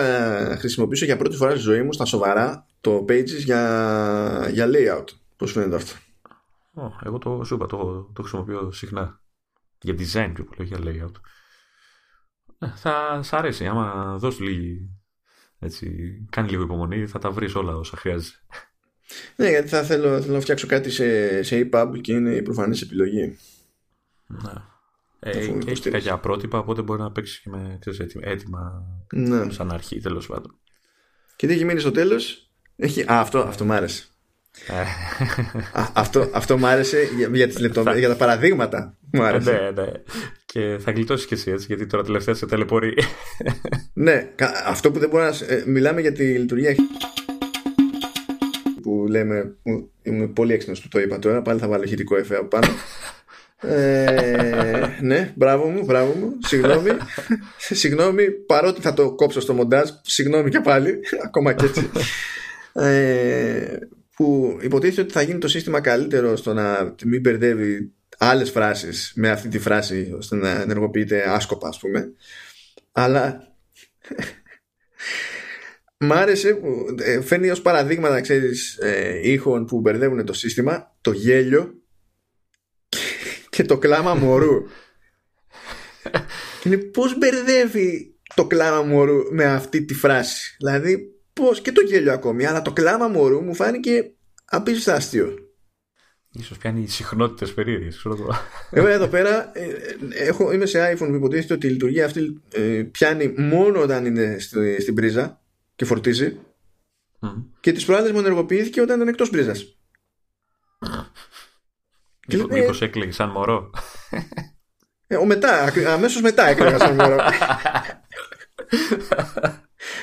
χρησιμοποιήσω για πρώτη φορά στη ζωή μου στα σοβαρά το Pages για, για layout. Πώς φαίνεται αυτό;
εγώ το σου είπα, το, το χρησιμοποιώ συχνά. Για design πιο πολύ, για layout. Ε, θα σ' αρέσει. Άμα δώσεις λίγη. Έτσι, κάνει λίγο υπομονή, θα τα βρεις όλα όσα χρειάζεται.
Ναι, γιατί θα θέλω, θέλω να φτιάξω κάτι σε, σε EPUB και είναι η προφανής επιλογή.
Ναι. Ε, και έχει κάποια πρότυπα, οπότε μπορεί να παίξει και με ξέρεις, έτοιμα ναι. σαν αρχή τέλος πάντων.
Και τι έχει μείνει στο τέλος; Έχει... Α, αυτό, αυτό μ' άρεσε. Ε. Α, αυτό, αυτό μ' άρεσε για, για, τις για τα παραδείγματα. Μου άρεσε.
ναι, ναι. Και θα γλιτώσεις και εσύ έτσι, γιατί τώρα τελευταία σε ταλαιπωρεί.
ναι, αυτό που δεν μπορεί να. Ε, μιλάμε για τη λειτουργία που λέμε. Είμαι πολύ έξυπνος που το είπα τώρα. Πάλι θα βάλω ηχητικό εφέ από πάνω. ε, ναι, μπράβο μου, μπράβο μου. Συγγνώμη. συγγνώμη, παρότι θα το κόψω στο μοντάζ. Συγγνώμη και πάλι. Ακόμα και έτσι. Ε, που υποτίθεται ότι θα γίνει το σύστημα καλύτερο στο να μην μπερδεύει άλλες φράσεις με αυτή τη φράση ώστε να ενεργοποιείται άσκοπα ας πούμε. Αλλά μ' άρεσε που ε, φέρνει ως παραδείγματα ξέρεις ε, ήχων που μπερδεύουν το σύστημα το γέλιο και το κλάμα μωρού. Και είναι πως μπερδεύει το κλάμα μωρού με αυτή τη φράση. Δηλαδή πως και το γέλιο ακόμη αλλά το κλάμα μωρού μου φάνηκε απίστευτα αστείο
Ίσως πιάνει συχνότητες περίεργες.
Εγώ εδώ πέρα ε, έχω, είμαι σε iPhone που υποτίθεται ότι η λειτουργία αυτή ε, πιάνει μόνο όταν είναι στη, στην πρίζα και φορτίζει mm. και τις προάλλες μου ενεργοποιήθηκε όταν ήταν εκτός πρίζας.
Μήπως, λέει, μήπως έκλαιγε σαν μωρό.
Ε, ο μετά, αμέσως μετά έκλαιγα σαν μωρό.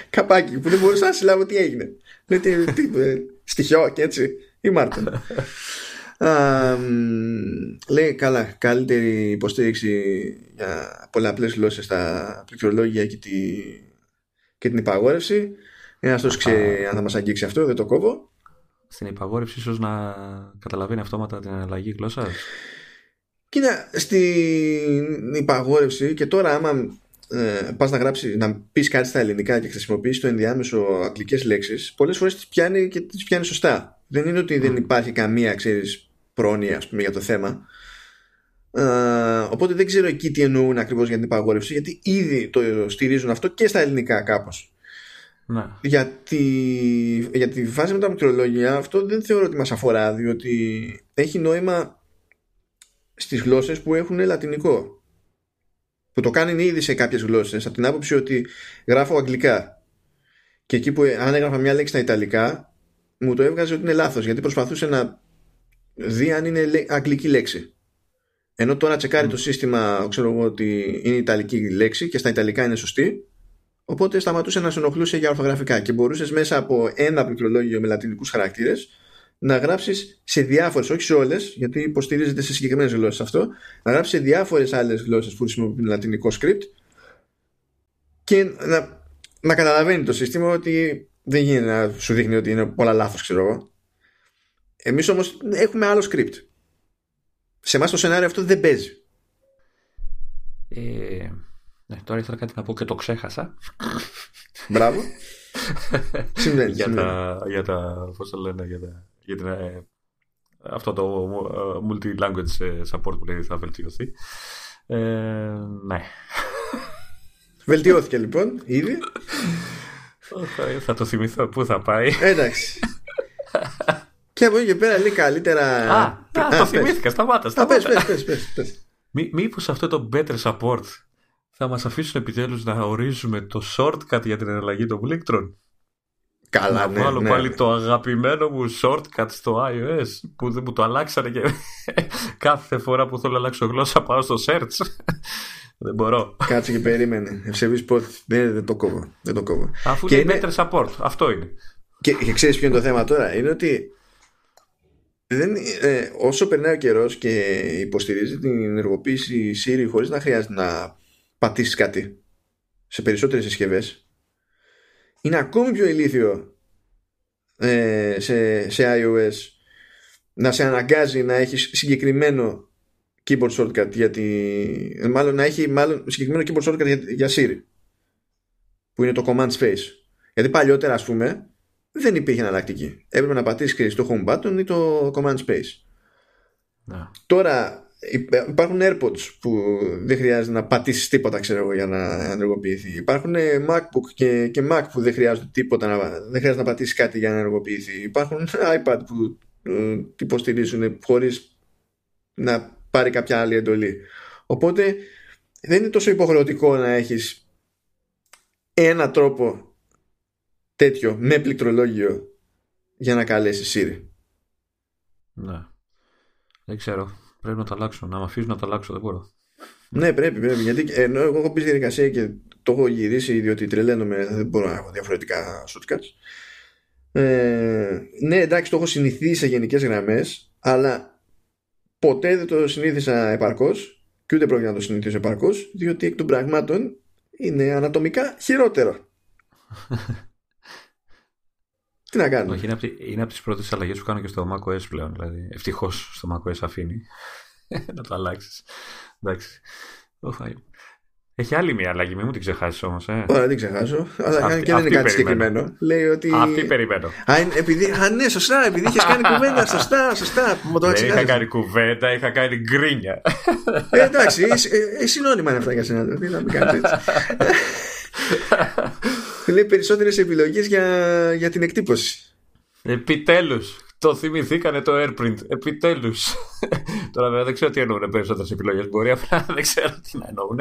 Καπάκι που δεν μπορούσα να συλλάβω τι έγινε. Λέει τι, τι, στοιχειό και έτσι. Ή Μάρτιν λέει καλά, καλύτερη υποστήριξη για πολλαπλές γλώσσες στα πληκτρολόγια και, τη, και την υπαγόρευση. Ένα τόσο ξέρει αν θα μας αγγίξει αυτό, δεν το κόβω.
Στην υπαγόρευση ίσως να καταλαβαίνει αυτόματα την αλλαγή γλώσσας;
Κοίτα, στην υπαγόρευση και τώρα άμα ε, πας να γράψεις, να πεις κάτι στα ελληνικά και χρησιμοποιείς το ενδιάμεσο αγγλικές λέξεις, πολλές φορές τις πιάνει και τις πιάνει σωστά. Δεν είναι ότι δεν υπάρχει καμία, ξέρεις, πρόνοια ας πούμε, για το θέμα. Uh, οπότε δεν ξέρω εκεί τι εννοούν ακριβώς για την υπαγόρευση γιατί ήδη το στηρίζουν αυτό και στα ελληνικά κάπως
ναι.
για, τη, για τη φάση με τα μικρολογία αυτό δεν θεωρώ ότι μας αφορά διότι έχει νόημα στις γλώσσες που έχουν λατινικό που το κάνει ήδη σε κάποιες γλώσσες από την άποψη ότι γράφω αγγλικά. Και εκεί που αν έγραφα μια λέξη στα ιταλικά μου το έβγαζε ότι είναι λάθος γιατί προσπαθούσε να δει αν είναι αγγλική λέξη. Ενώ τώρα τσεκάρει το σύστημα ξέρω εγώ ότι είναι ιταλική λέξη και στα ιταλικά είναι σωστή οπότε σταματούσε να σε ενοχλούσε για ορθογραφικά και μπορούσες μέσα από ένα πληκτρολόγιο με λατινικούς χαρακτήρες να γράψεις σε διάφορες, όχι σε όλες, γιατί υποστηρίζεται σε συγκεκριμένες γλώσσες αυτό, να γράψεις σε διάφορες άλλες γλώσσες που χρησιμοποιούν λατινικό script και να, να καταλαβαίνει το σύστημα ότι δεν γίνεται να σου δείχνει ότι είναι πολλά λάθος, ξέρω εγώ. Εμείς όμως έχουμε άλλο script. Σε εμάς το σενάριο αυτό δεν παίζει.
Ε, ναι, τώρα ήθελα κάτι να πω και το ξέχασα.
Μπράβο.
συμβαίνει, για, Τα, για τα, πώς το λένε, για τα για την, ε, αυτό το ε, multi-language ε, support που λέει θα βελτιωθεί. Ε, ναι.
Βελτιώθηκε λοιπόν ήδη.
θα το θυμηθώ πού θα πάει.
Εντάξει. και από εκεί και πέρα λέει καλύτερα.
Α, α, το θυμήθηκα, σταμάτα.
σταμάτα. πες, πες, πες, πες.
Μήπως αυτό το better support θα μας αφήσουν επιτέλους να ορίζουμε το shortcut για την εναλλαγή των πλήκτρων.
Καλά,
να ναι, βάλω
ναι.
πάλι το αγαπημένο μου shortcut στο iOS που δεν μου το αλλάξανε και κάθε φορά που θέλω να αλλάξω γλώσσα πάω στο search. δεν μπορώ.
Κάτσε και περίμενε. Ευσεβή πόθ. Δεν, δεν το κόβω. Δεν το κόβω.
Αφού και είναι better support. Αυτό είναι.
Και, και ξέρεις ποιο είναι το θέμα τώρα; Είναι ότι δεν, ε, όσο περνάει ο καιρός και υποστηρίζει την ενεργοποίηση Siri χωρίς να χρειάζεται να πατήσεις κάτι σε περισσότερες συσκευές, είναι ακόμη πιο ηλίθιο ε, σε, σε iOS να σε αναγκάζει να έχεις συγκεκριμένο keyboard shortcut γιατί μάλλον να έχει μάλλον συγκεκριμένο keyboard shortcut για, για Siri που είναι το command space. Γιατί παλιότερα ας πούμε δεν υπήρχε εναλλακτική. Έπρεπε να πατήσεις το home button ή το command space.
Να.
τώρα Υπάρχουν AirPods που δεν χρειάζεται να πατήσεις τίποτα ξέρω εγώ, για να ενεργοποιηθεί. Υπάρχουν MacBook και, και Mac που δεν χρειάζεται τίποτα να, δεν χρειάζεται να πατήσεις κάτι για να ενεργοποιηθεί. Υπάρχουν iPad που ε, υποστηρίζουν χωρίς να πάρει κάποια άλλη εντολή. Οπότε δεν είναι τόσο υποχρεωτικό να έχεις ένα τρόπο τέτοιο με πληκτρολόγιο για να καλέσεις Siri.
Ναι. Δεν ξέρω. Πρέπει να το αλλάξω. Να με αφήσουν να το αλλάξω, δεν μπορώ.
Ναι, πρέπει, πρέπει. Γιατί ενώ εγώ έχω πεις στη διαδικασία και το έχω γυρίσει διότι τρελαίνομαι, δεν μπορώ να έχω διαφορετικά shortcuts. Ε, ναι, εντάξει, το έχω συνηθίσει σε γενικές γραμμές, αλλά ποτέ δεν το συνήθισα επαρκώς και ούτε πρόκειται να το συνηθίσω επαρκώς, διότι εκ των πραγμάτων είναι ανατομικά χειρότερο. Τι να κάνω.
Όχι, είναι από, είναι από τις πρώτες αλλαγές που κάνω και στο macOS πλέον. Δηλαδή, ευτυχώς στο macOS αφήνει να το αλλάξεις. Εντάξει. Έχει άλλη μια αλλαγή, μην μου την ξεχάσεις όμως. Ε.
Ωραία, την ξεχάσω. Αλλά αυτή, και δεν είναι κάτι συγκεκριμένο. Λέει ότι.
Αυτή περιμένω.
Α, επειδή... Α ναι, σωστά, επειδή είχες κάνει κουβέντα. Σωστά, σωστά.
Μου το δεν είχα κάνει κουβέντα, είχα κάνει γκρίνια.
Ε, εντάξει, ε, συνώνυμα είναι αυτά για σένα. Τι να μην κάνεις έτσι. Λέει περισσότερες επιλογές για, για την εκτύπωση.
Επιτέλους. Το θυμηθήκανε το AirPrint. Επιτέλους. Τώρα βέβαια δεν ξέρω τι εννοούν περισσότερες επιλογές. Μπορεί απλά δεν ξέρω τι να εννοούν.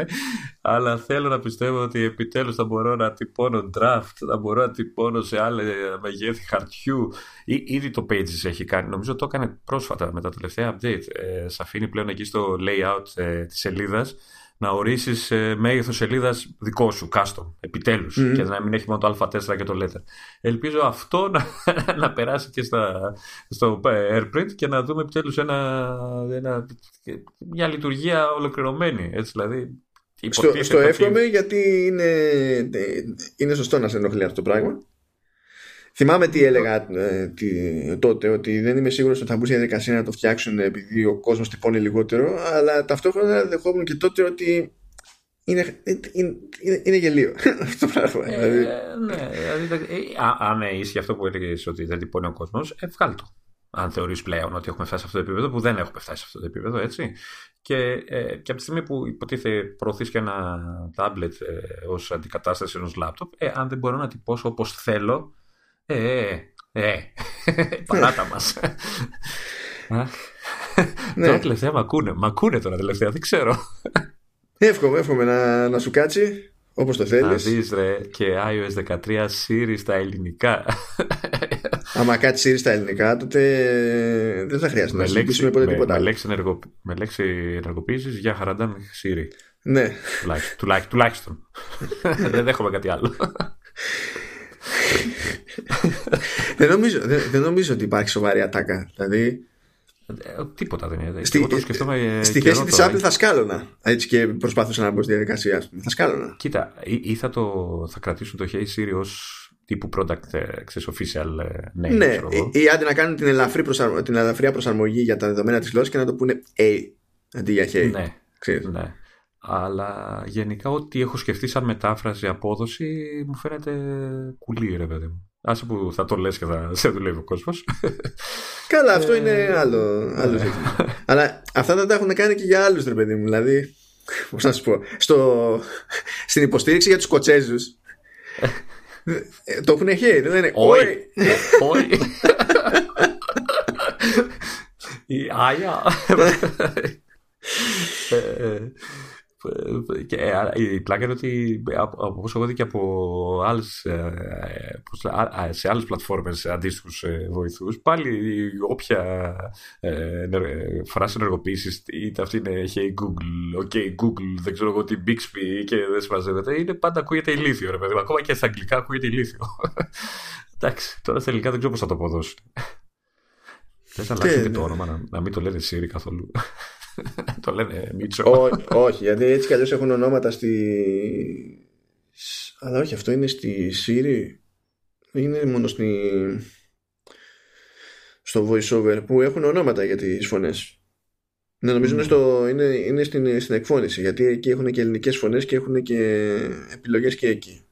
Αλλά θέλω να πιστεύω ότι επιτέλους θα μπορώ να τυπώνω draft, θα μπορώ να τυπώνω σε άλλα μεγέθη χαρτιού. Ή, ήδη το Pages έχει κάνει. Νομίζω το έκανε πρόσφατα με τα τελευταία update. Ε, σε αφήνει πλέον εκεί στο layout ε, της σελίδας να ορίσεις ε, μέγεθος σελίδας δικό σου, custom, επιτέλους. Και να μην έχει μόνο το Α4 και το letter. Ελπίζω αυτό να, να περάσει και στα, στο AirPrint και να δούμε επιτέλους ένα, ένα, μια λειτουργία ολοκληρωμένη. Έτσι, δηλαδή,
στο, στο εύχομαι γιατί είναι, είναι σωστό να σε ενοχλεί αυτό το πράγμα. Θυμάμαι τι έλεγα ε, τι, τότε, ότι δεν είμαι σίγουρος ότι θα μπορούσε η διαδικασία να το φτιάξουν επειδή ο κόσμος τυπώνει λιγότερο, αλλά ταυτόχρονα δεχόμουν και τότε ότι είναι, είναι, είναι, είναι γελίο αυτό το πράγμα.
Ε, δηλαδή. ναι, δηλαδή, ε, αν ναι, ισχύει αυτό που έλεγες ότι δεν τυπώνει ο κόσμος, ε, βγάλει το. Αν θεωρείς πλέον ότι έχουμε φτάσει σε αυτό το επίπεδο, που δεν έχουμε φτάσει σε αυτό το επίπεδο, έτσι. Και, ε, και από τη στιγμή που υποτίθεται προωθείς και ένα τάμπλετ ε, ως αντικατάσταση ενός λάπτοπ, ε, αν δεν μπορώ να τυπώσω όπως θέλω, ε, ε, ε, παράτα μας. ναι. Τώρα τελευταία μ' ακούνε. Μ' ακούνε τώρα τελευταία, δεν ξέρω.
Εύχομαι, εύχομαι να, να σου κάτσει όπως το θέλεις. Να
δεις ρε και iOS 13 Siri στα ελληνικά.
Άμα κάτσει Siri στα ελληνικά τότε δεν θα χρειάζεται να συζητήσουμε ποτέ με, τίποτα.
Με, λέξη, ενεργο, με λέξη ενεργοποίησης για χαραντάν Siri.
Ναι.
Τουλάχιστον. τουλάχιστον. δεν δέχομαι κάτι άλλο.
δεν, νομίζω, δεν, δεν νομίζω ότι υπάρχει σοβαρή ατάκα. Δηλαδή,
ε, τίποτα δεν είναι.
Στη, ε, στη θέση της Apple θα σκάλωνα. Έτσι και προσπάθησα να μπω στη διαδικασία. Θα σκάλωνα.
Κοίτα, ή, ή θα, το, θα κρατήσουν το Hey Siri ως τύπου product ε, ξέρεις, official name.
Ναι, ή, άντε να κάνουν την, ελαφρύ προσαρμο, την ελαφριά προσαρμογή για τα δεδομένα της γλώσσας και να το πούνε A αντί για Hey.
Ναι, ξέρεις. ναι. Αλλά γενικά ό,τι έχω σκεφτεί σαν μετάφραση απόδοση μου φαίνεται κουλή ρε παιδί μου. Άσε που θα το λες και θα σε δουλεύει ο κόσμος.
Καλά, αυτό είναι ε, άλλο, άλλο ναι. Αλλά αυτά δεν τα έχουν κάνει και για άλλους, ρε παιδί μου. Δηλαδή, πώς να σου πω, στο, στην υποστήριξη για τους Σκοτσέζους ε, το έχουν χέρι, δεν είναι.
Όχι. Όχι. Η Άγια. Ε, και ε, η πλάκα είναι ότι όπως έχω δει και από άλλες, ε, σε άλλες πλατφόρμες αντίστοιχους ε, βοηθούς, πάλι όποια φράση ενεργοποίησης, είτε αυτή είναι Hey Google, OK Google, δεν ξέρω εγώ τι Bixby και δεν συμμαζεύεται, είναι πάντα ακούγεται ηλίθιο. Ρε, παιδί. Ακόμα και στα αγγλικά ακούγεται ηλίθιο. Εντάξει, τώρα στα ελληνικά δεν ξέρω πώς θα το αποδώσουν. Δεν θα αλλάξει και το όνομα, να, να μην το λένε Siri καθόλου. το λένε Μίτσο.
όχι, γιατί έτσι κι αλλιώς έχουν ονόματα στη. Αλλά όχι, αυτό είναι στη Siri. Είναι μόνο στη... στο voiceover που έχουν ονόματα για τις φωνές. Ναι, νομίζω είναι, στο, είναι, είναι στην, στην εκφώνηση γιατί εκεί έχουν και ελληνικές φωνές και έχουν και επιλογές και εκεί.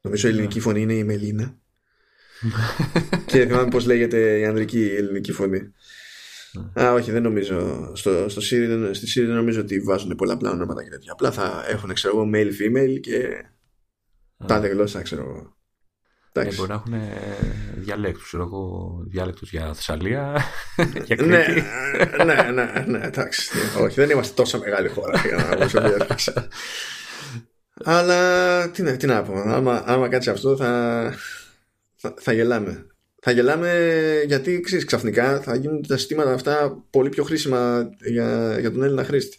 Νομίζω η ελληνική φωνή είναι η Μελίνα. και θυμάμαι πώς λέγεται η ανδρική ελληνική φωνή. Α, όχι, δεν νομίζω. Στο, στο Siri, στη Siri δεν νομίζω ότι βάζουν πολλαπλά ονόματα και τέτοια. Απλά θα έχουν, ξέρω εγώ, male, female και τάδε γλώσσα, ξέρω εγώ.
Ε, μπορεί να έχουν διαλέκτους, ξέρω εγώ, διάλεκτους για Θεσσαλία, για Κρήτη.
ναι, ναι, ναι, ναι, εντάξει. όχι, δεν είμαστε τόσο μεγάλη χώρα για να Αλλά τι να, τι να πω, άμα, άμα κάτσει αυτό θα, θα, θα γελάμε θα γελάμε γιατί ξέρεις, ξαφνικά θα γίνουν τα συστήματα αυτά πολύ πιο χρήσιμα για, για τον Έλληνα χρήστη.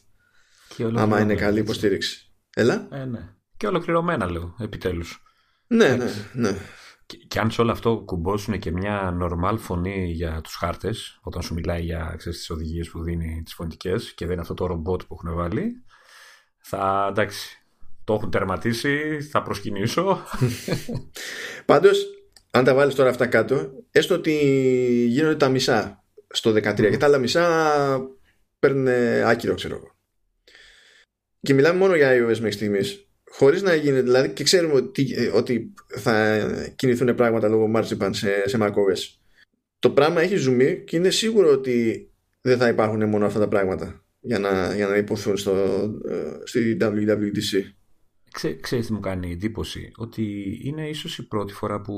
Άμα είναι καλή υποστήριξη. Έλα.
Ε, ναι. Και ολοκληρωμένα λέω, επιτέλους.
Ναι, ναι, ναι.
Και, και, αν σε όλο αυτό κουμπώσουν και μια normal φωνή για τους χάρτες, όταν σου μιλάει για ξέρεις, τις οδηγίες που δίνει τις φωνητικές και δεν είναι αυτό το ρομπότ που έχουν βάλει, θα εντάξει, το έχουν τερματίσει, θα προσκυνήσω.
Πάντως, αν τα βάλεις τώρα αυτά κάτω, έστω ότι γίνονται τα μισά στο 13 και τα άλλα μισά παίρνουν άκυρο, ξέρω εγώ. Και μιλάμε μόνο για iOS μέχρι στιγμής. Χωρίς να γίνει, δηλαδή, και ξέρουμε ότι, ότι θα κινηθούν πράγματα λόγω marzipan σε, σε macOS. Το πράγμα έχει ζουμί και είναι σίγουρο ότι δεν θα υπάρχουν μόνο αυτά τα πράγματα για να, για να υποθούν στο, ε, στη WWDC.
Ξέ, ξέρεις τι μου κάνει εντύπωση, ότι είναι ίσως η πρώτη φορά που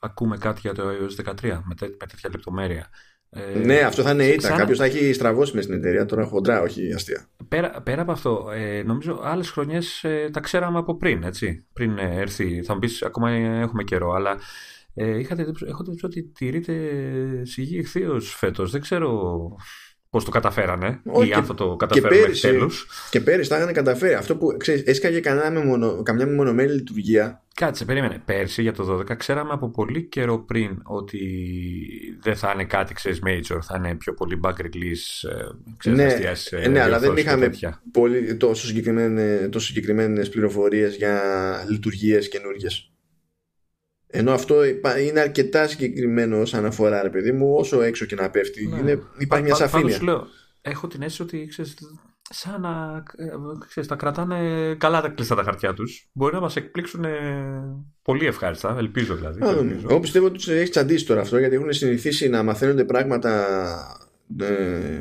ακούμε κάτι για το iOS 13 με, τέ, με τέτοια λεπτομέρεια.
Ε, ναι, αυτό θα είναι ήττα. Κάποιος θα έχει στραβώσει μες στην εταιρεία τώρα χοντρά, όχι αστεία.
Πέρα, πέρα από αυτό, ε, νομίζω άλλες χρονιές ε, τα ξέραμε από πριν. Έτσι, πριν ε, έρθει. Θα μου πεις, ακόμα έχουμε καιρό, αλλά ε, είχατε, έχω δει ότι τηρείται σιγή ευθείω φέτος. Δεν ξέρω Πώς το καταφέρανε, ή αν θα το καταφέρουν μέχρι τέλου.
Και πέρυσι τα είχαν καταφέρει. Αυτό που ξέρεις, έσκαγε μονο, καμιά μεμονωμένη λειτουργία.
Κάτσε, περίμενε. Πέρσι για το 12 ξέραμε από πολύ καιρό πριν ότι δεν θα είναι κάτι, ξέρεις, major. Θα είναι πιο πολύ back release. Ε, ξέρεις,
ναι, ε, ναι αλλά δεν είχαμε πολύ, τόσο συγκεκριμένες πληροφορίες για λειτουργίες καινούργιες. Ενώ αυτό είναι αρκετά συγκεκριμένο σαν αφορά, ρε παιδί μου, όσο έξω και να πέφτει. Ναι. Είναι, υπάρχει μια σαφήνεια.
λέω, έχω την αίσθηση ότι ξέρεις, σαν να ε, ξέρεις, τα κρατάνε καλά τα κλειστά τα χαρτιά τους. Μπορεί να μας εκπλήξουν πολύ ευχάριστα, ελπίζω δηλαδή. Α,
ελπίζω. Εγώ πιστεύω ότι τους έχει τσαντήσει τώρα αυτό γιατί έχουν συνηθίσει να μαθαίνονται πράγματα ε,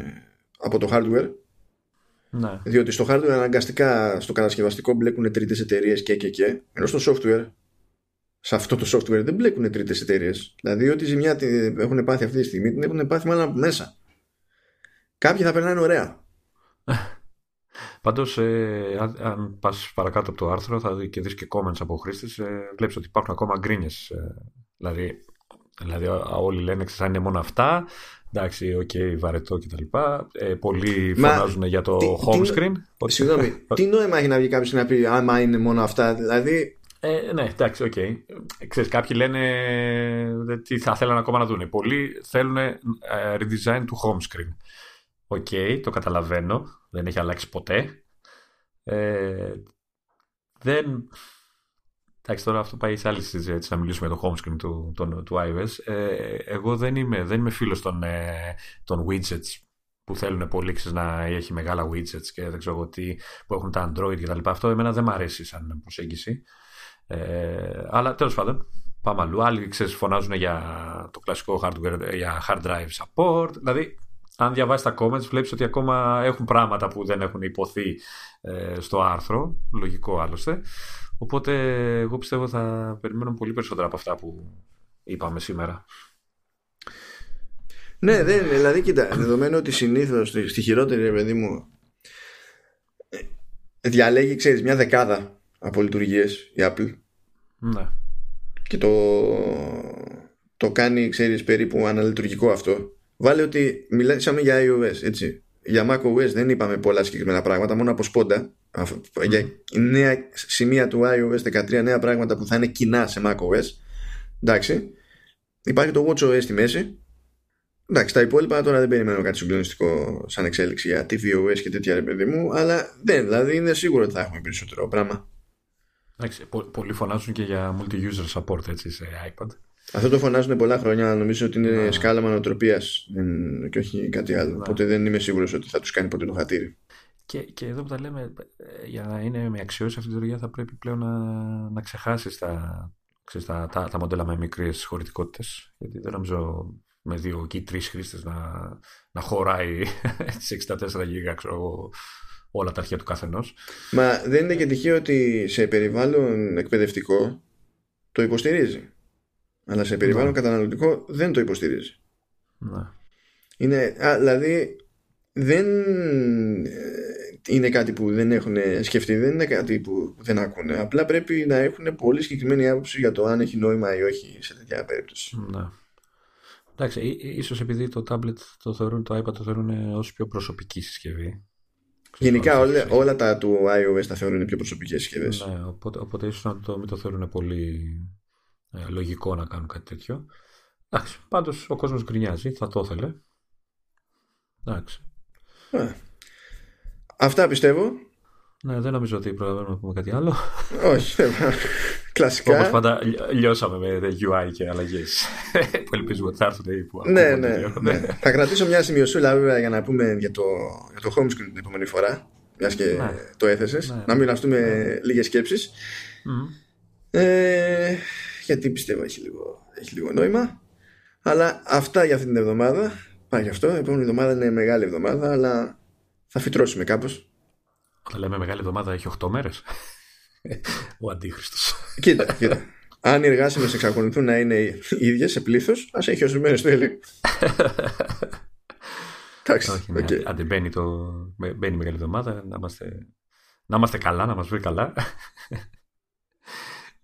από το hardware.
Ναι.
Διότι στο hardware αναγκαστικά στο κατασκευαστικό μπλέκουν τρίτες εταιρείες και και και. Ενώ στο software σε αυτό το software δεν μπλέκουν τρίτες εταιρείες. Δηλαδή, ό,τι ζημιά έχουν πάθει αυτή τη στιγμή την έχουν πάθει μάλλον από μέσα. κάποιοι θα περνάνε ωραία.
Πάντως, ε, αν, αν πας παρακάτω από το άρθρο θα δει και δεις και comments από χρήστες, ε, βλέπεις ότι υπάρχουν ακόμα γκρίνιες. Ε, δηλαδή, δηλαδή, όλοι λένε ότι είναι μόνο αυτά. Εντάξει, OK, okay, βαρετό κτλ. Ε, πολλοί Μα, φωνάζουν για το τι, home screen.
Τι, συγγνώμη, τι νόημα έχει να βγει κάποιος να πει άμα είναι μόνο αυτά. Δηλαδή,
ε, ναι, εντάξει, OK. Okay. Ξέρεις, κάποιοι λένε τι θα θέλουν ακόμα να δουν. Πολλοί θέλουν ε, redesign του home screen. OK, okay, το καταλαβαίνω. Δεν έχει αλλάξει ποτέ. Ε, δεν... Εντάξει, τώρα αυτό πάει σε άλλη συζήτηση να μιλήσουμε για το home screen του, του, του iOS. Ε, εγώ δεν είμαι, δεν είμαι φίλος των, ε, των widgets που θέλουν πολύ να έχει μεγάλα widgets και δεν ξέρω τι που έχουν τα Android κτλ. Αυτό εμένα δεν μου αρέσει σαν προσέγγιση. Ε, αλλά τέλος πάντων, πάμε αλλού. Άλλοι ξέρεις, φωνάζουν για το κλασικό hardware, για hard drive support. Δηλαδή, αν διαβάσεις τα comments, βλέπεις ότι ακόμα έχουν πράγματα που δεν έχουν υποθεί ε, στο άρθρο. Λογικό άλλωστε. Οπότε, εγώ πιστεύω θα περιμένουμε πολύ περισσότερα από αυτά που είπαμε σήμερα.
Ναι, δεν είναι. Δηλαδή, κοίτα, δεδομένου ότι συνήθως στη χειρότερη, παιδί μου, ε, διαλέγει, ξέρεις, μια δεκάδα από λειτουργίες η Apple.
Ναι.
Και το, το κάνει, ξέρεις, περίπου αναλειτουργικό αυτό. Βάλε ότι μιλήσαμε για iOS, έτσι. Για macOS δεν είπαμε πολλά συγκεκριμένα πράγματα, μόνο από σπόντα. Για νέα σημεία του iOS 13, νέα πράγματα που θα είναι κοινά σε macOS. Εντάξει. Υπάρχει το WatchOS στη μέση. Εντάξει, τα υπόλοιπα τώρα δεν περιμένω κάτι συγκλονιστικό σαν εξέλιξη για tvOS και τέτοια ρε παιδί μου, αλλά δεν, δηλαδή είναι σίγουρο ότι θα έχουμε περισσότερο πράγμα.
Εντάξει, πολλοί φωνάζουν και για multi-user support έτσι, σε iPad.
Αυτό το φωνάζουν πολλά χρόνια, νομίζω ότι είναι ναι. σκάλα μανοτροπίας και όχι κάτι άλλο. Ναι. Οπότε δεν είμαι σίγουρος ότι θα τους κάνει ποτέ το χατήρι.
Και, και εδώ που τα λέμε, ε, για να είναι με αξιώσει αυτή η λειτουργία θα πρέπει πλέον να, να ξεχάσεις τα, τα, τα, τα, μοντέλα με μικρές χωρητικότητες. Γιατί δεν νομίζω με δύο ή τρεις χρήστες να, να χωράει τι 64 GB, ξέρω όλα τα αρχεία του καθενός.
Μα δεν είναι και τυχαίο ότι σε περιβάλλον εκπαιδευτικό το υποστηρίζει. Αλλά σε περιβάλλον ναι. καταναλωτικό δεν το υποστηρίζει.
Ναι.
Είναι, α, δηλαδή δεν ε, είναι κάτι που δεν έχουν σκεφτεί, δεν είναι κάτι που δεν ακούνε. Απλά πρέπει να έχουν πολύ συγκεκριμένη άποψη για το αν έχει νόημα ή όχι σε τέτοια περίπτωση.
Ναι. Εντάξει, ίσως επειδή το tablet το θεωρούν, το iPad το θεωρούν ως πιο προσωπική συσκευή
Γενικά όλα, όλα τα του iOS τα θεωρούν πιο προσωπικές συσκευές.
Ναι, οπότε, οπότε ίσως να το, μην το θεωρούν πολύ ε, λογικό να κάνουν κάτι τέτοιο. Εντάξει, πάντως ο κόσμος γκρινιάζει, θα το ήθελε. Εντάξει.
Ε, αυτά πιστεύω.
Ναι, δεν νομίζω ότι προλαβαίνουμε να πούμε κάτι άλλο.
Όχι. Κλασικά.
Όπως πάντα λιώσαμε με UI και αλλαγές. που ελπίζουμε ότι θα έρθουν που
ναι, ναι, ναι. θα κρατήσω μια σημειωσούλα βέβαια για να πούμε για το, για το home screen την επόμενη φορά. Μιας και ναι. το έθεσες. Ναι, να μοιραστούμε ναι. λίγες σκέψεις. Ε, γιατί πιστεύω έχει λίγο, έχει λίγο νόημα. Αλλά αυτά για αυτή την εβδομάδα. Πάει γι' αυτό. Η επόμενη εβδομάδα είναι μεγάλη εβδομάδα, αλλά θα φυτρώσουμε κάπως.
Όταν λέμε μεγάλη εβδομάδα έχει 8 μέρες. Ο αντίχρηστο.
Κοίτα, κοίτα. Αν οι εργάσιμες εξακολουθούν να είναι οι ίδιες σε πλήθος, ας έχει όσε μέρε το έλεγε. Εντάξει. Όχι,
ναι, okay. Αν μπαίνει, το... μπαίνει η μεγάλη εβδομάδα, να είμαστε, να είμαστε καλά, να μας βρει καλά.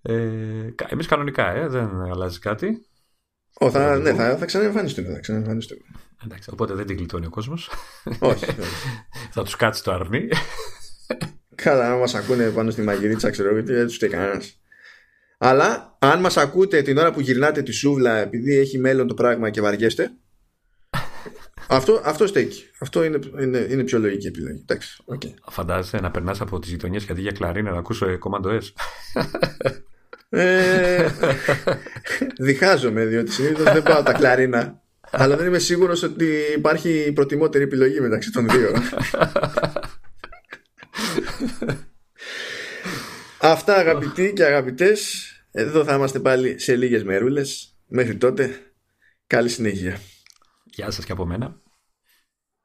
Ε, Εμείς κανονικά, ε, δεν αλλάζει κάτι.
Ο, θα, ναι, θα, θα ξαναεμφανιστούμε. Θα ξαναεμφανιστούμε.
Εντάξει, οπότε δεν την γλιτώνει ο κόσμος.
όχι.
θα τους κάτσει το αρνί.
Καλά, αν μας ακούνε πάνω στη μαγειρίτσα, ξέρω γιατί δεν τους φταίει κανένας. Αλλά αν μας ακούτε την ώρα που γυρνάτε τη σούβλα επειδή έχει μέλλον το πράγμα και βαριέστε. αυτό, αυτό στέκει. Αυτό είναι, είναι, είναι πιο λογική επιλογή. Εντάξει, okay.
Φαντάζεσαι να περνάς από τις γειτονιές και αντί για κλαρίνα να ακούσω Commando S;
ε, διχάζομαι διότι συνήθως δεν πάω τα κλαρίνα. αλλά δεν είμαι σίγουρος ότι υπάρχει προτιμότερη επιλογή μεταξύ των δύο. Αυτά αγαπητοί και αγαπητές. Εδώ θα είμαστε πάλι σε λίγες μερούλες. Μέχρι τότε Καλή συνέχεια.
Γεια σας και από μένα